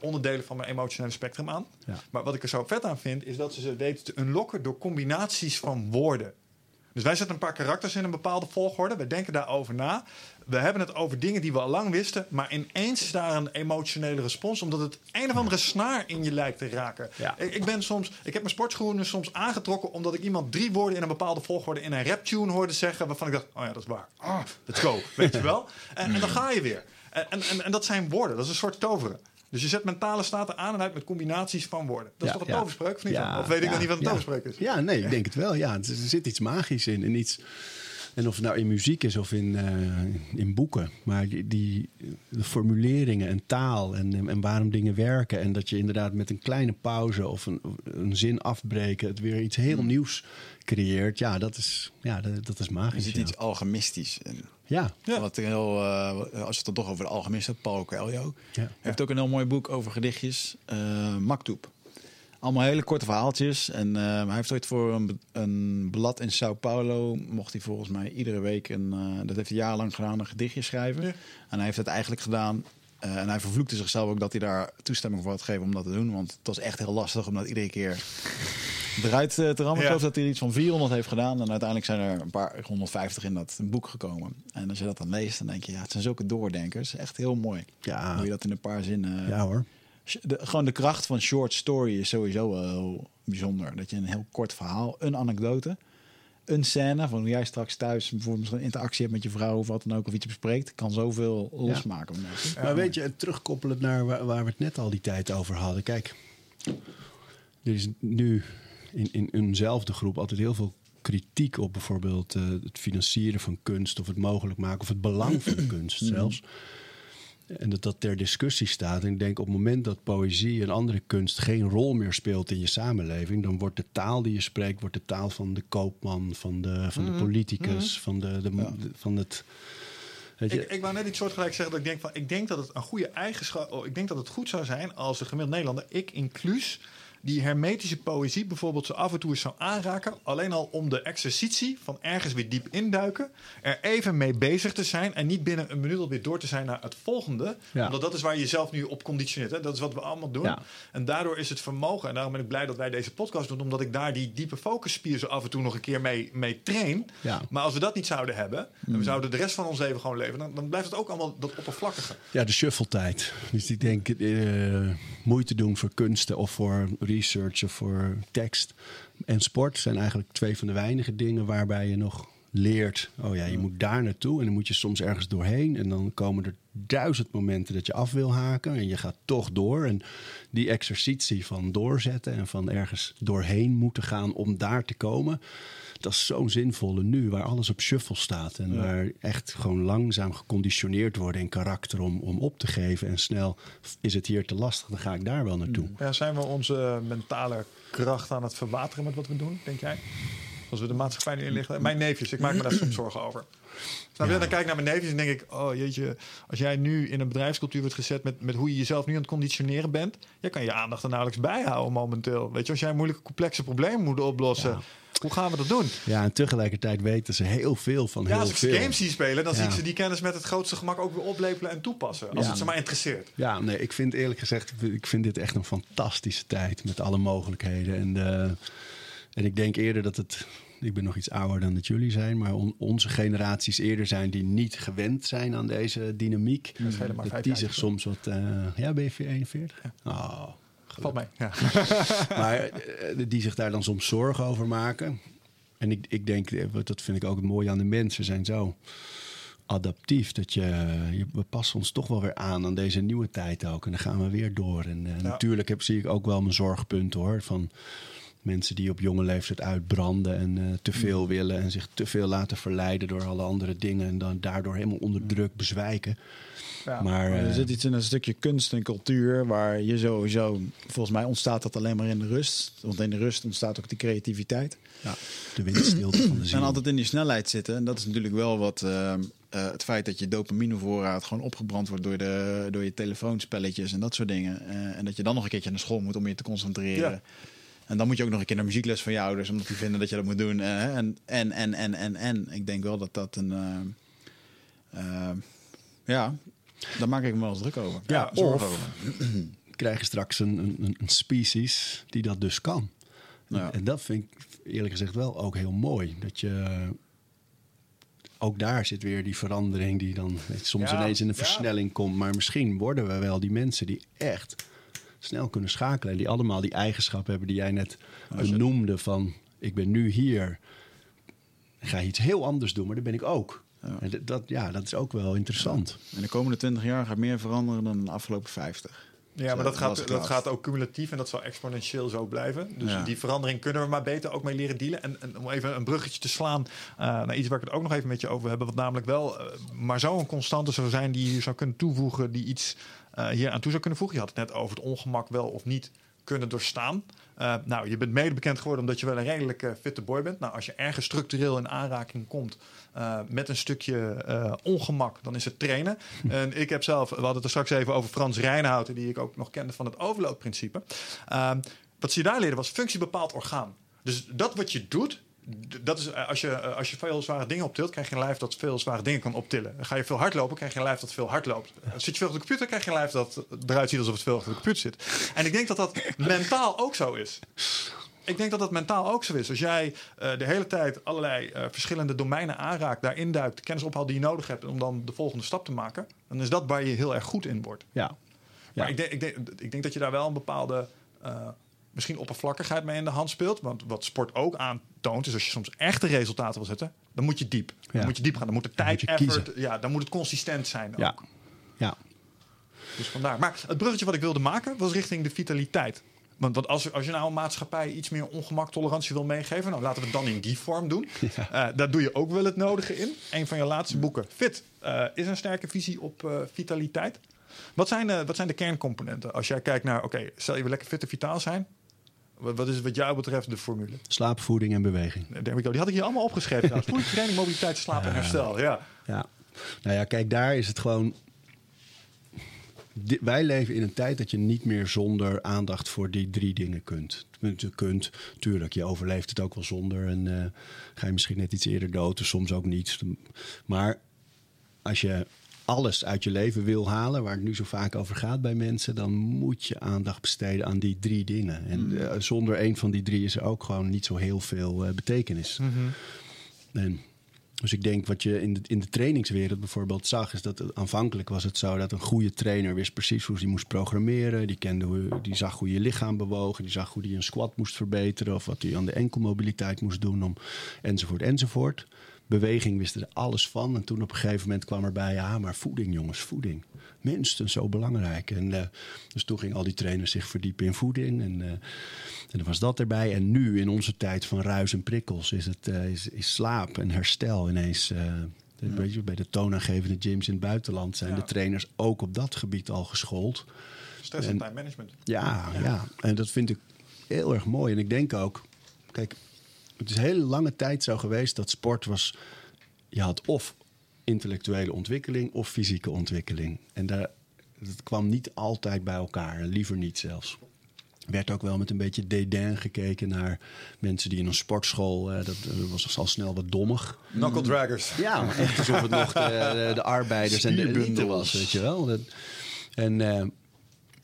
[SPEAKER 3] onderdelen van mijn emotionele spectrum aan. Ja. Maar wat ik er zo vet aan vind, is dat ze ze weten te unlocken door combinaties van woorden. Dus wij zetten een paar karakters in een bepaalde volgorde. We denken daarover na. We hebben het over dingen die we al lang wisten. Maar ineens is daar een emotionele respons. Omdat het een of andere snaar in je lijkt te raken. Ik, ik, ben soms, ik heb mijn sportschoenen soms aangetrokken. Omdat ik iemand drie woorden in een bepaalde volgorde in een raptune hoorde zeggen. Waarvan ik dacht: oh ja, dat is waar. Ah, let's go. Weet je wel? En, en dan ga je weer. En, en, en, dat zijn woorden. Dat is een soort toveren. Dus je zet mentale staten aan en uit met combinaties van woorden. Dat is toch een toverspreuk of niet? of weet ik nog niet wat een toverspreuk is?
[SPEAKER 1] Ja, nee, ik denk het wel. Ja, er zit iets magisch in. En, iets, en of het nou in muziek is of in, uh, in boeken. Maar die, die de formuleringen en taal en, en waarom dingen werken. En dat je inderdaad met een kleine pauze of een, een zin afbreken... het weer iets heel hmm. nieuws creëert. Ja, dat is, ja, dat, dat is magisch. Er
[SPEAKER 2] zit iets alchemistisch in.
[SPEAKER 1] Ja.
[SPEAKER 2] ja. Wat heel, uh, als je het dan toch over de alchemist hebt, Paul Coelho. Ja. Heeft ook een heel mooi boek over gedichtjes. Uh, Maktoep. Allemaal hele korte verhaaltjes. En uh, hij heeft ooit voor een, een, blad in Sao Paulo... mocht hij volgens mij iedere week, een, dat heeft hij jarenlang gedaan, een gedichtje schrijven. En hij heeft het eigenlijk gedaan... en hij vervloekte zichzelf ook dat hij daar toestemming voor had gegeven om dat te doen. Want het was echt heel lastig om dat iedere keer eruit eh, te rammen. Ik geloof dat hij iets van 400 heeft gedaan. En uiteindelijk zijn er een paar 150 in dat boek gekomen. En als je dat dan leest, dan denk je, ja, het zijn zulke doordenkers. Echt heel mooi. Ja. Hoe je dat in een paar zinnen...
[SPEAKER 1] Ja hoor.
[SPEAKER 2] De, gewoon de kracht van short story is sowieso wel heel bijzonder. Dat je een heel kort verhaal, een anekdote, een scène van hoe jij straks thuis bijvoorbeeld een interactie hebt met je vrouw of wat dan ook, of iets bespreekt, kan zoveel losmaken.
[SPEAKER 1] Ja. Maar weet je, terugkoppelend naar waar, waar, we het net al die tijd over hadden. Kijk, er is nu in, in eenzelfde groep altijd heel veel kritiek op bijvoorbeeld uh, het financieren van kunst of het mogelijk maken of het belang van kunst mhm. zelfs. En dat dat ter discussie staat. En ik denk op het moment dat poëzie en andere kunst geen rol meer speelt in je samenleving, dan wordt de taal die je spreekt, wordt de taal van de koopman, van de, van de mhm. politicus, mhm. van, de, de, van het.
[SPEAKER 3] Ik, ik wou net iets soortgelijk zeggen dat ik denk van ik denk dat het een goede eigenschap. Oh, ik denk dat het goed zou zijn als de gemiddelde Nederlander, ik inclus, die hermetische poëzie bijvoorbeeld zo af en toe eens zou aanraken. Alleen al om de exercitie van ergens weer diep induiken. Er even mee bezig te zijn. En niet binnen een minuut alweer door te zijn naar het volgende. Ja. Omdat dat is waar je jezelf nu op conditioneert. Hè? Dat is wat we allemaal doen. En daardoor is het vermogen. En daarom ben ik blij dat wij deze podcast doen. Omdat ik daar die diepe focusspier zo af en toe nog een keer mee, mee train. Ja. Maar als we dat niet zouden hebben. En we hmm. zouden de rest van ons leven gewoon leven. Dan, dan blijft het ook allemaal dat oppervlakkige.
[SPEAKER 1] Ja, de shuffle tijd. Dus ik denk uh, moeite doen voor kunsten of voor researchen voor tekst en sport zijn eigenlijk twee van de weinige dingen waarbij je nog leert. Oh ja, je moet daar naartoe en dan moet je soms ergens doorheen. En dan komen er duizend momenten dat je af wil haken en je gaat toch door. En die exercitie van doorzetten en van ergens doorheen moeten gaan om daar te komen dat is zo'n zinvolle nu, waar alles op shuffle staat. En waar echt gewoon langzaam geconditioneerd worden in karakter om, om op te geven. En snel is het hier te lastig, dan ga ik daar wel naartoe.
[SPEAKER 3] Ja, zijn we onze mentale kracht aan het verwateren met wat we doen, denk jij? Als we de maatschappij nu inlichten. Mijn neefjes, ik maak me daar soms zorgen over. Snap je? Dan kijk ik naar mijn neefjes en denk ik... oh jeetje, als jij nu in een bedrijfscultuur wordt gezet... met, met hoe je jezelf nu aan het conditioneren bent... jij kan je aandacht er nauwelijks bijhouden momenteel. Weet je, als jij moeilijke, complexe problemen moet oplossen... Hoe gaan we dat doen?
[SPEAKER 1] Ja, en tegelijkertijd weten ze heel veel van ja, heel
[SPEAKER 3] veel.
[SPEAKER 1] als
[SPEAKER 3] ik games zie spelen, dan zie ik ze die kennis met het grootste gemak ook weer oplepelen en toepassen. Als het ze maar interesseert.
[SPEAKER 1] Ja, nee, ik vind eerlijk gezegd, ik vind dit echt een fantastische tijd met alle mogelijkheden. En, uh, en ik denk eerder dat het ik ben nog iets ouder dan dat jullie zijn, maar onze generaties eerder zijn die niet gewend zijn aan deze dynamiek. Dat, dat die zich soms wat. Uh, ja, ben je 41? Ja. Oh,
[SPEAKER 3] Valt mij. Ja.
[SPEAKER 1] maar eh, die zich daar dan soms zorgen over maken. En ik, ik denk, eh, dat vind ik ook het mooie aan de mensen, zijn zo adaptief. Dat je, je, we passen ons toch wel weer aan aan deze nieuwe tijd ook. En dan gaan we weer door. En uh, natuurlijk heb, zie ik ook wel mijn zorgpunt hoor. Van mensen die op jonge leeftijd uitbranden en uh, te veel mm. willen. En zich te veel laten verleiden door alle andere dingen. En dan daardoor helemaal onder druk bezwijken.
[SPEAKER 2] Maar, er eh, zit iets in een stukje kunst en cultuur waar je sowieso, volgens mij ontstaat dat alleen maar in de rust. Want in de rust ontstaat ook die creativiteit.
[SPEAKER 1] Ja, de windstilte van de ziel.
[SPEAKER 2] En altijd in die snelheid zitten. En dat is natuurlijk wel wat, uh, eh, het feit dat je dopaminevoorraad gewoon opgebrand wordt door, de, door je telefoonspelletjes en dat soort dingen. Eh, en dat je dan nog een keertje naar school moet om je te concentreren.
[SPEAKER 3] Ja.
[SPEAKER 2] En dan moet je ook nog een keer naar muziekles van je ouders, omdat die vinden dat je dat moet doen. eh, en, en, en, en, en, en. Ik denk wel dat dat een. eh, eh, ja, daar maak ik me wel eens druk over.
[SPEAKER 1] Ja,
[SPEAKER 2] zorgen
[SPEAKER 1] of-
[SPEAKER 2] over.
[SPEAKER 1] krijg je straks een, een, een species die dat dus kan.
[SPEAKER 2] Ja.
[SPEAKER 1] En dat vind ik eerlijk gezegd wel ook heel mooi. Dat je ook daar zit weer die verandering die dan soms
[SPEAKER 3] Ja,
[SPEAKER 1] ineens in een
[SPEAKER 3] ja.
[SPEAKER 1] versnelling komt. Maar misschien worden we wel die mensen die echt snel kunnen schakelen. En die allemaal die eigenschappen hebben die jij net benoemde van ik ben nu hier. Ik ga iets heel anders doen, maar dat ben ik ook.
[SPEAKER 2] Ja.
[SPEAKER 1] En dat- ja, dat is ook wel interessant.
[SPEAKER 2] In de komende 20 jaar gaat meer veranderen dan de afgelopen 50.
[SPEAKER 3] Ja, maar dat gaat, dat gaat ook cumulatief en dat zal exponentieel zo blijven. Dus
[SPEAKER 2] Ja.
[SPEAKER 3] die verandering kunnen we maar beter ook mee leren dealen. En, en om even een bruggetje te slaan eh, naar iets waar ik het ook nog even met je over heb. Wat namelijk wel eh, maar zo'n constante zou zijn die je zou kunnen toevoegen, die iets hier aan toe zou kunnen voegen. Je had het net over het ongemak wel of niet kunnen doorstaan. Eh, nou, je bent mede bekend geworden omdat je wel een redelijk eh, fitte boy bent. Nou, als je ergens structureel in aanraking komt eh, met een stukje eh, ongemak, dan is het trainen. En ik heb zelf, we hadden het er straks even over Frans Rijnhouten, die ik ook nog kende van het overloadprincipe. Ehm, wat ze daar leerden was functie bepaalt orgaan. Dus dat wat je doet, dat is, eh, als, je, eh, als je veel zware dingen optilt, krijg je een lijf dat veel zware dingen kan optillen. Ga je veel hardlopen, krijg je een lijf dat veel hard loopt. Zit je veel op de computer, krijg je een lijf dat eruit ziet alsof het veel op de computer zit. En ik denk dat dat mentaal ook zo is. Ik denk dat dat mentaal ook zo is. Als jij eh, de hele tijd allerlei verschillende domeinen aanraakt, daarin duikt, de kennis ophaalt die je nodig hebt om dan de volgende stap te maken, dan is dat waar je heel erg goed in wordt.
[SPEAKER 1] Ja. Ja.
[SPEAKER 3] Maar ik denk, ik, denk, ik denk dat je daar wel een bepaalde misschien oppervlakkigheid mee in de hand speelt. Want wat sport ook aantoont, is als je soms echte resultaten wil zetten, dan moet je diep.
[SPEAKER 1] Ja.
[SPEAKER 3] Dan moet je diep gaan. Dan moet de tijd,
[SPEAKER 1] moet
[SPEAKER 3] effort,
[SPEAKER 1] kiezen.
[SPEAKER 3] ja, dan moet het consistent zijn.
[SPEAKER 1] Ja.
[SPEAKER 3] Ook.
[SPEAKER 1] ja.
[SPEAKER 3] Dus vandaar. Maar het bruggetje wat ik wilde maken was richting de vitaliteit. Want, want als, als je nou een maatschappij iets meer ongemak, tolerantie wil meegeven, nou laten we het dan in die vorm doen. Eh, daar doe je ook wel het nodige in. Een van je laatste boeken, Fit, eh, is een sterke visie op eh, vitaliteit. Wat zijn, de, wat zijn de kerncomponenten? Als jij kijkt naar, oké, stel je wil lekker fit en vitaal zijn. Wat, is wat jou betreft de formule?
[SPEAKER 1] Slaap, voeding en beweging.
[SPEAKER 3] There we go. Die had ik hier allemaal opgeschreven. Voeding, training, mobiliteit, slaap en herstel. Ja.
[SPEAKER 1] Ja. Nou ja, kijk, daar is het gewoon. Wij leven in een tijd dat je niet meer zonder aandacht voor die drie dingen kunt. Je kunt, tuurlijk, je overleeft het ook wel zonder. En eh, ga je misschien net iets eerder dood, dus soms ook niet. Maar als je alles uit je leven wil halen, waar het nu zo vaak over gaat bij mensen, dan moet je aandacht besteden aan die drie dingen. En eh, zonder een van die drie is er ook gewoon niet zo heel veel eh, betekenis. En, dus ik denk wat je in de, in de trainingswereld bijvoorbeeld zag, is dat het- aanvankelijk was het zo dat een goede trainer wist precies hoe hij moest programmeren. Die, kende hoe, die zag hoe je lichaam bewoog, die zag hoe hij een squat moest verbeteren of wat hij aan de enkelmobiliteit moest doen, om, enzovoort, enzovoort. Beweging wisten er alles van. En toen op een gegeven moment kwam erbij, ja, maar voeding, jongens, voeding. Minstens zo belangrijk. En eh, dus toen gingen al die trainers zich verdiepen in voeding. En, eh, en dan was dat erbij. En nu, in onze tijd van ruis en prikkels, is, het, eh, is, is slaap en herstel ineens. eh, weet je, bij de toonaangevende gyms in het buitenland zijn
[SPEAKER 3] Ja.
[SPEAKER 1] de trainers ook op dat gebied al geschoold.
[SPEAKER 3] Stress en
[SPEAKER 1] En-
[SPEAKER 3] time management.
[SPEAKER 1] Ja, ja, en dat vind ik heel erg mooi. En ik denk ook, kijk, het is een hele lange tijd zo geweest dat sport was. Je had of intellectuele ontwikkeling of fysieke ontwikkeling. En daar, dat kwam niet altijd bij elkaar, liever niet zelfs. Er werd ook wel met een beetje dédain gekeken naar mensen die in een sportschool. eh, dat eh, was al snel wat dommig.
[SPEAKER 3] Knuckle draggers.
[SPEAKER 1] Ja, echt alsof het nog de, de, de arbeiders en de elite was, weet je wel. Dat- en eh,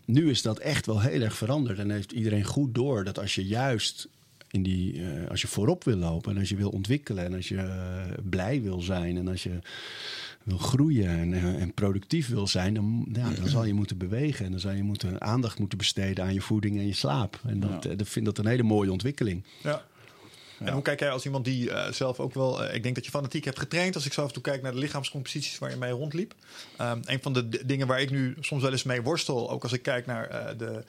[SPEAKER 1] nu is dat echt wel heel erg veranderd. En heeft iedereen goed door dat als je juist in die, eh, als je voorop wil lopen en als je wil ontwikkelen en als je eh, blij wil zijn en als je wil groeien en, eh, en productief wil zijn, dan, ja, dan zal je moeten bewegen en dan zal je moeten, aandacht moeten besteden aan je voeding en je slaap. En dat,
[SPEAKER 2] Ja.
[SPEAKER 1] dat vind dat een hele mooie ontwikkeling.
[SPEAKER 3] Ja. En hoe kijk jij als iemand die zelf ook wel... ik denk dat je fanatiek hebt getraind. Als ik en toe kijk naar de lichaamscomposities waar je mee rondliep. Ehm, een van de dingen waar ik nu soms wel eens mee worstel... ook als ik kijk naar de,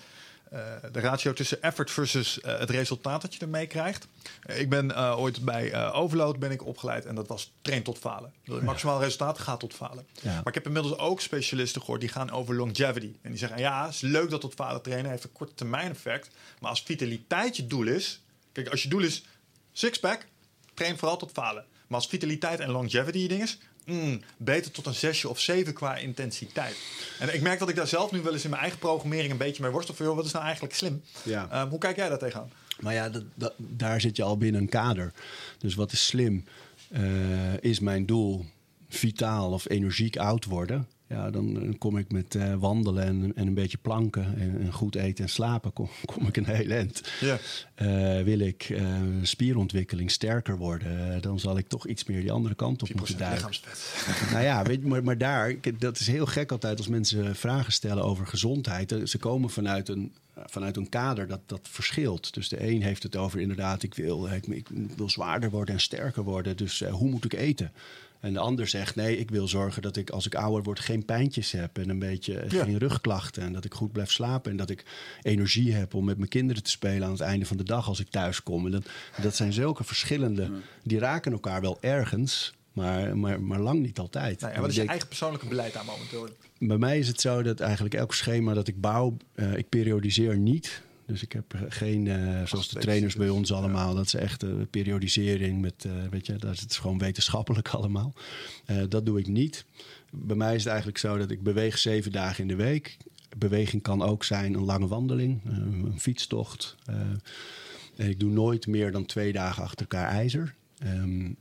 [SPEAKER 3] de ratio tussen effort versus eh, het resultaat dat je ermee krijgt. Eh, ik ben eh, ooit bij eh, Overload ben ik opgeleid en dat was train tot falen. Maximaal resultaat, gaat tot falen.
[SPEAKER 1] Ja.
[SPEAKER 3] Maar ik heb inmiddels ook specialisten gehoord die gaan over longevity. En die zeggen, ja, het is leuk dat tot falen trainen heeft een korte termijn effect. Maar als vitaliteit je doel is... Kijk, als je doel is sixpack, train vooral tot falen. Maar als vitaliteit en longevity je ding is, mm, beter tot een zesje of zeven qua intensiteit. En ik merk dat ik daar zelf nu wel eens in mijn eigen programmering een beetje mee worstel. Van, joh, wat is nou eigenlijk slim?
[SPEAKER 1] Ja.
[SPEAKER 3] Ehm, hoe kijk jij daar tegenaan?
[SPEAKER 1] Maar ja, dat, dat- daar zit je al binnen een kader. Dus wat is slim? Eh, is mijn doel vitaal of energiek oud worden? Ja, dan kom ik met eh, wandelen en, en een beetje planken en, en goed eten en slapen, kom, kom ik een heel eind.
[SPEAKER 3] Ja.
[SPEAKER 1] Eh, wil ik eh, spierontwikkeling sterker worden, dan zal ik toch iets meer die andere kant op moeten
[SPEAKER 3] 4%
[SPEAKER 1] duiken. Nou ja, weet maar, maar daar, dat is heel gek altijd als mensen vragen stellen over gezondheid. Ze komen vanuit een, vanuit een kader dat, dat verschilt. Dus de een heeft het over inderdaad, ik wil, ik, ik wil zwaarder worden en sterker worden. Dus hoe moet ik eten? En de ander zegt, nee, ik wil zorgen dat ik als ik ouder word geen pijntjes heb en een beetje eh,
[SPEAKER 3] Ja.
[SPEAKER 1] geen rugklachten. En dat ik goed blijf slapen en dat ik energie heb om met mijn kinderen te spelen aan het einde van de dag als ik thuis kom. En dat, dat zijn zulke verschillende, die raken elkaar wel ergens, maar, maar, maar lang niet altijd.
[SPEAKER 3] Nou
[SPEAKER 1] En
[SPEAKER 3] wat is je
[SPEAKER 1] denk-
[SPEAKER 3] eigen persoonlijke beleid daar momenteel?
[SPEAKER 1] bij mij is het zo dat eigenlijk elk schema dat ik bouw, eh, ik periodiseer niet. Dus ik heb eh, geen, eh, zoals de trainers bij
[SPEAKER 3] dus,
[SPEAKER 1] ons allemaal, dat is echt eh, periodisering met, weet je, dat is het gewoon wetenschappelijk allemaal. Dat doe ik niet. Bij mij is het eigenlijk zo dat ik beweeg zeven dagen in de week. Beweging kan ook zijn een lange wandeling, een fietstocht. en ik doe nooit meer dan twee dagen achter elkaar ijzer. Ehm,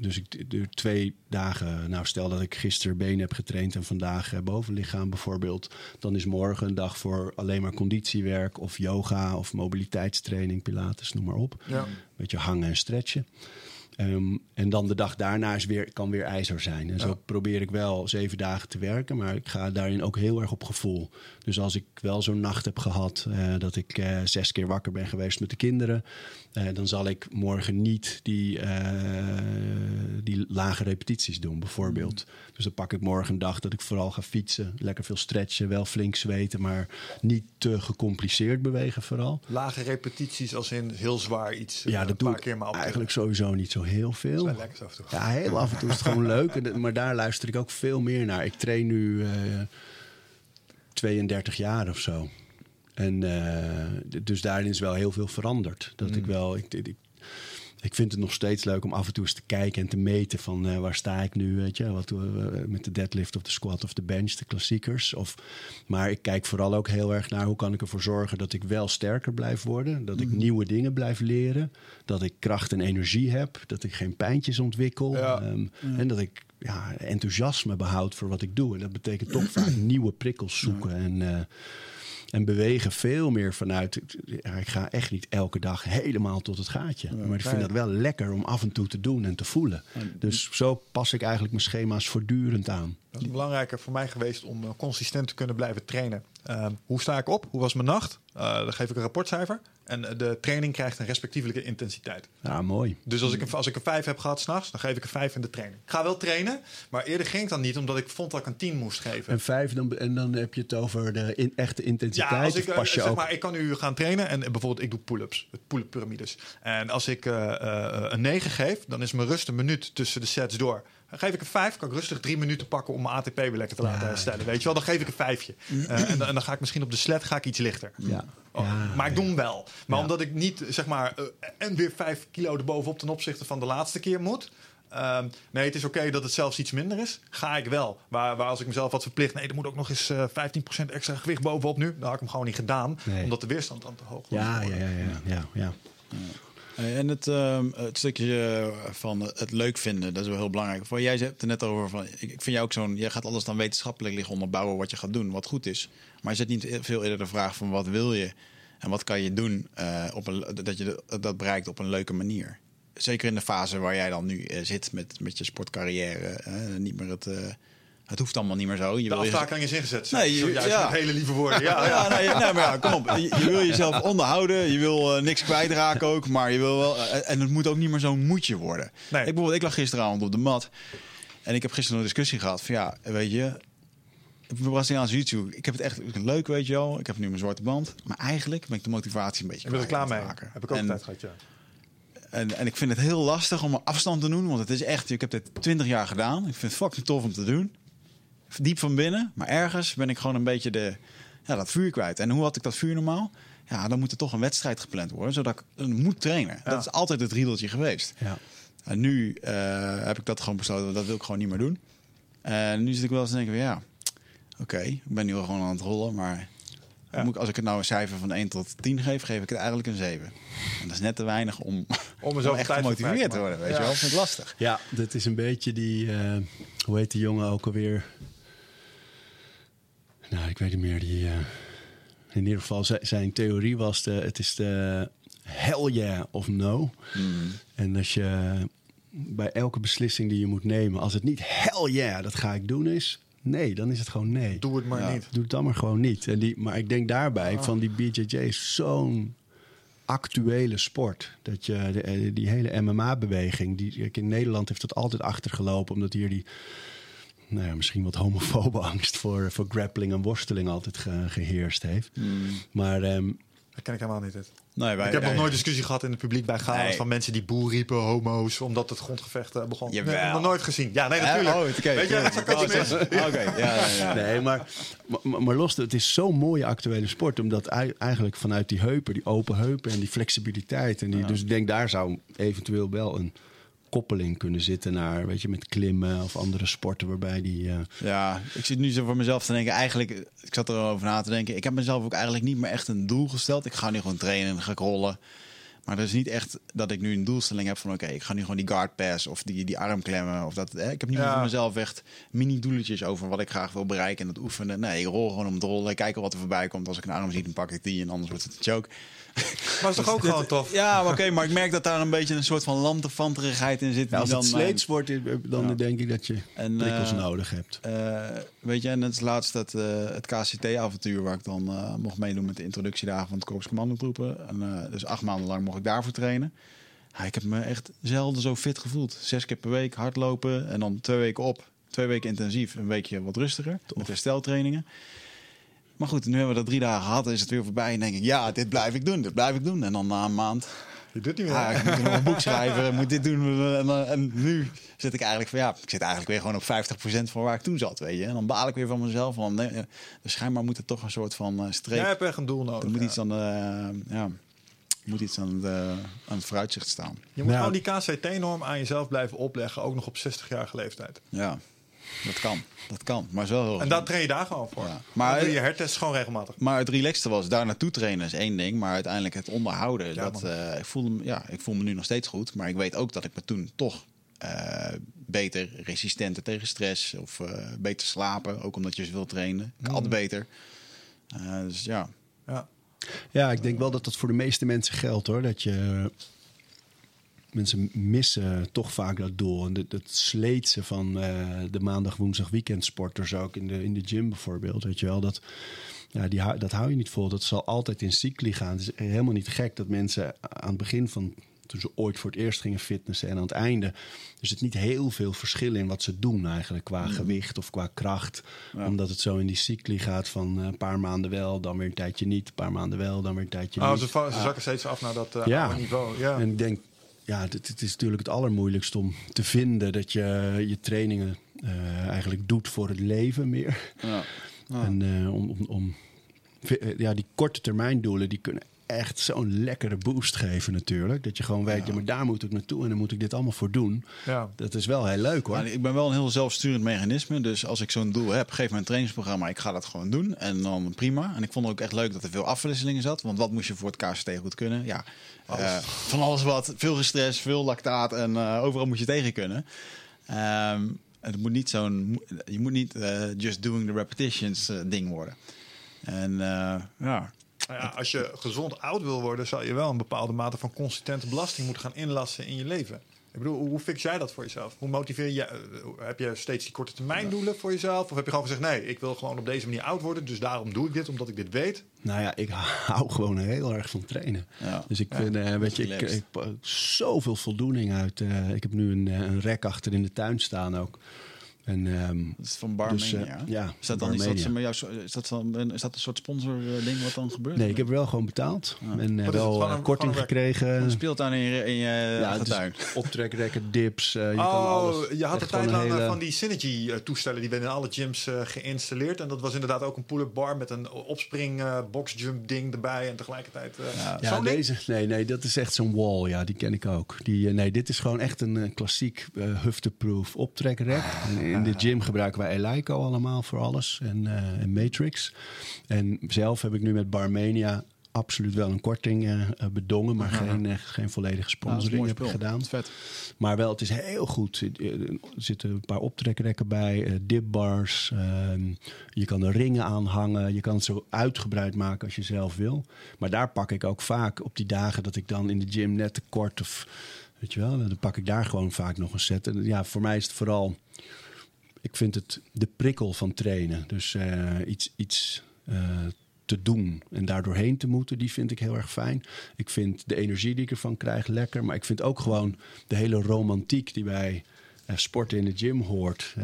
[SPEAKER 1] dus ik doe twee dagen. Nou, stel dat ik gisteren benen heb getraind en vandaag eh, bovenlichaam bijvoorbeeld. Dan is morgen een dag voor alleen maar conditiewerk of yoga of mobiliteitstraining, pilates, noem maar op.
[SPEAKER 3] Ja.
[SPEAKER 1] Een beetje hangen en stretchen. Ehm, en dan de dag daarna is weer, kan weer ijzer zijn. En zo probeer ik wel zeven dagen te werken, maar ik ga daarin ook heel erg op gevoel. Dus als ik wel zo'n nacht heb gehad eh, dat ik eh, zes keer wakker ben geweest met de kinderen, eh, dan zal ik morgen niet die, eh, die lage repetities doen, bijvoorbeeld. Dus dan pak ik morgen een dag dat ik vooral ga fietsen, lekker veel stretchen, wel flink zweten, maar niet te gecompliceerd bewegen vooral.
[SPEAKER 3] Lage repetities als in heel zwaar iets. eh,
[SPEAKER 1] Ja,
[SPEAKER 3] een
[SPEAKER 1] dat doe
[SPEAKER 3] paar
[SPEAKER 1] ik
[SPEAKER 3] keer maar op
[SPEAKER 1] eigenlijk sowieso niet zo heel
[SPEAKER 3] Dat
[SPEAKER 1] veel.
[SPEAKER 3] is wel lekker af en toe.
[SPEAKER 1] Ja, heel af en toe is het gewoon leuk. En dat- Maar daar luister ik ook veel meer naar. Ik train nu eh 32 jaar of zo. En eh, dus daarin is wel heel veel veranderd. Dat
[SPEAKER 3] Mm.
[SPEAKER 1] ik wel. Ik, ik, ik vind het nog steeds leuk om af en toe eens te kijken en te meten van eh, waar sta ik nu, weet je, wat, eh, met de deadlift of de squat of de bench, de klassiekers. Of, maar ik kijk vooral ook heel erg naar hoe kan ik ervoor zorgen dat ik wel sterker blijf worden, dat ik nieuwe dingen blijf leren, dat ik kracht en energie heb, dat ik geen pijntjes ontwikkel
[SPEAKER 3] Ja.
[SPEAKER 1] ehm, en dat ik ja, enthousiasme behoud voor wat ik doe. En dat betekent toch vaak nieuwe prikkels zoeken en en bewegen veel meer vanuit. Ik ga echt niet elke dag helemaal tot het gaatje. maar ik vind dat wel lekker om af en toe te doen en te voelen. Dus zo pas ik eigenlijk mijn schema's voortdurend aan.
[SPEAKER 3] Dat is belangrijker voor mij geweest om eh, consistent te kunnen blijven trainen. Ehm, hoe sta ik op? Hoe was mijn nacht? Eh, dan geef ik een rapportcijfer. En eh, de training krijgt een respectievelijke intensiteit.
[SPEAKER 1] Ja, mooi.
[SPEAKER 3] Dus als ik, een, als ik een 5 heb gehad s'nachts, dan geef ik een 5 in de training. Ik ga wel trainen, maar eerder ging ik dan niet omdat ik vond dat ik een 10 moest geven.
[SPEAKER 1] En vijf, dan, en dan heb je het over de in, echte intensiteit.
[SPEAKER 3] Ja, als ik, eh,
[SPEAKER 1] pas je
[SPEAKER 3] zeg
[SPEAKER 1] ook...
[SPEAKER 3] maar, ik kan nu gaan trainen en eh, bijvoorbeeld ik doe pull-ups, het pull-up piramides. En als ik eh, eh, een 9 geef, dan is mijn rust een minuut tussen de sets door. Dan geef ik een 5, kan ik rustig drie minuten pakken om mijn ATP weer lekker te laten herstellen. Weet je wel, dan geef ik een vijfje. Eh, en, dan- en dan ga ik misschien op de sled ga ik iets lichter.
[SPEAKER 1] Ja.
[SPEAKER 3] Oh,
[SPEAKER 1] Ja,
[SPEAKER 3] maar ik doe hem wel. Maar
[SPEAKER 1] Ja.
[SPEAKER 3] omdat ik niet, zeg maar, eh, en weer 5 kilo erbovenop ten opzichte van de laatste keer moet. Ehm, nee, het is oké dat het zelfs iets minder is. Ga ik wel. Waar, waar als ik mezelf had verplicht. Nee, er moet ook nog eens eh 15% extra gewicht bovenop nu. Dan had ik hem gewoon niet gedaan.
[SPEAKER 1] Nee.
[SPEAKER 3] Omdat de weerstand dan te hoog was.
[SPEAKER 1] Ja, ja, ja, ja, ja, ja.
[SPEAKER 2] En het, ehm, het stukje eh, van het leuk vinden, dat is wel heel belangrijk. Voor jij hebt het net over van, ik, vind jou ook zo'n, jij gaat alles dan wetenschappelijk liggen onderbouwen wat je gaat doen, wat goed is. Maar je zet niet veel eerder de vraag van wat wil je en wat kan je doen eh, op een, dat je dat bereikt op een leuke manier. Zeker in de fase waar jij dan nu eh, zit met, met je sportcarrière. niet meer het, het hoeft allemaal niet meer zo. Je
[SPEAKER 3] De
[SPEAKER 2] wil je-
[SPEAKER 3] is ingezet.
[SPEAKER 2] Nee, je-
[SPEAKER 3] juist
[SPEAKER 2] ja.
[SPEAKER 3] met hele lieve woorden. Ja,
[SPEAKER 2] ja,
[SPEAKER 3] ja.
[SPEAKER 2] nee, nee, maar ja, kom op. Je, je wil jezelf onderhouden. Je wil eh, niks kwijtraken ook. Maar je wil wel... eh, en het moet ook niet meer zo'n moedje worden.
[SPEAKER 3] Nee.
[SPEAKER 2] Ik, bijvoorbeeld, ik lag gisteravond op de mat. En ik heb gisteren een discussie gehad. Van ja, weet je... Braziliaanse jiu Ik heb het echt leuk, weet je wel. Ik heb nu mijn zwarte band. Maar eigenlijk ben ik de motivatie een beetje
[SPEAKER 3] Ik ben er klaar mee.
[SPEAKER 2] raken.
[SPEAKER 3] Heb ik ook
[SPEAKER 2] En-
[SPEAKER 3] tijd gehad, ja.
[SPEAKER 2] en, en ik vind het heel lastig om er afstand te doen. Want het is echt, ik heb dit 20 jaar gedaan. Ik vind het fucking tof om te doen. Diep van binnen. Maar ergens ben ik gewoon een beetje de, ja, dat vuur kwijt. En hoe had ik dat vuur normaal? Ja, dan moet er toch een wedstrijd gepland worden. Zodat ik dan moet trainen.
[SPEAKER 3] Ja.
[SPEAKER 2] Dat is altijd het riedeltje geweest.
[SPEAKER 1] ja.
[SPEAKER 2] En nu eh, heb ik dat gewoon besloten. Dat wil ik gewoon niet meer doen. En nu zit ik wel eens te denken van ja, oké, ik ben nu al gewoon aan het rollen, maar
[SPEAKER 3] Ja.
[SPEAKER 2] moet ik, als ik het nou een cijfer van 1 tot 10 geef, geef ik het eigenlijk een 7. En dat is net te weinig om,
[SPEAKER 3] Om zoveel
[SPEAKER 2] echt gemotiveerd te worden, weet
[SPEAKER 3] Ja.
[SPEAKER 2] je wel. Vind ik lastig.
[SPEAKER 1] Ja, dat is een beetje die, eh, hoe heet die jongen ook alweer? Nou, ik weet niet meer. Die, eh, in ieder geval, zijn, zijn theorie was: de, het is de hell yeah of no. En als je bij elke beslissing die je moet nemen, als het niet hell yeah, dat ga ik doen is, nee, dan is het gewoon nee.
[SPEAKER 3] Doe het maar
[SPEAKER 2] Ja.
[SPEAKER 3] niet.
[SPEAKER 1] Doe het dan maar gewoon niet. En die, maar ik denk daarbij van die BJJ is zo'n actuele sport. Dat je de, eh, die hele MMA-beweging, die in Nederland heeft dat altijd achtergelopen, omdat hier die nou ja, misschien wat homofobe angst voor, voor grappling en worsteling altijd ge- geheerst heeft. Maar ehm,
[SPEAKER 3] Dat ken ik helemaal niet.
[SPEAKER 2] Nee, wij,
[SPEAKER 3] ik heb nog nooit discussie gehad in het publiek bij
[SPEAKER 2] Nee.
[SPEAKER 3] van mensen die boer riepen, homo's, omdat het grondgevecht eh, begon.
[SPEAKER 2] Jawel.
[SPEAKER 3] Nee, nog nooit gezien. Ja, nee, natuurlijk.
[SPEAKER 2] Oh, oké.
[SPEAKER 3] Weet je, dat is
[SPEAKER 2] oh. Oké, ja, ja, ja.
[SPEAKER 1] Nee, maar, maar, maar los, het is zo'n mooie actuele sport. Omdat ei- eigenlijk vanuit die heupen, die open heupen en die flexibiliteit. En die, Dus ik denk daar zou eventueel wel een koppeling kunnen zitten naar, weet je, met klimmen of andere sporten waarbij die. eh,
[SPEAKER 2] Ja, ik zit nu zo voor mezelf te denken. Eigenlijk, ik zat erover na te denken. Ik heb mezelf ook eigenlijk niet meer echt een doel gesteld. Ik ga nu gewoon trainen en ga ik rollen. Maar het is niet echt dat ik nu een doelstelling heb van... oké, ik ga nu gewoon die guard pass of die, die arm klemmen. Of dat, hè. Ik heb niet meer voor mezelf echt mini-doeletjes over wat ik graag wil bereiken... en dat oefenen. Nee, ik rol gewoon om het rollen. Ik kijk wel wat er voorbij komt. Als ik een arm zie, dan pak ik die en anders wordt het een choke.
[SPEAKER 3] Maar het is toch ook gewoon tof?
[SPEAKER 2] Ja, maar oké, maar ik merk dat daar een beetje een soort van lanterfanterigheid in zit.
[SPEAKER 1] ja, als
[SPEAKER 2] die
[SPEAKER 1] het
[SPEAKER 2] dan mijn-
[SPEAKER 1] sleets wordt, eh, dan
[SPEAKER 2] Ja.
[SPEAKER 1] denk ik dat je
[SPEAKER 2] En,
[SPEAKER 1] prikkels
[SPEAKER 2] eh,
[SPEAKER 1] nodig hebt.
[SPEAKER 2] Eh, weet je, en het is laatst het, eh, het KCT-avontuur waar ik dan eh, mocht meedoen met de introductiedagen van het Korps Commandotroepen. En, eh, dus acht maanden lang mocht ik daarvoor trainen. Ja, ik heb me echt zelden zo fit gevoeld. Zes keer per week hardlopen en dan twee weken op. Twee weken intensief, een weekje wat rustiger. Met hersteltrainingen. Maar goed, nu hebben we dat drie dagen gehad. Is het weer voorbij en denk ik, ja, dit blijf ik doen, dit blijf ik doen. En dan na een maand,
[SPEAKER 3] Je doet niet meer.
[SPEAKER 2] ah, ik moet nog een boek schrijven, moet dit doen. En, eh, en nu zit ik eigenlijk van, ja, ik zit eigenlijk weer gewoon op 50% van waar ik toen zat, weet je. En dan baal ik weer van mezelf. Van, nee, eh, dus schijnbaar moet er toch een soort van eh, streep.
[SPEAKER 3] Jij hebt echt een doel nodig.
[SPEAKER 2] er moet
[SPEAKER 3] ja.
[SPEAKER 2] iets de, ja, moet iets aan, de, aan het vooruitzicht staan.
[SPEAKER 3] Je moet
[SPEAKER 1] Nou.
[SPEAKER 3] gewoon die KCT-norm aan jezelf blijven opleggen, ook nog op 60-jarige leeftijd.
[SPEAKER 2] Ja, dat kan. Dat kan. Maar heel
[SPEAKER 3] En daar train je daar gewoon voor.
[SPEAKER 2] Ja.
[SPEAKER 3] Maar
[SPEAKER 2] Maar-
[SPEAKER 3] doe je hertest gewoon regelmatig.
[SPEAKER 2] Maar het relaxte was daar naartoe trainen is één ding, maar uiteindelijk het onderhouden.
[SPEAKER 3] Ja,
[SPEAKER 2] dat, eh, ik, voelde, me- ja, ik voel me nu nog steeds goed, maar ik weet ook dat ik me toen toch eh, beter resistenter tegen stress of eh, beter slapen, ook omdat je zoveel trainde. Ik Altijd beter. Eh, dus ja,
[SPEAKER 3] Ja.
[SPEAKER 1] Ja, ik denk wel dat dat voor de meeste mensen geldt hoor. Dat je. Mensen missen toch vaak dat doel. En dat, sleetsen van eh, de maandag, woensdag, weekendsporters ook in de, in de gym bijvoorbeeld. Weet je wel, dat, ja, die, dat hou je niet vol. Dat zal altijd in cycli gaan. Het is helemaal niet gek dat mensen aan het begin van. Toen ze ooit voor het eerst gingen fitnessen en aan het einde. Er zit niet heel veel verschil in wat ze doen eigenlijk. Qua gewicht of qua kracht.
[SPEAKER 2] Ja.
[SPEAKER 1] Omdat het zo in die cycli gaat van eh, een paar maanden wel, dan weer een tijdje niet. Een paar maanden wel, dan weer een tijdje
[SPEAKER 3] Oh,
[SPEAKER 1] niet.
[SPEAKER 3] ze, ze zakken steeds af naar dat eh,
[SPEAKER 1] Ja.
[SPEAKER 3] niveau. Ja.
[SPEAKER 1] En ik denk, ja, het, het is natuurlijk het allermoeilijkst om te vinden dat je je trainingen eh, eigenlijk doet voor het leven meer.
[SPEAKER 2] ja.
[SPEAKER 1] En om, om, om ja, die korte termijn doelen, die kunnen echt zo'n lekkere boost geven natuurlijk. Dat je gewoon weet, ja. maar daar moet ik naartoe en dan moet ik dit allemaal voor doen.
[SPEAKER 3] Ja.
[SPEAKER 1] Dat is wel heel leuk hoor.
[SPEAKER 2] Ik ben wel een heel zelfsturend mechanisme. Dus als ik zo'n doel heb, geef me een trainingsprogramma. Ik ga dat gewoon doen. En dan prima. En ik vond het ook echt leuk dat er veel afwisselingen zat. Want wat moest je voor het KCT goed kunnen? Ja, eh, van alles wat. Veel gestrest, veel lactaat. En eh, overal moet je tegen kunnen. Ehm, het moet niet zo'n... Je moet niet eh, just doing the repetitions ding worden. En eh, ja...
[SPEAKER 3] Nou ja, als je gezond oud wil worden, zal je wel een bepaalde mate van consistente belasting moeten gaan inlassen in je leven. Ik bedoel, hoe, fix jij dat voor jezelf? Hoe motiveer je? eh, Heb je steeds die korte termijn doelen voor jezelf? Of heb je gewoon gezegd, nee, ik wil gewoon op deze manier oud worden, dus daarom doe ik dit, omdat ik dit weet?
[SPEAKER 1] Nou ja, ik hou gewoon heel erg van trainen.
[SPEAKER 2] Ja.
[SPEAKER 1] Dus ik
[SPEAKER 2] Ja,
[SPEAKER 1] vind, eh, weet je, ik, ik pak zoveel voldoening uit. eh, ik heb nu een, eh, een rek achter in de tuin staan ook. En, ehm,
[SPEAKER 2] Dat is van Barmania.
[SPEAKER 1] Dus, eh, ja,
[SPEAKER 2] is dat dan iets wat ze met jou, is dat, dan, een- is dat een soort sponsor eh, ding wat dan gebeurt?
[SPEAKER 1] nee, ik heb wel gewoon betaald. En eh,
[SPEAKER 3] het?
[SPEAKER 1] wel
[SPEAKER 3] een-
[SPEAKER 1] korting
[SPEAKER 3] een
[SPEAKER 1] gekregen.
[SPEAKER 2] Een speeltuin in je, in je
[SPEAKER 1] ja,
[SPEAKER 2] tuin.
[SPEAKER 1] optrekrekken, dips. je kan
[SPEAKER 3] oh,
[SPEAKER 1] alles.
[SPEAKER 3] je had een tijd lang
[SPEAKER 1] hele-
[SPEAKER 3] van die Synergy-toestellen die werden in alle gyms eh, geïnstalleerd. En dat was inderdaad ook een pull-up bar met een opspring eh boxjump ding erbij. En tegelijkertijd... eh,
[SPEAKER 2] Ja.
[SPEAKER 1] Ja, deze, nee, nee, dat is echt zo'n wall. Ja, die ken ik ook. Die, nee, dit is gewoon echt een klassiek eh hufteproof optrekrek. En, in de gym gebruiken wij Eleiko allemaal voor alles en, eh, en Matrix. En zelf heb ik nu met Barmania absoluut wel een korting eh, eh, bedongen, maar geen, geen volledige
[SPEAKER 2] Nou,
[SPEAKER 1] sponsoring heb ik gedaan.
[SPEAKER 2] Vet.
[SPEAKER 1] Maar wel, het is heel goed. Er zitten een paar optrekrekken bij, dipbars. ehm, je kan er ringen aan hangen. Je kan het zo uitgebreid maken als je zelf wil. Maar daar pak ik ook vaak op die dagen dat ik dan in de gym net te kort of... Weet je wel, dan pak ik daar gewoon vaak nog een set. En ja, voor mij is het vooral... Ik vind het de prikkel van trainen. Dus eh, iets, iets eh, te doen en daardoorheen te moeten, die vind ik heel erg fijn. Ik vind de energie die ik ervan krijg lekker. Maar ik vind ook gewoon de hele romantiek die bij eh, sporten in de gym hoort.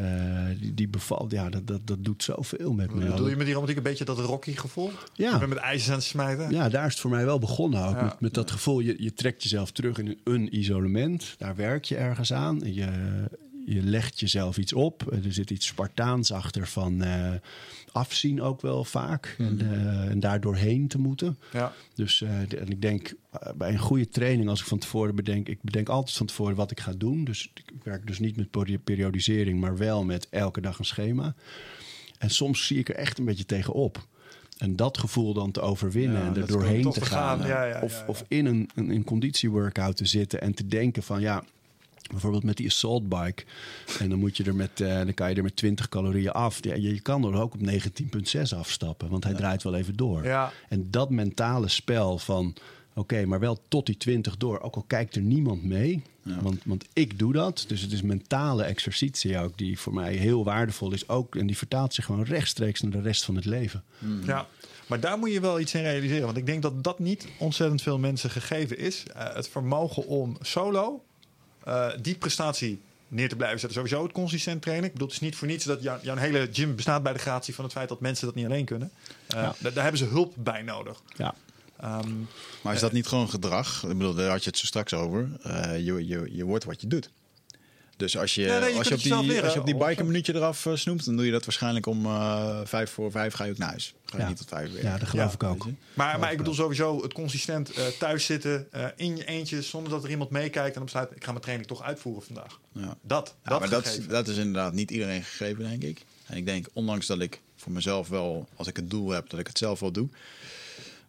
[SPEAKER 1] die, die bevalt, ja, dat, dat, dat doet zoveel met me.
[SPEAKER 3] Bedoel je met die romantiek een beetje dat Rocky gevoel?
[SPEAKER 1] Ja.
[SPEAKER 3] Je bent met ijzers aan het smijten?
[SPEAKER 1] Ja, daar is het voor mij wel begonnen ook.
[SPEAKER 3] Ja.
[SPEAKER 1] Met, met dat gevoel, je, je trekt jezelf terug in een isolement. Daar werk je ergens aan. Je, je legt jezelf iets op. Er zit iets Spartaans achter van eh, afzien ook wel vaak. En, eh, en daar doorheen te moeten.
[SPEAKER 3] Ja.
[SPEAKER 1] Dus eh, de- en ik denk eh, bij een goede training, als ik van tevoren bedenk, ik bedenk altijd van tevoren wat ik ga doen. Dus ik werk dus niet met peri- periodisering, maar wel met elke dag een schema. En soms zie ik er echt een beetje tegenop. En dat gevoel dan te overwinnen
[SPEAKER 3] Ja,
[SPEAKER 1] en er doorheen te gaan.
[SPEAKER 3] gaan. Ja, ja,
[SPEAKER 1] of, of in een, een, een conditieworkout te zitten en te denken van ja, bijvoorbeeld met die assault bike. En dan moet je er met, eh, dan kan je er met 20 calorieën af. Ja, je, je kan er ook op 19,6 afstappen, want hij draait wel even door.
[SPEAKER 3] Ja.
[SPEAKER 1] En dat mentale spel van, oké, maar wel tot die 20 door. Ook al kijkt er niemand mee, want, want ik doe dat. Dus het is mentale exercitie ook die voor mij heel waardevol is. Ook, en die vertaalt zich gewoon rechtstreeks naar de rest van het leven.
[SPEAKER 3] Ja, maar daar moet je wel iets in realiseren. Want ik denk dat dat niet ontzettend veel mensen gegeven is. Eh, het vermogen om solo eh, die prestatie neer te blijven zetten. Sowieso het consistent trainen. Ik bedoel, het is niet voor niets dat jou- jouw hele gym bestaat bij de gratie van het feit dat mensen dat niet alleen kunnen. Eh,
[SPEAKER 1] Ja.
[SPEAKER 3] daar, daar hebben ze hulp bij nodig.
[SPEAKER 1] Ja,
[SPEAKER 3] Ehm,
[SPEAKER 2] Maar is dat niet gewoon gedrag? Ik bedoel, daar had je het zo straks over. Eh, je, je, je wordt wat je doet. Dus als je,
[SPEAKER 3] Ja, nee, je
[SPEAKER 2] als, je op die,
[SPEAKER 3] leren.
[SPEAKER 2] als je op die bike een minuutje eraf eh, snoept, dan doe je dat waarschijnlijk om eh, vijf voor vijf ga je ook naar huis. Ga je
[SPEAKER 1] Ja.
[SPEAKER 2] niet tot vijf weer.
[SPEAKER 1] ja dat geloof
[SPEAKER 3] Ja,
[SPEAKER 1] ik ook.
[SPEAKER 3] maar, maar ik bedoel sowieso het consistent eh, thuis zitten eh, in je eentje zonder dat er iemand meekijkt en dan besluit ik ga mijn training toch uitvoeren vandaag.
[SPEAKER 2] Ja.
[SPEAKER 3] Dat,
[SPEAKER 2] Ja,
[SPEAKER 3] dat,
[SPEAKER 2] maar dat, dat is inderdaad niet iedereen gegeven, denk ik. En ik denk, ondanks dat ik voor mezelf wel, als ik het doel heb, dat ik het zelf wel doe,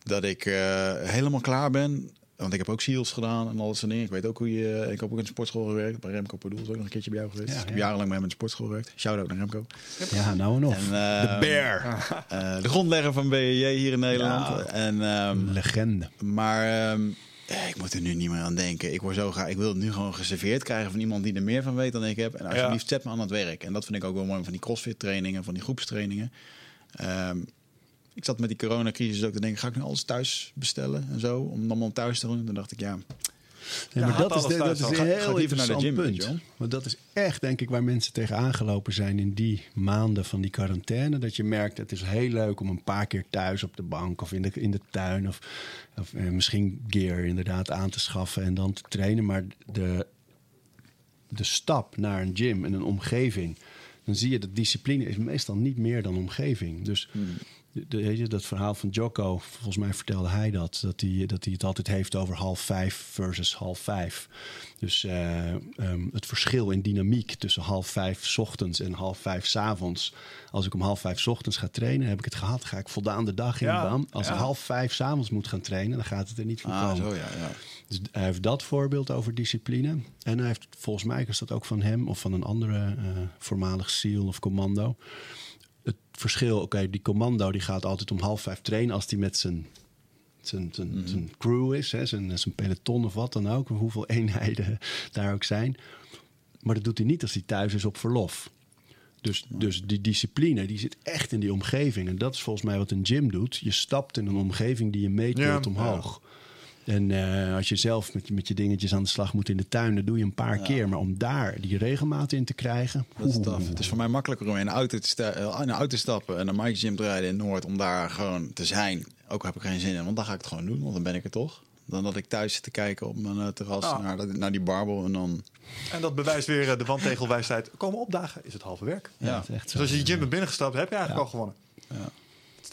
[SPEAKER 2] dat ik eh, helemaal klaar ben. Want ik heb ook SEALs gedaan en al dat soort dingen. Ik weet ook hoe je... Ik heb ook in een sportschool gewerkt. Bij Remco Pardoel is ook nog een keertje bij jou geweest.
[SPEAKER 1] Ja,
[SPEAKER 2] ik heb
[SPEAKER 1] ja.
[SPEAKER 2] jarenlang bij hem in de sportschool gewerkt. Shout-out naar Remco.
[SPEAKER 1] Ja, nou en of.
[SPEAKER 2] En,
[SPEAKER 1] de
[SPEAKER 2] eh,
[SPEAKER 1] bear.
[SPEAKER 2] eh, de grondlegger van BJJ hier in Nederland.
[SPEAKER 1] Ja.
[SPEAKER 2] En, ehm,
[SPEAKER 1] legende.
[SPEAKER 2] maar ehm, eh, ik moet er nu niet meer aan denken. Ik, word zo graag, ik wil het nu gewoon geserveerd krijgen van iemand die er meer van weet dan ik heb. En alsjeblieft, zet me aan het werk. En dat vind ik ook wel mooi van die crossfit trainingen, van die groepstrainingen. Ehm, ik zat met die coronacrisis ook te denken, ga ik nu alles thuis bestellen en zo, om allemaal thuis te doen. En toen dacht ik, ja,
[SPEAKER 1] Ja,
[SPEAKER 3] Ja,
[SPEAKER 1] maar dat is, de- dat is
[SPEAKER 3] dan.
[SPEAKER 1] een heel interessant
[SPEAKER 2] gym,
[SPEAKER 1] punt. Want dat is echt, denk ik, waar mensen tegenaan gelopen zijn in die maanden van die quarantaine. Dat je merkt, het is heel leuk om een paar keer thuis op de bank of in de, in de tuin. Of, of eh, misschien gear inderdaad aan te schaffen en dan te trainen. Maar de, de stap naar een gym en een omgeving. Dan zie je dat discipline is meestal niet meer dan omgeving. Dus de, de- weet je, dat verhaal van Jocko, volgens mij vertelde hij dat. Dat hij, dat hij het altijd heeft over half vijf versus half vijf. Dus eh, ehm, het verschil in dynamiek tussen half vijf 's ochtends en half vijf 's avonds. Als ik om half vijf 's ochtends ga trainen, heb ik het gehad. Ga ik voldaan de dag in
[SPEAKER 3] Ja,
[SPEAKER 1] de baan. Als
[SPEAKER 3] ja.
[SPEAKER 1] ik half vijf 's avonds moet gaan trainen, dan gaat het er niet van
[SPEAKER 2] ah,
[SPEAKER 1] komen.
[SPEAKER 2] zo ja, ja.
[SPEAKER 1] Dus hij heeft dat voorbeeld over discipline. En hij heeft, volgens mij is dat ook van hem of van een andere eh, voormalig SEAL of commando. Verschil, oké, die commando die gaat altijd om half vijf trainen als hij met zijn, zijn, zijn, zijn crew is, hè, zijn, zijn peloton of wat dan ook, hoeveel eenheden daar ook zijn. Maar dat doet hij niet als hij thuis is op verlof. Dus, dus die discipline die zit echt in die omgeving. En dat is volgens mij wat een gym doet. Je stapt in een omgeving die je meetilt
[SPEAKER 3] Ja,
[SPEAKER 1] omhoog. En eh, als je zelf met, je- met je dingetjes aan de slag moet in de tuin, dat doe je een paar keer. Maar om daar die regelmaat in te krijgen.
[SPEAKER 2] Dat is
[SPEAKER 1] oeh.
[SPEAKER 2] Het is voor mij makkelijker om in een auto te, sta- eh, in een auto te stappen en naar Mike Gym te rijden in Noord om daar gewoon te zijn. Ook heb ik geen zin in, want dan ga ik het gewoon doen, want dan ben ik er toch. Dan dat ik thuis zit te kijken op mijn eh, terras
[SPEAKER 3] Ah.
[SPEAKER 2] naar, die barbel en dan...
[SPEAKER 3] En dat bewijst weer de wandtegelwijsheid. Komen opdagen is het halve werk.
[SPEAKER 1] Ja,
[SPEAKER 2] Ja.
[SPEAKER 1] dat is echt zo.
[SPEAKER 3] Dus als je die gym bent binnengestapt, heb je eigenlijk
[SPEAKER 1] Ja.
[SPEAKER 3] al gewonnen.
[SPEAKER 2] Ja.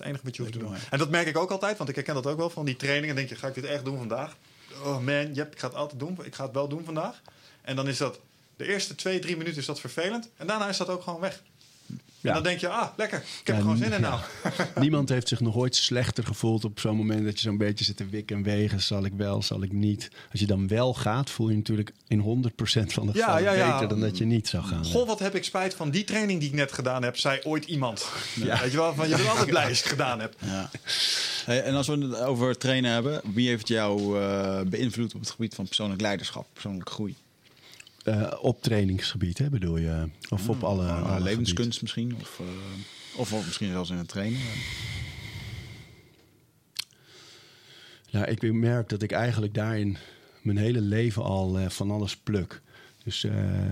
[SPEAKER 3] Het enige wat je hoeft te doen. En dat merk ik ook altijd, want ik herken dat ook wel van die trainingen. denk je, ga ik dit echt doen vandaag? Oh man, yep, ik ga het altijd doen. Ik ga het wel doen vandaag. En dan is dat De eerste twee, drie minuten is dat vervelend. En daarna is dat ook gewoon weg.
[SPEAKER 1] Ja.
[SPEAKER 3] En dan denk je, ah, lekker. Ik heb
[SPEAKER 1] Ja,
[SPEAKER 3] er gewoon zin in
[SPEAKER 1] ja.
[SPEAKER 3] nou.
[SPEAKER 1] Niemand heeft zich nog ooit slechter gevoeld op zo'n moment dat je zo'n beetje zit te wikken en wegen. Zal ik wel, zal ik niet? Als je dan wel gaat, voel je natuurlijk in 100% van de
[SPEAKER 3] Ja,
[SPEAKER 1] gevallen
[SPEAKER 3] ja, ja.
[SPEAKER 1] beter dan dat je niet zou gaan.
[SPEAKER 3] Goh, wat heb ik spijt van die training die ik net gedaan heb, zei ooit iemand.
[SPEAKER 1] Ja.
[SPEAKER 3] Weet je wel, van je bent altijd blij als je het gedaan hebt.
[SPEAKER 2] Ja. Hey, en als we het over trainen hebben, wie heeft jou eh, beïnvloed op het gebied van persoonlijk leiderschap, persoonlijke groei?
[SPEAKER 1] Eh, op trainingsgebied, hè, bedoel je? Of op alle,
[SPEAKER 2] Uh,
[SPEAKER 1] alle
[SPEAKER 2] levenskunst misschien? Of, eh, of ook misschien zelfs in het trainen?
[SPEAKER 1] Ja, ik merk dat ik eigenlijk daarin mijn hele leven al eh, van alles pluk. Dus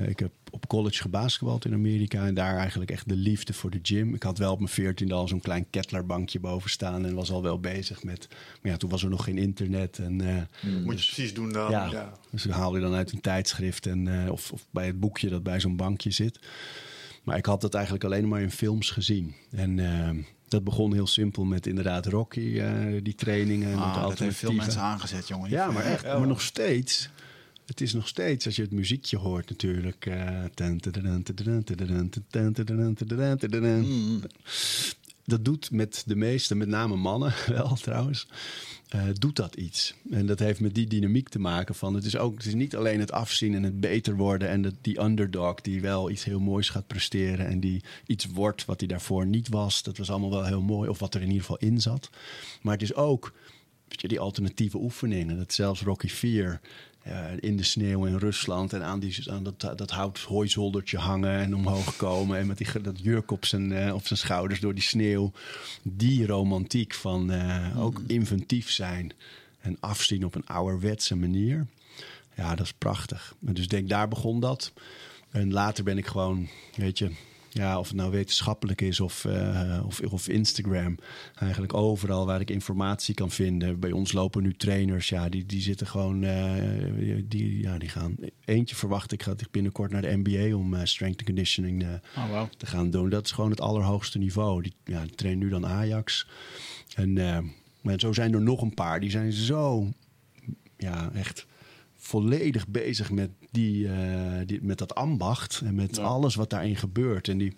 [SPEAKER 1] ik heb op college gebasketbald in Amerika en daar eigenlijk echt de liefde voor de gym. Ik had wel op mijn veertiende al zo'n klein kettlerbankje boven staan en was al wel bezig met. Maar ja, toen was er nog geen internet en. eh,
[SPEAKER 3] moet je precies doen dan?
[SPEAKER 1] ja,
[SPEAKER 3] Ja.
[SPEAKER 1] dus ik haalde dan uit een tijdschrift en, eh, of, of bij het boekje dat bij zo'n bankje zit. Maar ik had dat eigenlijk alleen maar in films gezien. En eh, dat begon heel simpel met inderdaad Rocky, die trainingen.
[SPEAKER 2] Ah, dat heeft veel mensen aangezet, jongen.
[SPEAKER 1] Ja, maar echt. Maar nog steeds. Het is nog steeds, als je het muziekje hoort natuurlijk. eh. Dat doet met de meeste, met name mannen wel trouwens, eh, doet dat iets. En dat heeft met die dynamiek te maken van... Het is, ook, het is niet alleen het afzien en het beter worden... en de, die underdog die wel iets heel moois gaat presteren... en die iets wordt wat hij daarvoor niet was. Dat was allemaal wel heel mooi, of wat er in ieder geval in zat. Maar het is ook weet je, die alternatieve oefeningen. Dat zelfs Rocky 4 eh, in de sneeuw in Rusland en aan, die, aan dat, dat hout hooizoldertje hangen en omhoog komen. En met die, dat jurk op zijn, eh, op zijn schouders door die sneeuw. Die romantiek van eh, ook inventief zijn en afzien op een ouderwetse manier. Ja, dat is prachtig. Dus ik denk, daar begon dat. En later ben ik gewoon, weet je, ja, of het nou wetenschappelijk is of, eh, of, of Instagram. Eigenlijk overal waar ik informatie kan vinden. Bij ons lopen nu trainers, ja, die, die zitten gewoon, eh, die, ja, die gaan. Eentje verwacht ik, gaat binnenkort naar de NBA om eh, strength and conditioning
[SPEAKER 2] Oh,
[SPEAKER 1] te gaan doen. Dat is gewoon het allerhoogste niveau. Die, ja, die trainen nu dan Ajax. En maar zo zijn er nog een paar. Die zijn zo, ja, echt volledig bezig met, die, eh, die, met dat ambacht. En met
[SPEAKER 2] Ja.
[SPEAKER 1] alles wat daarin gebeurt. En die,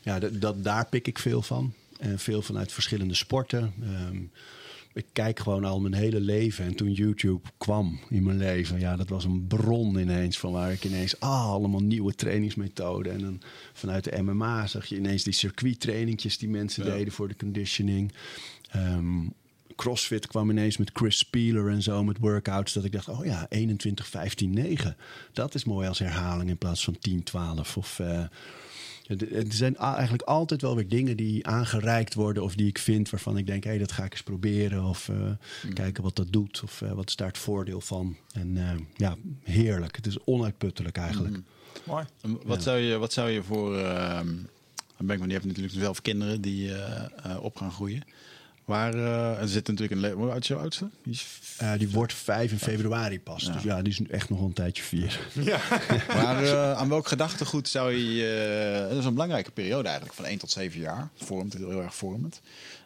[SPEAKER 1] ja, dat, daar pik ik veel van. En veel vanuit verschillende sporten. Ehm, ik kijk gewoon al mijn hele leven. En toen YouTube kwam in mijn leven, ja, dat was een bron ineens. Van waar ik ineens ah, allemaal nieuwe trainingsmethoden. En dan vanuit de MMA zag je ineens die circuittrainingjes die mensen
[SPEAKER 2] Ja.
[SPEAKER 1] deden voor de conditioning. Ehm, CrossFit kwam ineens met Chris Spealer en zo met workouts. Dat ik dacht, oh ja, 21, 15, 9. Dat is mooi als herhaling in plaats van 10, 12. Of, eh, er er zijn eigenlijk altijd wel weer dingen die aangereikt worden... of die ik vind waarvan ik denk, hé, hey, dat ga ik eens proberen. Of eh, kijken wat dat doet. Of eh, wat is daar het voordeel van. En eh, ja, heerlijk. Het is onuitputtelijk eigenlijk.
[SPEAKER 3] Mooi.
[SPEAKER 2] En Wat, zou je, wat zou je voor... ehm Benkman, die heeft natuurlijk zelf kinderen die eh, eh, op gaan groeien. Waar, eh, er zit natuurlijk een... le- Hoe oud is jouw oudste? Die is
[SPEAKER 1] Eh, die wordt 5 in februari pas.
[SPEAKER 2] Ja.
[SPEAKER 1] Dus ja, die is nu echt nog een tijdje vier.
[SPEAKER 3] Ja.
[SPEAKER 2] Maar eh, aan welk gedachtegoed zou je... eh, dat is een belangrijke periode eigenlijk, van 1 tot 7 jaar. Vormt het heel erg vormend.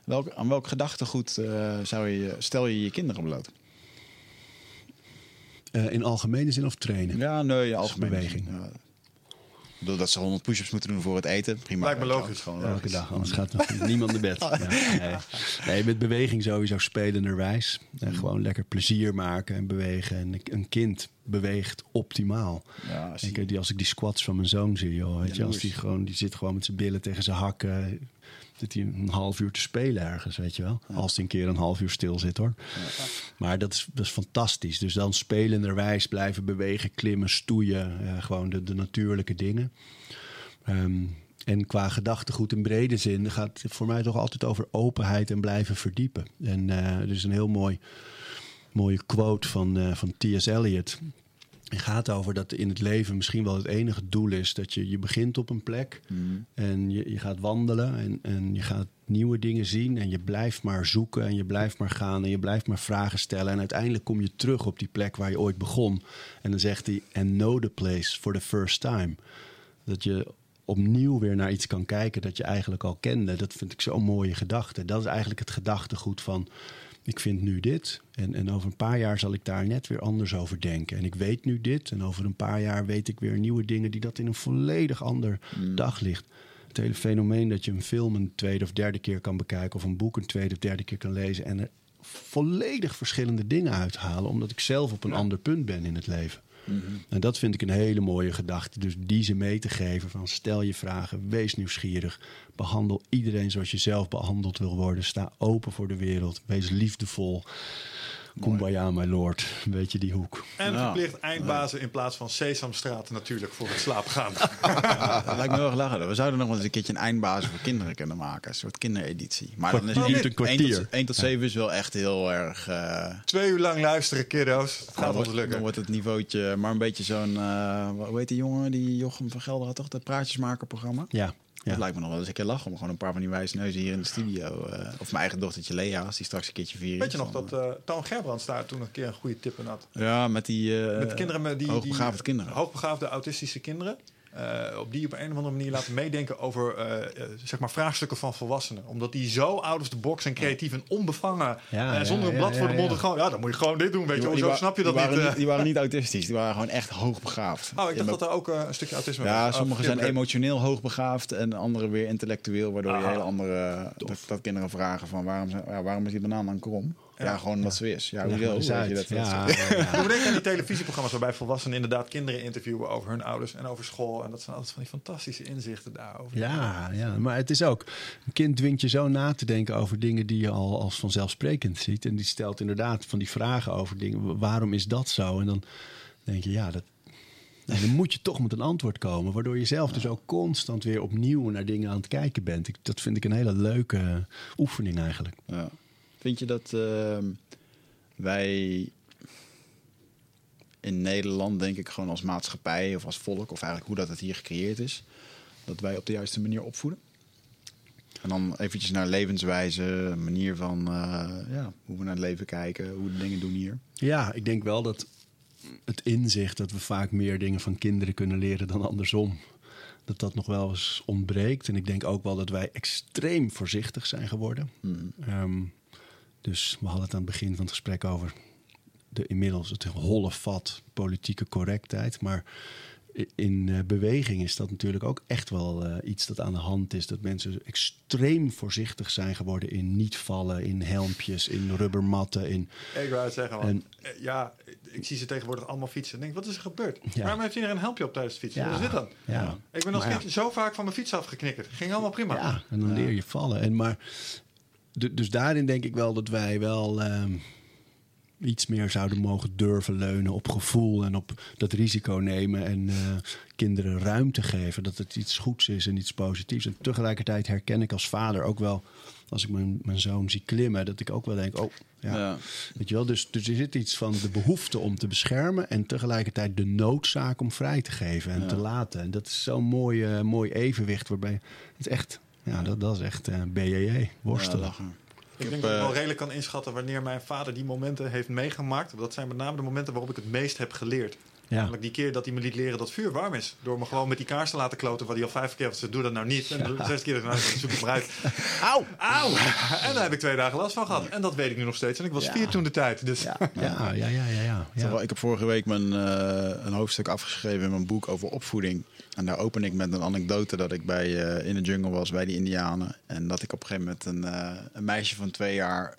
[SPEAKER 2] Welk, aan welk gedachtegoed eh, zou je, stel je je kinderen bloot?
[SPEAKER 1] Eh, in algemene zin of trainen?
[SPEAKER 2] Ja, nee, algemeen.
[SPEAKER 1] beweging.
[SPEAKER 2] Ja. Ik bedoel, dat ze 100 push-ups moeten doen voor het eten. Prima.
[SPEAKER 3] Lijkt me logisch.
[SPEAKER 2] Gewoon
[SPEAKER 1] Elke
[SPEAKER 2] logisch.
[SPEAKER 1] dag, anders gaat nog niemand naar bed. Ja, nee. nee, met beweging sowieso spelenderwijs. En gewoon lekker plezier maken en bewegen. En een kind beweegt optimaal.
[SPEAKER 2] Ja, als
[SPEAKER 1] Ik,
[SPEAKER 2] die-
[SPEAKER 1] eh, die, als ik die squats van mijn zoon zie, joh, weet je, als die, gewoon, die zit gewoon met zijn billen tegen zijn hakken. Zit hij een half uur te spelen ergens, weet je wel. Als hij een keer een half uur stil zit hoor. Maar dat is, dat is fantastisch. Dus dan spelenderwijs blijven bewegen, klimmen, stoeien. eh, gewoon de, de natuurlijke dingen. Ehm, en qua gedachtegoed in brede zin gaat het voor mij toch altijd over openheid en blijven verdiepen. En eh er is een heel mooi, mooie quote van, eh, van T.S. Eliot. Het gaat over dat in het leven misschien wel het enige doel is dat je, je begint op een plek en je, je gaat wandelen en, en je gaat nieuwe dingen zien en je blijft maar zoeken en je blijft maar gaan en je blijft maar vragen stellen en uiteindelijk kom je terug op die plek waar je ooit begon. En dan zegt hij, and know the place for the first time. Dat je opnieuw weer naar iets kan kijken dat je eigenlijk al kende. Dat vind ik zo'n mooie gedachte. Dat is eigenlijk het gedachtegoed van ik vind nu dit. En, en over een paar jaar zal ik daar net weer anders over denken. En ik weet nu dit. En over een paar jaar weet ik weer nieuwe dingen die dat in een volledig ander daglicht. Het hele fenomeen dat je een film een tweede of derde keer kan bekijken. Of een boek een tweede of derde keer kan lezen. En er volledig verschillende dingen uithalen. Omdat ik zelf op een ander punt ben in het leven. En dat vind ik een hele mooie gedachte. Dus die ze mee te geven van stel je vragen, wees nieuwsgierig. Behandel iedereen zoals je zelf behandeld wil worden. Sta open voor de wereld. Wees liefdevol. Kumbaya, my lord. Weet je die hoek.
[SPEAKER 3] En verplicht eindbazen in plaats van Sesamstraat natuurlijk voor het slapen gaan.
[SPEAKER 2] Dat lijkt me heel erg lachen. We zouden nog wel eens een keertje een eindbazen voor kinderen kunnen maken. Een soort kindereditie. Maar dan is
[SPEAKER 1] Kwartier
[SPEAKER 2] niet
[SPEAKER 1] een kwartier.
[SPEAKER 2] 1 tot 7 is wel echt heel erg... eh,
[SPEAKER 3] Twee uur lang luisteren, kiddo's. Het
[SPEAKER 2] dan
[SPEAKER 3] gaat ons
[SPEAKER 2] wordt, dan
[SPEAKER 3] lukken.
[SPEAKER 2] wordt het niveautje... Maar een beetje zo'n... eh, hoe heet die jongen? Die Jochem van Gelder had toch? Dat Praatjesmaker-programma?
[SPEAKER 1] Ja.
[SPEAKER 2] Dat
[SPEAKER 1] ja.
[SPEAKER 2] lijkt me nog wel eens een keer lachen om gewoon een paar van die wijsneuzen hier in de studio. eh, of mijn eigen dochtertje Lea, als die straks een keertje vier is.
[SPEAKER 3] Weet je nog dat eh Toon Gerbrands daar toen een keer een goede tip in had?
[SPEAKER 2] Ja, met die... eh,
[SPEAKER 3] Met kinderen met die,
[SPEAKER 2] hoogbegaafde
[SPEAKER 3] die,
[SPEAKER 2] kinderen.
[SPEAKER 3] Hoogbegaafde autistische kinderen. Eh, op die op een of andere manier laten meedenken over eh, eh, zeg maar vraagstukken van volwassenen. Omdat die zo out of the box en creatief en onbevangen.
[SPEAKER 1] Ja, ja,
[SPEAKER 3] zonder een
[SPEAKER 1] ja,
[SPEAKER 3] blad
[SPEAKER 1] ja,
[SPEAKER 3] voor de mond.
[SPEAKER 1] ja.
[SPEAKER 3] Gewoon, ja, dan moet je gewoon dit doen. Weet je,
[SPEAKER 2] Die- die
[SPEAKER 3] zo snap je dat
[SPEAKER 2] die
[SPEAKER 3] niet.
[SPEAKER 2] waren. Die waren niet autistisch, die waren gewoon echt hoogbegaafd.
[SPEAKER 3] Oh, ik
[SPEAKER 2] Ja,
[SPEAKER 3] dacht dat er ook een stukje autisme
[SPEAKER 2] Ja,
[SPEAKER 3] was.
[SPEAKER 2] sommigen
[SPEAKER 3] Oh,
[SPEAKER 2] zijn
[SPEAKER 3] verkeerd
[SPEAKER 2] emotioneel hoogbegaafd en anderen weer intellectueel, waardoor je hele andere dat, dat kinderen vragen van waarom, zijn- ja, waarom is die banaan dan krom? Ja, gewoon omdat ze is. Ja,
[SPEAKER 1] Ja,
[SPEAKER 2] hoezo? Weet
[SPEAKER 1] uit.
[SPEAKER 2] je dat,
[SPEAKER 1] Ja, ja, ja.
[SPEAKER 3] Ik denk aan die televisieprogramma's waarbij volwassenen inderdaad kinderen interviewen over hun ouders en over school. En dat zijn altijd van die fantastische inzichten daarover.
[SPEAKER 1] Ja, ja, maar het is ook. Een kind dwingt je zo na te denken over dingen die je al als vanzelfsprekend ziet. En die stelt inderdaad van die vragen over dingen. Waarom is dat zo? En dan denk je, ja, dat. en dan moet je toch met een antwoord komen. Waardoor je zelf dus ook constant weer opnieuw naar dingen aan het kijken bent. Ik, dat vind ik een hele leuke oefening eigenlijk.
[SPEAKER 2] Ja. Vind je dat ehm, wij in Nederland, denk ik, gewoon als maatschappij of als volk, of eigenlijk hoe dat het hier gecreëerd is, dat wij op de juiste manier opvoeden? En dan eventjes naar levenswijze, manier van eh, ja, hoe we naar het leven kijken, hoe we dingen doen hier.
[SPEAKER 1] Ja, ik denk wel dat het inzicht dat we vaak meer dingen van kinderen kunnen leren dan andersom. Dat dat nog wel eens ontbreekt. En ik denk ook wel dat wij extreem voorzichtig zijn geworden. Ehm, dus we hadden het aan het begin van het gesprek over de inmiddels het holle vat politieke correctheid. Maar in eh, beweging is dat natuurlijk ook echt wel eh, iets dat aan de hand is. Dat mensen extreem voorzichtig zijn geworden in niet vallen, in helmpjes, in rubbermatten, in
[SPEAKER 3] Ik wou het zeggen, want,
[SPEAKER 1] En-
[SPEAKER 3] eh, ja, ik zie ze tegenwoordig allemaal fietsen. Ik denk, wat is er gebeurd?
[SPEAKER 1] Ja.
[SPEAKER 3] Waarom heeft iedereen een helmpje op tijdens het fietsen?
[SPEAKER 1] Ja.
[SPEAKER 3] Wat is dit dan?
[SPEAKER 1] Ja.
[SPEAKER 3] Ik ben als kind zo vaak van mijn fiets afgeknikkerd. Ging allemaal prima.
[SPEAKER 1] Ja, en dan leer je vallen. En maar, dus daarin denk ik wel dat wij wel ehm, iets meer zouden mogen durven leunen op gevoel en op dat risico nemen en eh, kinderen ruimte geven. Dat het iets goeds is en iets positiefs. En tegelijkertijd herken ik als vader ook wel, als ik mijn, mijn zoon zie klimmen, dat ik ook wel denk, oh ja.
[SPEAKER 2] Ja.
[SPEAKER 1] Weet je wel, dus, dus er zit iets van de behoefte om te beschermen en tegelijkertijd de noodzaak om vrij te geven en te laten. En dat is zo'n mooi, eh, mooi evenwicht waarbij het echt, ja, dat, dat is echt eh BJJ, worstelen.
[SPEAKER 2] Ja.
[SPEAKER 3] Ik
[SPEAKER 2] heb,
[SPEAKER 3] denk dat ik
[SPEAKER 2] eh,
[SPEAKER 3] wel redelijk kan inschatten wanneer mijn vader die momenten heeft meegemaakt. Dat zijn met name de momenten waarop ik het meest heb geleerd.
[SPEAKER 1] Ja.
[SPEAKER 3] Namelijk die keer dat hij me liet leren dat vuur warm is. Door me gewoon met die kaars te laten kloten. Wat hij al vijf keer gezegd, doe dat nou niet. En de zesde keer, nou, zoek maar uit.
[SPEAKER 1] Auw!
[SPEAKER 3] Auw! En daar heb ik twee dagen last van gehad. En dat weet ik nu nog steeds. En ik was
[SPEAKER 1] Ja.
[SPEAKER 3] vier toen de tijd. Dus
[SPEAKER 1] Ja, ja, ja, ja, ja.
[SPEAKER 2] Ik heb vorige week mijn, eh, een hoofdstuk afgeschreven in mijn boek over opvoeding. En daar open ik met een anekdote dat ik bij, eh, in de jungle was bij die Indianen. En dat ik op een gegeven moment een, eh, een meisje van twee jaar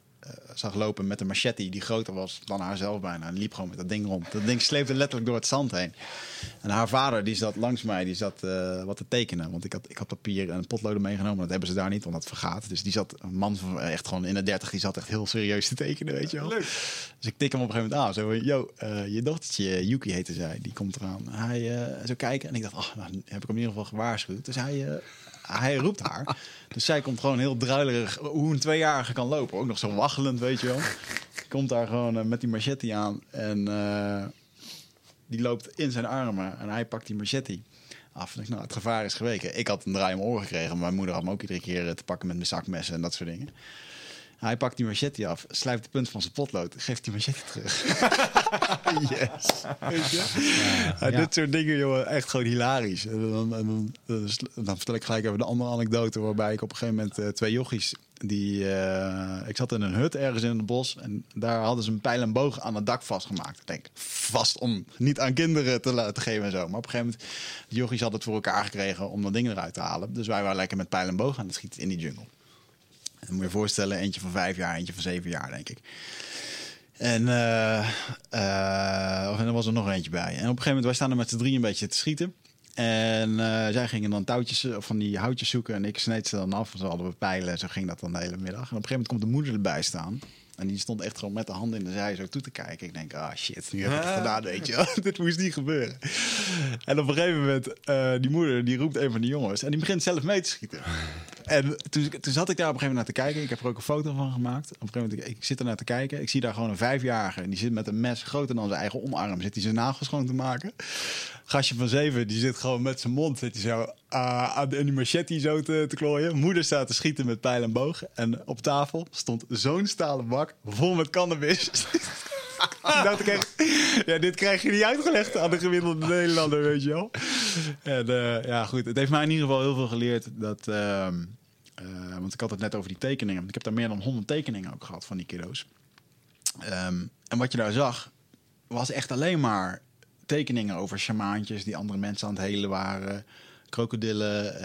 [SPEAKER 2] zag lopen met een machete die groter was dan haarzelf bijna. En liep gewoon met dat ding rond. Dat ding sleepte letterlijk door het zand heen. En haar vader die zat langs mij, die zat eh, wat te tekenen. Want ik had, ik had papier en potloden meegenomen. Dat hebben ze daar niet, want dat vergaat. Dus die zat, een man van eh, echt gewoon in de dertig, die zat echt heel serieus te tekenen, weet je wel.
[SPEAKER 3] leuk.
[SPEAKER 2] Dus ik tik hem op een gegeven moment aan. Zo yo, eh, je dochtertje, Yuki heette zij, die komt eraan. Hij uh, zo kijken en ik dacht, oh, nou heb ik hem in ieder geval gewaarschuwd. Dus hij, hij roept haar. Dus zij komt gewoon heel druilerig, hoe een tweejarige kan lopen. Ook nog zo waggelend, weet je wel. Komt daar gewoon uh, met die machete aan en uh, die loopt in zijn armen en hij pakt die machete af. En ik, nou, het gevaar is geweken. Ik had een draai om oren gekregen. Mijn moeder had me ook iedere keer te pakken met mijn zakmessen en dat soort dingen. Hij pakt die machete af, sluit de punt van zijn potlood, geeft die machete terug. yes. Weet je? Ja, ja. Dit soort dingen, jongen, echt gewoon hilarisch. En dan, en dan, dan, vertel ik gelijk even de andere anekdote waarbij ik op een gegeven moment uh, twee jochies Die, eh, ik zat in een hut ergens in het bos. En daar hadden ze een pijl en boog aan het dak vastgemaakt. Ik denk, vast om niet aan kinderen te laten geven en zo. Maar op een gegeven moment, de jochies hadden het voor elkaar gekregen om dat ding eruit te halen. Dus wij waren lekker met pijl en boog aan het schieten in die jungle. Moet je je voorstellen, eentje van vijf jaar, eentje van zeven jaar, denk ik. En, eh, eh, er was er nog eentje bij. En op een gegeven moment, wij staan er met z'n drie een beetje te schieten. En eh, zij gingen dan touwtjes of van die houtjes zoeken. En ik sneed ze dan af. En zo hadden we pijlen. Zo ging dat dan de hele middag. En op een gegeven moment komt de moeder erbij staan. En die stond echt gewoon met de handen in de zij zo toe te kijken. Ik denk, ah shit, nu heb ik het gedaan, weet je. Dit moest niet gebeuren. En op een gegeven moment, eh, die moeder, die roept een van die jongens. En die begint zelf mee te schieten. En toen, toen zat ik daar op een gegeven moment naar te kijken. Ik heb er ook een foto van gemaakt. Op een gegeven moment, ik, ik zit er naar te kijken. Ik zie daar gewoon een vijfjarige. En die zit met een mes groter dan zijn eigen omarm. Zit hij zijn nagels schoon te maken. Gastje van zeven, die zit gewoon met zijn mond. Zit hij zo uh, aan die zo te, te klooien. Moeder staat te schieten met pijl en boog. En op tafel stond zo'n stalen bak vol met cannabis. Dacht ik echt, ja, dit krijg je niet uitgelegd aan de gemiddelde Nederlander, weet je wel. En uh, ja, goed. Het heeft mij in ieder geval heel veel geleerd dat... Uh, uh, want ik had het net over die tekeningen. Ik heb daar meer dan 100 tekeningen ook gehad van die kiddo's. Um, en wat je daar zag, was echt alleen maar tekeningen over shamaantjes die andere mensen aan het helen waren. Krokodillen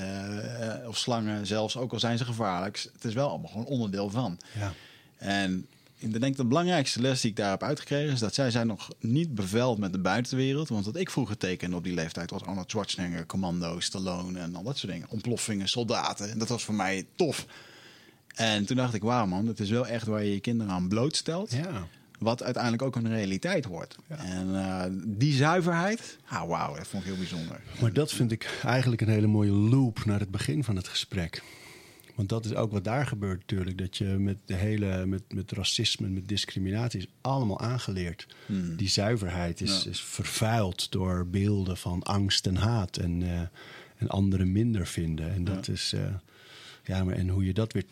[SPEAKER 2] uh, of slangen zelfs, ook al zijn ze gevaarlijk. Het is wel allemaal gewoon onderdeel van.
[SPEAKER 1] Ja.
[SPEAKER 2] En ik denk de belangrijkste les die ik daar heb uitgekregen... is dat zij zijn nog niet beveld met de buitenwereld. Want wat ik vroeger tekende op die leeftijd... was Arnold Schwarzenegger, Commando, Stallone en al dat soort dingen. Ontploffingen, soldaten. En dat was voor mij tof. En toen dacht ik, wauw man, het is wel echt waar je je kinderen aan blootstelt.
[SPEAKER 1] Ja.
[SPEAKER 2] Wat uiteindelijk ook een realiteit wordt. Ja. En uh, die zuiverheid, ah, wauw, dat vond ik heel bijzonder.
[SPEAKER 1] Maar dat vind ik eigenlijk een hele mooie loop naar het begin van het gesprek. Want dat is ook wat daar gebeurt natuurlijk. Dat je met de hele, met, met racisme, met discriminatie is allemaal aangeleerd. Hmm. Die zuiverheid is, ja. is vervuild door beelden van angst en haat. En, uh, en anderen minder vinden. En dat ja. is, uh, ja, maar en hoe je dat weer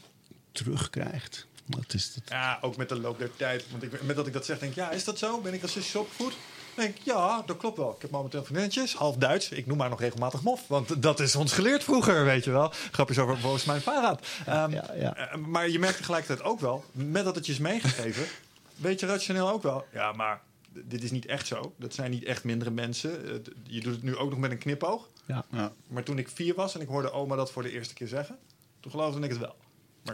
[SPEAKER 1] terugkrijgt. Dat is het.
[SPEAKER 3] Ja, ook met de loop der tijd. Want ik, met dat ik dat zeg, denk ik, ja, is dat zo? Ben ik racistisch opgevoed? denk ik, ja, dat klopt wel. Ik heb momenteel vriendinnetjes, half Duits. Ik noem maar nog regelmatig mof, want dat is ons geleerd vroeger, weet je wel. Grapjes over volgens mijn vaarraad. Um, ja, ja. Uh, maar je merkt tegelijkertijd ook wel, met dat het je is meegegeven, weet je rationeel ook wel. Ja, maar dit is niet echt zo. Dat zijn niet echt mindere mensen. Uh, je doet het nu ook nog met een knipoog.
[SPEAKER 1] Ja.
[SPEAKER 2] Ja.
[SPEAKER 3] Maar toen ik vier was en ik hoorde oma dat voor de eerste keer zeggen, toen geloofde ik het wel.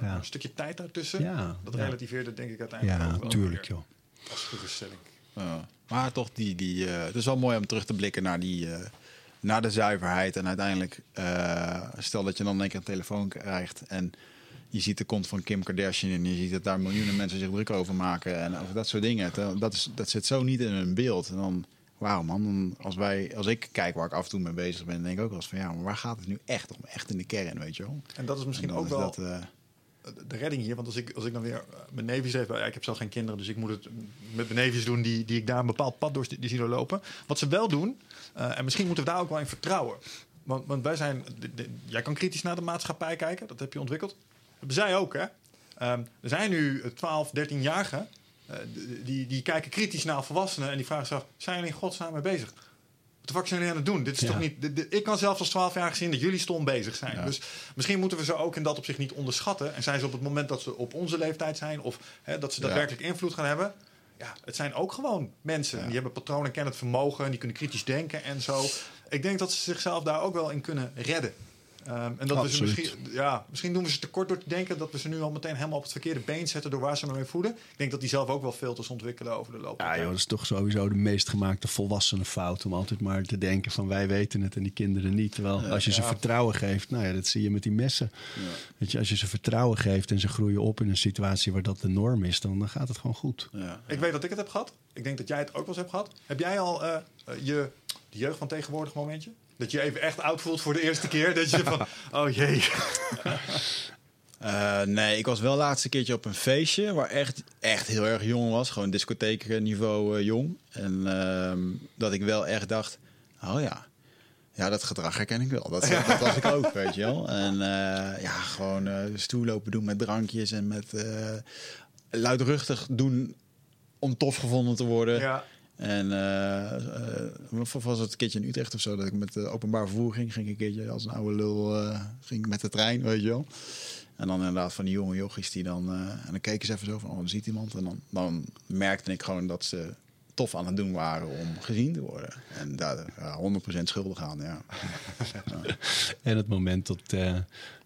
[SPEAKER 3] Maar ja. een stukje tijd daartussen,
[SPEAKER 1] ja,
[SPEAKER 3] dat relativeerde denk ik uiteindelijk
[SPEAKER 1] ja,
[SPEAKER 3] ook wel.
[SPEAKER 1] tuurlijk joh.
[SPEAKER 3] Als geruststelling.
[SPEAKER 2] Ja. Maar toch, die, die, uh, het is wel mooi om terug te blikken naar, die, uh, naar de zuiverheid. En uiteindelijk, uh, stel dat je dan een keer een telefoon krijgt en je ziet de kont van Kim Kardashian en je ziet dat daar miljoenen mensen zich druk over maken en over dat soort dingen. Dat, is, dat zit zo niet in hun beeld. En dan, wauw man, dan als, wij, als ik kijk waar ik af en toe mee bezig ben, denk ik ook wel eens van ja, maar waar gaat het nu echt om? Echt in de kern, weet je wel.
[SPEAKER 3] En dat is misschien ook
[SPEAKER 2] is
[SPEAKER 3] wel...
[SPEAKER 2] Dat, uh,
[SPEAKER 3] de redding hier. Want als ik, als ik dan weer mijn neefjes heb, ik heb zelf geen kinderen, dus ik moet het met mijn neefjes doen die, die ik daar een bepaald pad door die zien lopen. Wat ze wel doen, uh, en misschien moeten we daar ook wel in vertrouwen. Want, want wij zijn, jij kan kritisch naar de maatschappij kijken, dat heb je ontwikkeld. Dat hebben zij ook, hè? Um, er zijn nu 12, 13-jarigen uh, die, die kijken kritisch naar volwassenen en die vragen zich: zijn jullie in godsnaam mee bezig? Wat de fuck zijn jullie aan het doen? Dit is ja. toch niet. Ik kan zelfs als 12 jaar zien dat jullie stom bezig zijn. Ja. Dus misschien moeten we ze ook in dat opzicht niet onderschatten. En zijn ze op het moment dat ze op onze leeftijd zijn of hè, dat ze daadwerkelijk invloed gaan hebben. Ja, het zijn ook gewoon mensen. Die hebben patronen, kennen het vermogen, die kunnen kritisch denken en zo. Ik denk dat ze zichzelf daar ook wel in kunnen redden. Um, en dat we ze misschien, ja, misschien doen we ze tekort door te denken dat we ze nu al meteen helemaal op het verkeerde been zetten door waar ze mee voeden. Ik denk dat die zelf ook wel filters ontwikkelen over de loop.
[SPEAKER 1] Ja, joh, dat is toch sowieso de meest gemaakte volwassene fout om altijd maar te denken van wij weten het en die kinderen niet. Terwijl als je ja. ze vertrouwen geeft, nou ja, dat zie je met die messen. Ja. Weet je, als je ze vertrouwen geeft en ze groeien op in een situatie waar dat de norm is, dan, dan gaat het gewoon goed.
[SPEAKER 3] Ik weet dat ik het heb gehad. Ik denk dat jij het ook wel eens hebt gehad. Heb jij al uh, je de jeugd van tegenwoordig momentje? Dat je even echt oud voelt voor de eerste keer. Dat je van, oh jee.
[SPEAKER 2] Uh, nee, ik was wel laatste keertje op een feestje waar echt, echt heel erg jong was. Gewoon discotheekniveau uh, jong. En uh, dat ik wel echt dacht, oh ja, ja, dat gedrag herken ik wel. Dat, dat was ik ook, weet je wel. En uh, ja, gewoon stoel lopen doen met drankjes en met luidruchtig doen om tof gevonden te worden.
[SPEAKER 3] Ja.
[SPEAKER 2] En uh, uh, was het een keertje in Utrecht of zo dat ik met uh, openbaar vervoer ging. Ging ik een keertje als een oude lul ging met de trein, weet je wel. En dan inderdaad van die jonge jochies die dan... eh, en dan keken ze even zo van, oh, dan ziet iemand. En dan, dan merkte ik gewoon dat ze tof aan het doen waren om gezien te worden. En daar ja, 100% schuldig aan, ja.
[SPEAKER 1] En het moment dat eh,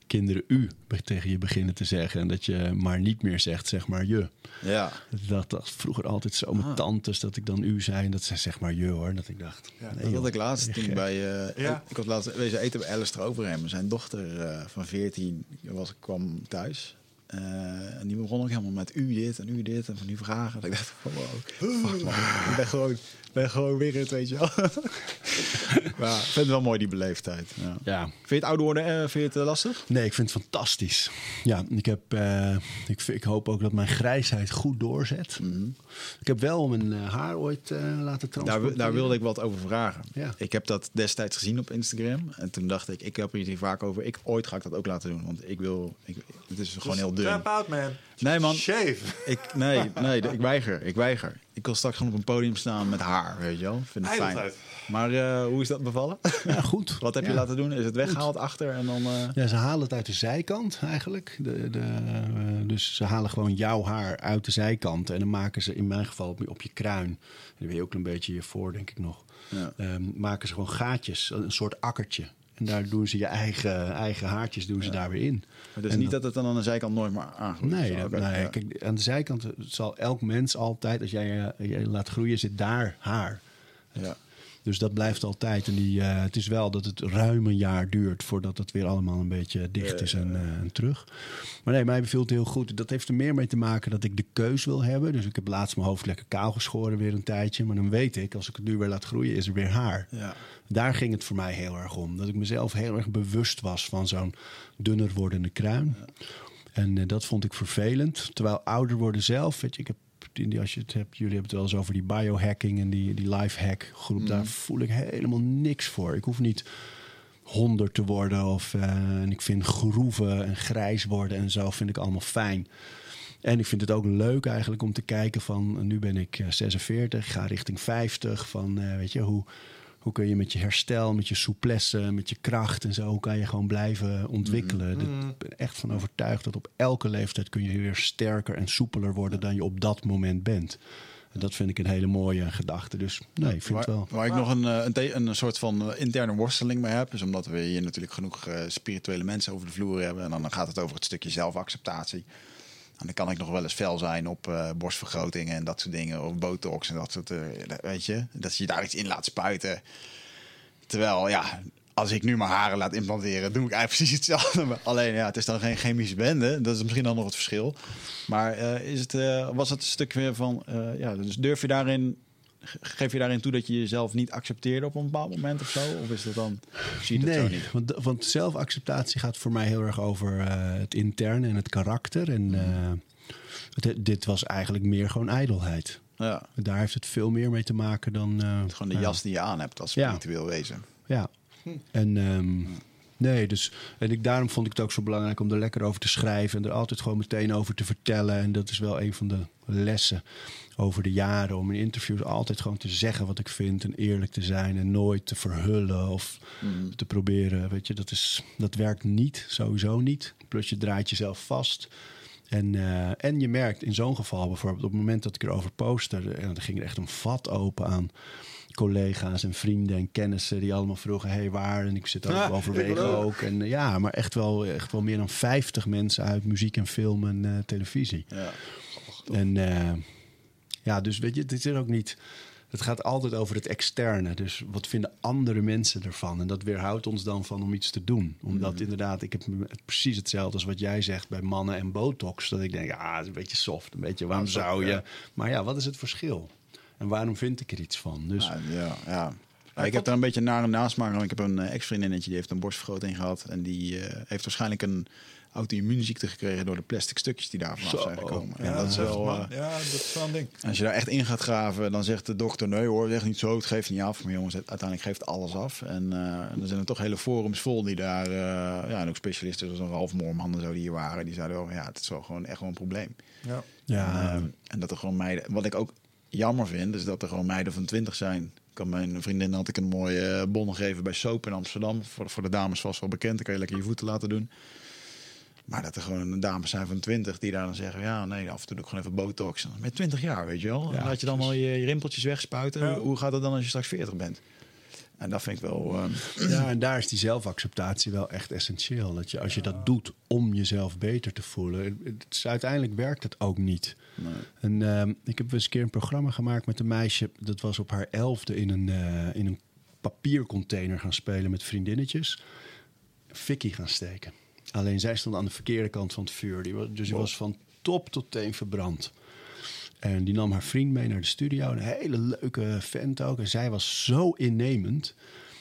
[SPEAKER 1] kinderen u tegen je beginnen te zeggen. En dat je maar niet meer zegt, zeg maar je.
[SPEAKER 2] Ja,
[SPEAKER 1] Dat was vroeger altijd zo met
[SPEAKER 2] Ah.
[SPEAKER 1] tantes dat ik dan u zei. En dat ze zeg maar je hoor. Dat ik dacht,
[SPEAKER 3] Ja,
[SPEAKER 1] nee,
[SPEAKER 2] dat had ik laatst toen bij... eh,
[SPEAKER 3] Ja.
[SPEAKER 2] Ik was laatst wezen eten bij Alistair Overham. Zijn dochter eh, van 14 was, kwam thuis. Eh, en die begon ook helemaal met u dit en u dit en van die vragen. Dat ik dacht, van, wow, fuck man, ik ben gewoon, ben gewoon weer het, weet je wel. maar ik vind het wel mooi, die beleefdheid. Ja.
[SPEAKER 1] Ja,
[SPEAKER 2] Vind je het ouder worden, eh, vind je het eh, lastig?
[SPEAKER 1] Nee, ik vind het fantastisch. Ja, ik, heb, eh, ik, ik hoop ook dat mijn grijsheid goed doorzet. Ik heb wel mijn eh, haar ooit eh, laten
[SPEAKER 2] Daar,
[SPEAKER 1] transporteren.
[SPEAKER 2] daar wilde ik wat over vragen.
[SPEAKER 1] Ja.
[SPEAKER 2] Ik heb dat destijds gezien op Instagram. En toen dacht ik, ik heb er hier vaak over. Ik, ooit ga ik dat ook laten doen. Want ik wil, ik, het is gewoon heel dun.
[SPEAKER 3] Tap out, man.
[SPEAKER 2] Nee, man.
[SPEAKER 3] Shave.
[SPEAKER 2] Ik, nee, nee, ik weiger. Ik weiger. Ik wil straks gewoon op een podium staan met haar, weet je wel. Vind het fijn. Maar eh, hoe is dat bevallen?
[SPEAKER 1] Ja, goed.
[SPEAKER 2] Wat heb je
[SPEAKER 1] Ja.
[SPEAKER 2] laten doen? Is het weggehaald achter en dan... eh,
[SPEAKER 1] Ja, ze halen het uit de zijkant eigenlijk. De, de, eh, dus ze halen gewoon jouw haar uit de zijkant. En dan maken ze in mijn geval op, op je kruin. En dan ben je ook een beetje hiervoor, denk ik nog.
[SPEAKER 2] Ja.
[SPEAKER 1] Ehm, maken ze gewoon gaatjes, een soort akkertje. En daar doen ze je eigen, eigen haartjes doen ze daar weer in.
[SPEAKER 2] Het is
[SPEAKER 1] En
[SPEAKER 2] niet dat het dan aan de zijkant nooit meer aangroeit.
[SPEAKER 1] Nee, nee kijk, aan de zijkant zal elk mens altijd, als jij je, je laat groeien, zit daar haar.
[SPEAKER 2] Ja.
[SPEAKER 1] Dus dat blijft altijd. En die, eh, het is wel dat het ruim een jaar duurt voordat het weer allemaal een beetje dicht is en, eh, en terug. Maar nee, mij beviel het heel goed. Dat heeft er meer mee te maken dat ik de keus wil hebben. Dus ik heb laatst mijn hoofd lekker kaal geschoren weer een tijdje. Maar dan weet ik, als ik het nu weer laat groeien, is er weer haar.
[SPEAKER 2] Ja.
[SPEAKER 1] Daar ging het voor mij heel erg om. Dat ik mezelf heel erg bewust was van zo'n dunner wordende kruin. En eh, dat vond ik vervelend. Terwijl ouder worden zelf, weet je, ik heb, die- als je het hebt, jullie hebben het wel eens over die biohacking en die, die lifehack groep. Daar voel ik helemaal niks voor. Ik hoef niet honderd te worden of eh, en ik vind groeven en grijs worden en zo vind ik allemaal fijn. En ik vind het ook leuk eigenlijk om te kijken van nu ben ik eh, 46, ga richting 50 van eh, weet je hoe hoe kun je met je herstel, met je souplesse, met je kracht en zo, hoe kan je gewoon blijven ontwikkelen. Dat- Ik ben echt van overtuigd dat op elke leeftijd kun je weer sterker en soepeler worden dan je op dat moment bent. En dat vind ik een hele mooie gedachte. Dus nee, ik vind het wel.
[SPEAKER 2] waar ik nog een, eh, een, een soort van eh, interne worsteling mee heb, is omdat we hier natuurlijk genoeg eh, spirituele mensen over de vloer hebben. En dan gaat het over het stukje zelfacceptatie. En dan kan ik nog wel eens fel zijn op eh, borstvergrotingen en dat soort dingen. Of botox en dat soort, eh, weet je. Dat je daar iets in laat spuiten. Terwijl, ja, als ik nu mijn haren laat implanteren, doe ik eigenlijk precies hetzelfde. Alleen, ja, het is dan geen chemische bende. Dat is misschien dan nog het verschil. Maar eh, is het, was het een stuk weer van, ja, dus durf je daarin, geef je daarin toe dat je jezelf niet accepteerde op een bepaald moment of zo? Of is dat dan, zie je dat zo
[SPEAKER 1] Nee,
[SPEAKER 2] niet?
[SPEAKER 1] want, want zelfacceptatie gaat voor mij heel erg over eh, het interne en het karakter. En eh, het- dit was eigenlijk meer gewoon ijdelheid.
[SPEAKER 2] Ja,
[SPEAKER 1] Daar heeft het veel meer mee te maken dan. eh,
[SPEAKER 2] gewoon de
[SPEAKER 1] ja.
[SPEAKER 2] jas die je aan hebt als
[SPEAKER 1] Ja.
[SPEAKER 2] spiritueel wezen.
[SPEAKER 1] Ja. En ehm, nee, dus en ik, daarom vond ik het ook zo belangrijk om er lekker over te schrijven en er altijd gewoon meteen over te vertellen. En dat is wel een van de lessen over de jaren om in interviews altijd gewoon te zeggen wat ik vind en eerlijk te zijn en nooit te verhullen of te proberen. Weet je, dat, is, dat werkt niet, sowieso niet. Plus je draait jezelf vast. En, eh, en je merkt in zo'n geval bijvoorbeeld, op het moment dat ik erover postte, en dan ging er echt een vat open aan collega's en vrienden en kennissen die allemaal vroegen: hey, waar? En ik zit ook overwegen
[SPEAKER 3] ook.
[SPEAKER 1] En eh, ja, maar echt wel, echt wel meer dan 50 mensen uit muziek en film en eh, televisie.
[SPEAKER 2] Ja.
[SPEAKER 1] En eh, ja, dus weet je, het is er ook niet. Het gaat altijd over het externe. Dus wat vinden andere mensen ervan? En dat weerhoudt ons dan van om iets te doen. Omdat inderdaad, ik heb precies hetzelfde als wat jij zegt bij mannen en botox. Dat ik denk, ja, het is een beetje soft. Een beetje, waarom zou je?
[SPEAKER 2] ja.
[SPEAKER 1] Maar ja, wat is het verschil? En waarom vind ik er iets van? Dus
[SPEAKER 2] Ja, ja, ja. Ja, ik heb daar een beetje naar en nasmaak. want Ik heb een eh, ex-vriendinnetje die heeft een borstvergroting gehad. En die eh, heeft waarschijnlijk een auto-immuunziekte gekregen door de plastic stukjes die daarvan af
[SPEAKER 1] Zo.
[SPEAKER 2] zijn gekomen.
[SPEAKER 3] Ja,
[SPEAKER 2] dat is wel,
[SPEAKER 3] man. ja, dat is wel een ding.
[SPEAKER 2] als je daar echt in gaat graven, dan zegt de dokter: nee hoor, zeg niet zo, het geeft niet af. Maar jongens, het, uiteindelijk geeft alles af. En eh, er zijn er toch hele forums vol die daar, eh, ja, en ook specialisten zoals Ralf Moorman en zo die hier waren, die zeiden wel: ja, het is wel gewoon echt wel een probleem.
[SPEAKER 3] Ja.
[SPEAKER 1] ja,
[SPEAKER 2] En, eh, en dat er gewoon meiden, wat ik ook jammer vind, is dat er gewoon meiden van 20 zijn. Ik kan mijn vriendin had ik een mooie bon geven bij Soap in Amsterdam. Voor, voor de dames vast wel bekend. Dan kan je lekker je voeten laten doen. Maar dat er gewoon dames zijn van 20 die daar dan zeggen: ja, nee, af en toe doe ik gewoon even botox. Met 20 jaar, weet je wel.
[SPEAKER 1] Ja,
[SPEAKER 2] laat je dan al je, je rimpeltjes wegspuiten.
[SPEAKER 3] Ja.
[SPEAKER 2] Hoe gaat het dan als je straks 40 bent? En dat vind ik wel. ehm,
[SPEAKER 1] Ja, en daar is die zelfacceptatie wel echt essentieel. Dat je, als je dat doet om jezelf beter te voelen, het is, uiteindelijk werkt het ook niet. En ehm, ik heb eens een keer een programma gemaakt met een meisje. Dat was op haar elfde in een, eh, in een papiercontainer gaan spelen met vriendinnetjes. Fikkie gaan steken. Alleen zij stond aan de verkeerde kant van het vuur. Die was, dus die was van top tot teen verbrand. En die nam haar vriend mee naar de studio. Een hele leuke vent ook. En zij was zo innemend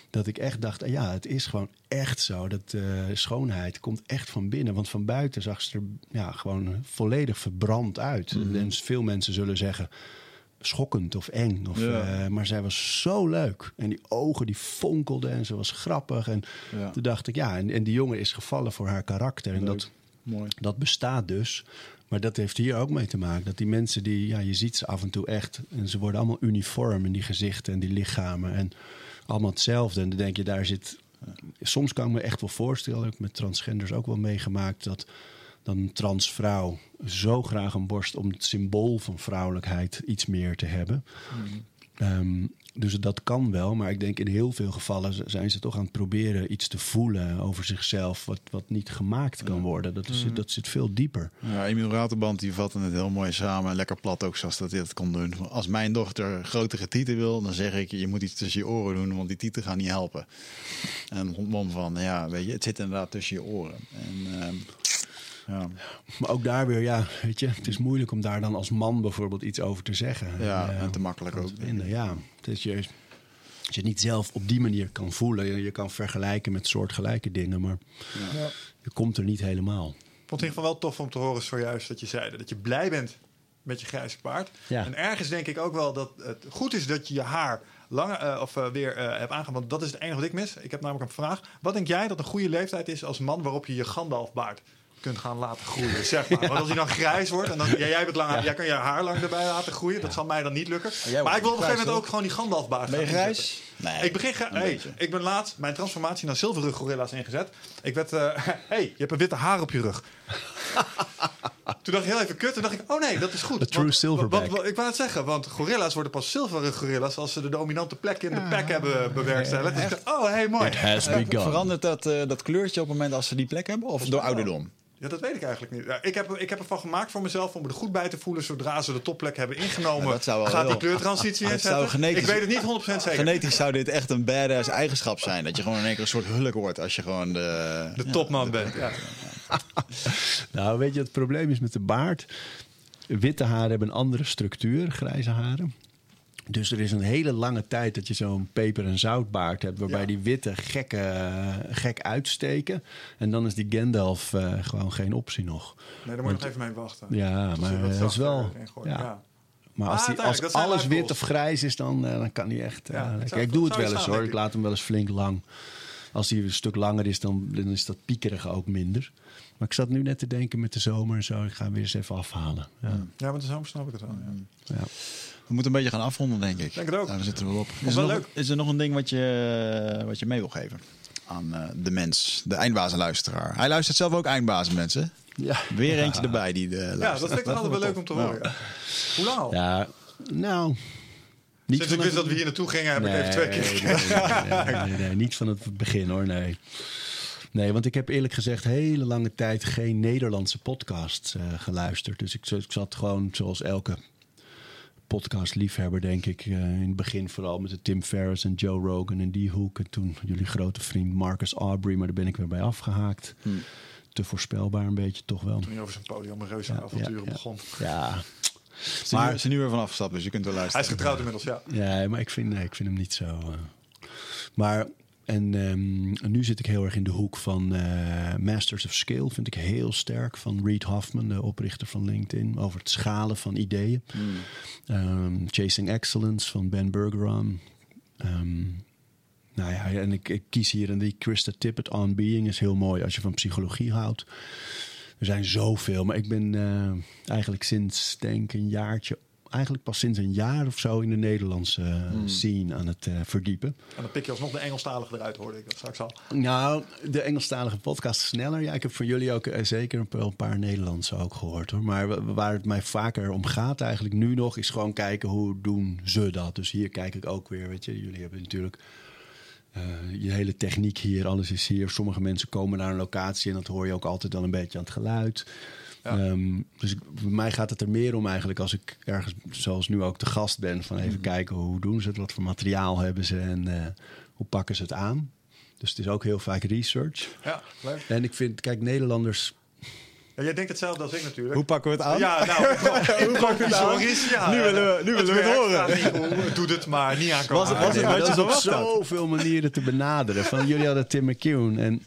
[SPEAKER 1] dat ik echt dacht: ja, het is gewoon echt zo. Dat eh, schoonheid komt echt van binnen. Want van buiten zag ze er ja, gewoon volledig verbrand uit. En veel mensen zullen zeggen. Schokkend of eng. Of,
[SPEAKER 2] Ja.
[SPEAKER 1] eh, maar zij was zo leuk. En die ogen die fonkelden en ze was grappig. En
[SPEAKER 2] Ja.
[SPEAKER 1] toen dacht ik, ja, en, en die jongen is gevallen voor haar karakter. En
[SPEAKER 2] Leuk.
[SPEAKER 1] dat,
[SPEAKER 2] mooi.
[SPEAKER 1] dat bestaat dus. Maar dat heeft hier ook mee te maken. Dat die mensen die, ja, je ziet ze af en toe echt. En ze worden allemaal uniform in die gezichten en die lichamen. En allemaal hetzelfde. En dan denk je, daar zit. Soms kan ik me echt wel voorstellen, heb ik met transgenders ook wel meegemaakt. Dat dan een transvrouw zo graag een borst om het symbool van vrouwelijkheid iets meer te hebben. Ehm, dus dat kan wel, maar ik denk in heel veel gevallen zijn ze toch aan het proberen iets te voelen over zichzelf, wat, wat niet gemaakt kan worden. Dat, is, dat zit veel dieper.
[SPEAKER 2] Ja, Emiel Raterband die vatte het heel mooi samen. Lekker plat ook, zoals dat hij dat kon doen. Als mijn dochter grotere tieten wil, dan zeg ik... je moet iets tussen je oren doen, want die tieten gaan niet helpen. En mom van, ja, weet je, het zit inderdaad tussen je oren. En, ehm, ja.
[SPEAKER 1] Maar ook daar weer, ja, weet je, het is moeilijk om daar dan als man bijvoorbeeld iets over te zeggen.
[SPEAKER 2] Ja, en te makkelijk ook.
[SPEAKER 1] te. Ja, het is juist. Als je het niet zelf op die manier kan voelen, je, je kan vergelijken met soortgelijke dingen, maar
[SPEAKER 3] Ja.
[SPEAKER 1] je komt er niet helemaal.
[SPEAKER 3] Ik vond het in ieder geval wel tof om te horen zojuist dat je zei dat je blij bent met je grijze paard.
[SPEAKER 1] Ja.
[SPEAKER 3] En ergens denk ik ook wel dat het goed is dat je je haar langer eh, of eh, weer eh, hebt aangegaan. Want dat is het enige wat ik mis. Ik heb namelijk een vraag. Wat denk jij dat een goede leeftijd is als man waarop je je Gandalfbaard kunt gaan laten groeien? Zeg maar. Want als hij dan grijs wordt en dan ja, jij, bent lang, jij kan je haar lang erbij laten groeien. Dat zal mij dan niet lukken. Maar ik wil op een gegeven moment ook gewoon die Gandalfbaard
[SPEAKER 2] Ben je grijs? Nee,
[SPEAKER 3] ik begin hey,
[SPEAKER 2] beetje.
[SPEAKER 3] ik ben laatst mijn transformatie naar zilveren gorilla's ingezet. Ik werd, eh hey, je hebt een witte haar op je rug. Toen dacht ik heel even kut. Toen dacht ik, oh nee, dat is goed.
[SPEAKER 1] A true silverback.
[SPEAKER 3] want- ik wou het zeggen, want gorilla's worden pas zilveren gorilla's als ze de dominante plek in de pack hebben bewerkstelligd. Dus oh hey, mooi.
[SPEAKER 1] It has
[SPEAKER 2] Eh,
[SPEAKER 1] begun.
[SPEAKER 2] verandert dat, eh, dat kleurtje op het moment als ze die plek hebben? Of door ouderdom?
[SPEAKER 3] Ja, dat weet ik eigenlijk niet. Ja, ik, heb, ik heb ervan gemaakt voor mezelf om er goed bij te voelen. Zodra ze de topplek hebben ingenomen,
[SPEAKER 2] Ja, dat zou wel
[SPEAKER 3] gaat die
[SPEAKER 2] heel-
[SPEAKER 3] kleurtransitie
[SPEAKER 2] Dat zou
[SPEAKER 3] inzetten.
[SPEAKER 2] genetisch-
[SPEAKER 3] Ik weet het niet 100% zeker.
[SPEAKER 2] Genetisch zou dit echt een badass eigenschap zijn. Dat je gewoon in één keer een soort hulk wordt als je gewoon de...
[SPEAKER 3] de
[SPEAKER 2] ja,
[SPEAKER 3] topman bent. Ja.
[SPEAKER 1] Nou, weet je, het probleem is met de baard. Witte haren hebben een andere structuur, grijze haren. Dus er is een hele lange tijd dat je zo'n peper- en zoutbaard hebt... waarbij
[SPEAKER 3] Ja.
[SPEAKER 1] die witte gekke, eh, gek uitsteken. En dan is die Gandalf eh, gewoon geen optie nog.
[SPEAKER 3] Nee, daar moet je nog even mee wachten.
[SPEAKER 1] Ja, maar dat is wel... Ja.
[SPEAKER 3] ja.
[SPEAKER 1] Maar als,
[SPEAKER 3] Ah,
[SPEAKER 1] die, als alles wit of grijs is, dan, eh, dan kan hij echt...
[SPEAKER 3] Ja, ik
[SPEAKER 1] lekker.
[SPEAKER 3] zou-
[SPEAKER 1] ik doe het wel eens hoor. Ik
[SPEAKER 3] ik.
[SPEAKER 1] laat hem wel eens flink lang. Als hij een stuk langer is, dan, dan is dat piekerige ook minder. Maar ik zat nu net te denken met de zomer en zo. Ik ga hem weer eens even afhalen. Ja.
[SPEAKER 3] Ja, met de zomer snap ik het wel. Ja.
[SPEAKER 2] We moeten een beetje gaan afronden, denk ik.
[SPEAKER 3] Denk het ook.
[SPEAKER 2] Daar zitten we wel op.
[SPEAKER 3] wel
[SPEAKER 2] Is er, nog,
[SPEAKER 3] leuk.
[SPEAKER 2] is er nog een ding wat je, wat je mee wil geven aan eh, de mens, de eindbazenluisteraar? Hij luistert zelf ook eindbazen, mensen.
[SPEAKER 1] Ja.
[SPEAKER 2] Weer eentje erbij die de
[SPEAKER 3] Ja, dat vind ik altijd wel leuk om te horen. ja. Hoe lang al?
[SPEAKER 1] Ja, nou. Niet
[SPEAKER 3] Sinds ik wist dat we hier naartoe gingen, heb
[SPEAKER 1] nee,
[SPEAKER 3] ik even twee keer
[SPEAKER 1] nee, nee, nee, nee, nee, niet van het begin hoor, nee. Nee, want ik heb eerlijk gezegd hele lange tijd geen Nederlandse podcasts eh, geluisterd. Dus ik, ik zat gewoon zoals elke podcastliefhebber, denk ik, eh, in het begin vooral met de Tim Ferriss en Joe Rogan en die hoek. En toen jullie grote vriend Marcus Aubrey, maar daar ben ik weer bij afgehaakt. Te voorspelbaar een beetje, toch wel.
[SPEAKER 3] Toen hij over zijn podium een reuze
[SPEAKER 1] Ja,
[SPEAKER 3] avonturen
[SPEAKER 1] ja, ja.
[SPEAKER 3] begon.
[SPEAKER 1] Ja,
[SPEAKER 2] Ze zijn, nu, ze zijn nu weer vanaf gestapt, dus je kunt wel
[SPEAKER 3] Hij is
[SPEAKER 2] luisteren.
[SPEAKER 3] getrouwd inmiddels, ja.
[SPEAKER 1] Ja, maar ik vind, nee, ik vind hem niet zo. eh. Maar en ehm, nu zit ik heel erg in de hoek van eh, Masters of Scale. Vind ik heel sterk van Reed Hoffman, de oprichter van LinkedIn, over het schalen van ideeën. Ehm, Chasing Excellence van Ben Bergeron. Ehm, nou ja, en ik, ik kies hier en die Krista Tippett On Being is heel mooi als je van psychologie houdt. Er zijn zoveel, maar ik ben eh, eigenlijk sinds denk een jaartje eigenlijk pas sinds een jaar of zo in de Nederlandse eh,
[SPEAKER 2] Hmm.
[SPEAKER 1] scene aan het eh, verdiepen.
[SPEAKER 3] En dan pik je alsnog de Engelstalige eruit, hoorde ik dat straks al.
[SPEAKER 1] Nou, de Engelstalige podcast sneller. Ja, ik heb van jullie ook eh, zeker een, paar Nederlandse ook gehoord hoor. Maar wa- waar het mij vaker om gaat eigenlijk nu nog, is gewoon kijken hoe doen ze dat. Dus hier kijk ik ook weer, weet je, jullie hebben natuurlijk eh, je hele techniek hier, alles is hier. Sommige mensen komen naar een locatie en dat hoor je ook altijd dan een beetje aan het geluid.
[SPEAKER 3] Ja.
[SPEAKER 1] Ehm, dus ik, voor mij gaat het er meer om eigenlijk als ik ergens, zoals nu ook de gast ben, van even kijken hoe doen ze het, wat voor materiaal hebben ze en eh, hoe pakken ze het aan. Dus het is ook heel vaak research.
[SPEAKER 3] Ja, leuk.
[SPEAKER 1] En ik vind, kijk, Nederlanders.
[SPEAKER 3] Ja, jij denkt hetzelfde als ik natuurlijk.
[SPEAKER 2] Hoe pakken we het aan?
[SPEAKER 3] Ja, nou, hoe pakken we het Ja,
[SPEAKER 2] Nu willen we- nu willen we het horen.
[SPEAKER 3] Ja, Nico, doet het maar niet aankomen.
[SPEAKER 2] Was was het
[SPEAKER 1] dat is op zoveel manieren te benaderen. Van, jullie hadden Tim McEwen en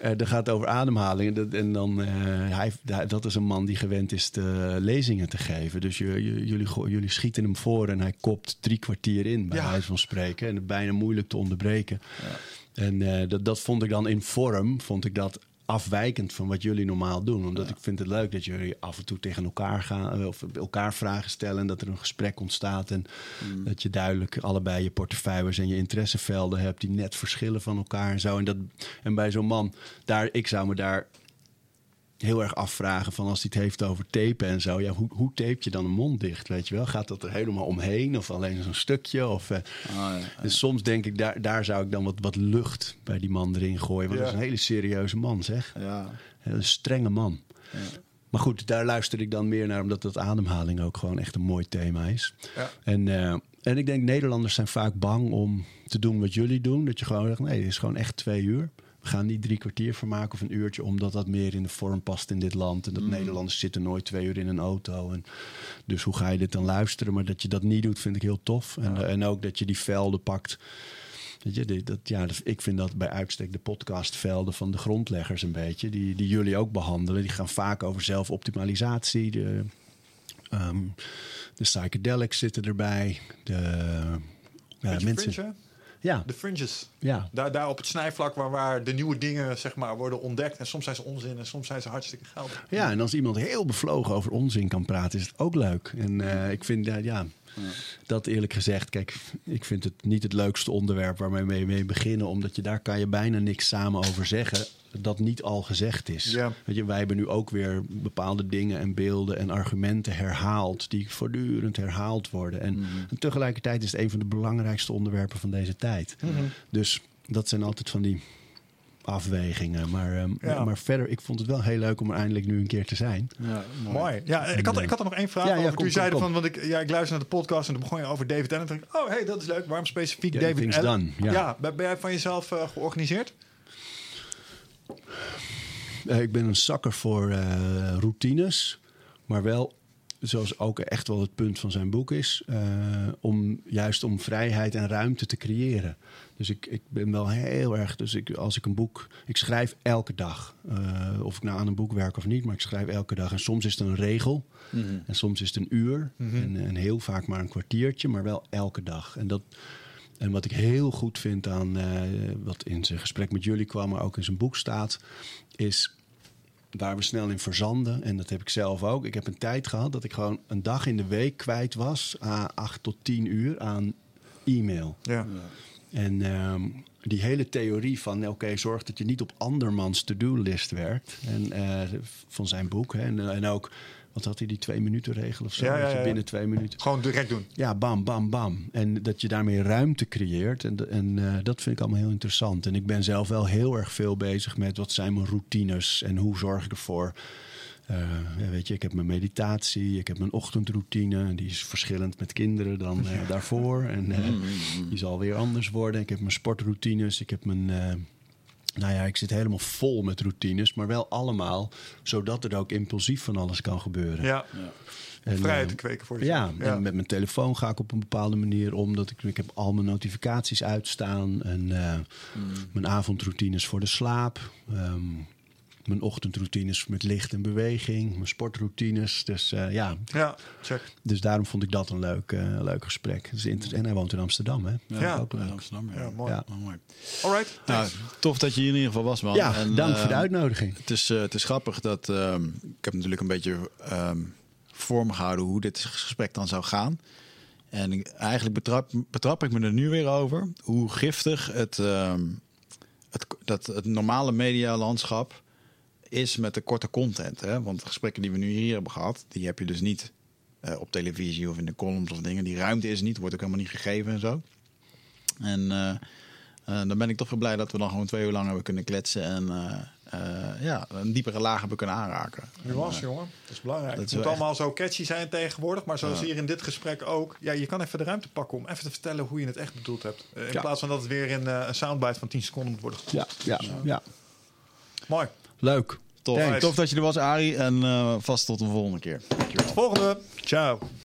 [SPEAKER 1] eh dat gaat over ademhaling. En dat, en dan, eh, hij, dat is een man die gewend is te, lezingen te geven. Dus je, je- jullie, jullie schieten hem voor en hij kopt drie kwartier in, bij
[SPEAKER 3] Ja.
[SPEAKER 1] wijze van spreken. En het bijna moeilijk te onderbreken. En eh, dat, dat vond ik dan in vorm, vond ik dat afwijkend van wat jullie normaal doen. Omdat ik vind het leuk dat jullie af en toe tegen elkaar gaan eh, of elkaar vragen stellen en dat er een gesprek ontstaat en dat je duidelijk allebei je portefeuilles en je interessevelden hebt die net verschillen van elkaar en zo. En, dat, en bij zo'n man, daar, ik zou me daar heel erg afvragen van als hij het heeft over tapen en zo. Ja, hoe, hoe tape je dan een mond dicht, weet je wel? Gaat dat er helemaal omheen of alleen zo'n stukje? Of,
[SPEAKER 2] Ah, ja.
[SPEAKER 1] dus soms denk ik, daar, daar zou ik dan wat, wat lucht bij die man erin gooien. Want
[SPEAKER 3] Ja.
[SPEAKER 1] dat is een hele serieuze man, zeg.
[SPEAKER 2] Ja.
[SPEAKER 1] Een strenge man. Maar goed, daar luister ik dan meer naar, omdat dat ademhaling ook gewoon echt een mooi thema is.
[SPEAKER 3] Ja.
[SPEAKER 1] En, eh, en ik denk, Nederlanders zijn vaak bang om te doen wat jullie doen. Dat je gewoon zegt, nee, het is gewoon echt twee uur. Gaan niet drie kwartier van maken of een uurtje, omdat dat meer in de vorm past in dit land. En dat Nederlanders zitten nooit twee uur in een auto. En dus hoe ga je dit dan luisteren? Maar dat je dat niet doet, vind ik heel tof. En, en ook dat je die velden pakt. Weet je, die- dat, ja, ik vind dat bij uitstek de podcastvelden van de grondleggers een beetje. Die, die jullie ook behandelen. Die gaan vaak over zelfoptimalisatie. De, ehm, de psychedelics zitten erbij. De, mensen,
[SPEAKER 3] fringe?
[SPEAKER 1] Ja,
[SPEAKER 3] De fringes.
[SPEAKER 1] ja,
[SPEAKER 3] Daar, daar op het snijvlak waar, waar de nieuwe dingen zeg maar, worden ontdekt. En soms zijn ze onzin en soms zijn ze hartstikke geldig.
[SPEAKER 1] ja, en als iemand heel bevlogen over onzin kan praten, is het ook leuk. En eh, ik vind, eh, ja, dat eerlijk gezegd, kijk, ik vind het niet het leukste onderwerp waarmee we mee beginnen, omdat je daar kan je bijna niks samen over zeggen dat niet al gezegd is.
[SPEAKER 3] Ja.
[SPEAKER 1] Weet je, wij hebben nu ook weer bepaalde dingen en beelden en argumenten herhaald die voortdurend herhaald worden. En, en tegelijkertijd is het een van de belangrijkste onderwerpen van deze tijd. Dus dat zijn altijd van die afwegingen. Maar, ehm,
[SPEAKER 3] Ja.
[SPEAKER 1] maar verder, ik vond het wel heel leuk om er eindelijk nu een keer te zijn.
[SPEAKER 2] Ja,
[SPEAKER 3] Mooi. Ja, ik had, ik had er nog één vraag
[SPEAKER 1] Ja, ja,
[SPEAKER 3] over.
[SPEAKER 1] kom,
[SPEAKER 3] zeiden
[SPEAKER 1] kom.
[SPEAKER 3] van, want ik, ja, ik luisterde naar de podcast en toen begon je over David Allen. Dacht oh hey, dat is leuk. Waarom specifiek
[SPEAKER 1] Ja,
[SPEAKER 3] David Allen?
[SPEAKER 1] done, ja.
[SPEAKER 3] ben, ben jij van jezelf eh, georganiseerd?
[SPEAKER 1] Eh, ik ben een zakker voor eh, routines, maar wel, zoals ook echt wel het punt van zijn boek is, eh, om juist om vrijheid en ruimte te creëren. Dus ik, ik ben wel heel erg, dus ik, als ik een boek, ik schrijf elke dag. Eh, of ik nou aan een boek werk of niet, maar ik schrijf elke dag. En soms is het een regel en soms is het een uur en, en heel vaak maar een kwartiertje, maar wel elke dag. En dat, en wat ik heel goed vind aan eh, wat in zijn gesprek met jullie kwam, maar ook in zijn boek staat, is waar we snel in verzanden. En dat heb ik zelf ook. Ik heb een tijd gehad dat ik gewoon een dag in de week kwijt was, aan 8 tot 10 uur aan e-mail.
[SPEAKER 3] Ja.
[SPEAKER 1] En ehm, die hele theorie van, oké, zorg dat je niet op andermans to-do-list werkt. En, eh, van zijn boek. Hè. En, en ook, wat had hij, die twee minuten regel of zo?
[SPEAKER 3] Ja, ja,
[SPEAKER 1] Dat je
[SPEAKER 3] ja, ja.
[SPEAKER 1] binnen twee minuten...
[SPEAKER 3] Gewoon direct doen.
[SPEAKER 1] Ja, bam, bam, bam. En dat je daarmee ruimte creëert. En, en eh, dat vind ik allemaal heel interessant. En ik ben zelf wel heel erg veel bezig met wat zijn mijn routines en hoe zorg ik ervoor. Eh, ja, weet je, ik heb mijn meditatie, ik heb mijn ochtendroutine. Die is verschillend met kinderen dan eh, daarvoor. En eh, die zal weer anders worden. Ik heb mijn sportroutines, ik heb mijn... eh, nou ja, ik zit helemaal vol met routines, maar wel allemaal zodat er ook impulsief van alles kan gebeuren.
[SPEAKER 3] Ja.
[SPEAKER 1] En,
[SPEAKER 3] Vrijheid te kweken voor
[SPEAKER 1] ja,
[SPEAKER 3] jezelf.
[SPEAKER 1] en met mijn telefoon ga ik op een bepaalde manier om. Dat ik, ik heb al mijn notificaties uitstaan. En eh, mijn avondroutines voor de slaap. Ehm, mijn ochtendroutines met licht en beweging. Mijn sportroutines. Dus eh, ja,
[SPEAKER 3] Ja, check.
[SPEAKER 1] dus daarom vond ik dat een leuk, eh, leuk gesprek. Dus inter- en hij woont in Amsterdam, hè?
[SPEAKER 3] Ja.
[SPEAKER 1] ook
[SPEAKER 2] in
[SPEAKER 1] leuk.
[SPEAKER 2] Amsterdam. Ja,
[SPEAKER 3] Ja, mooi.
[SPEAKER 1] Ja.
[SPEAKER 2] Oh, mooi.
[SPEAKER 3] Alright.
[SPEAKER 2] Nou, tof dat je hier in ieder geval was, man.
[SPEAKER 1] Ja,
[SPEAKER 2] En,
[SPEAKER 1] dank voor de
[SPEAKER 2] ehm,
[SPEAKER 1] uitnodiging.
[SPEAKER 2] Het is, eh, het is grappig dat... ehm, ik heb natuurlijk een beetje ehm, vormgehouden hoe dit gesprek dan zou gaan. En ik- eigenlijk betrap, betrap ik me er nu weer over hoe giftig het, ehm, het, dat, het normale medialandschap is met de korte content. Hè? Want de gesprekken die we nu hier hebben gehad, die heb je dus niet eh, op televisie of in de columns of dingen. Die ruimte is niet, wordt ook helemaal niet gegeven en zo. En eh, eh, dan ben ik toch wel blij dat we dan gewoon twee uur lang hebben kunnen kletsen en ja, een diepere laag hebben kunnen aanraken.
[SPEAKER 3] Nuance, jongen. Dat is belangrijk.
[SPEAKER 2] Dat
[SPEAKER 3] het moet allemaal zo catchy zijn tegenwoordig. Maar zoals
[SPEAKER 2] Ja.
[SPEAKER 3] hier in dit gesprek ook. Ja, je kan even de ruimte pakken om even te vertellen hoe je het echt bedoeld hebt. In
[SPEAKER 1] Ja.
[SPEAKER 3] plaats van dat het weer in een soundbite van 10 seconden moet worden
[SPEAKER 1] Ja,
[SPEAKER 3] gestopt.
[SPEAKER 1] ja, ja.
[SPEAKER 3] Mooi.
[SPEAKER 1] Leuk.
[SPEAKER 2] Tof, tof dat je er was, Arie. En eh, vast tot de volgende keer.
[SPEAKER 3] Volgende. Ciao.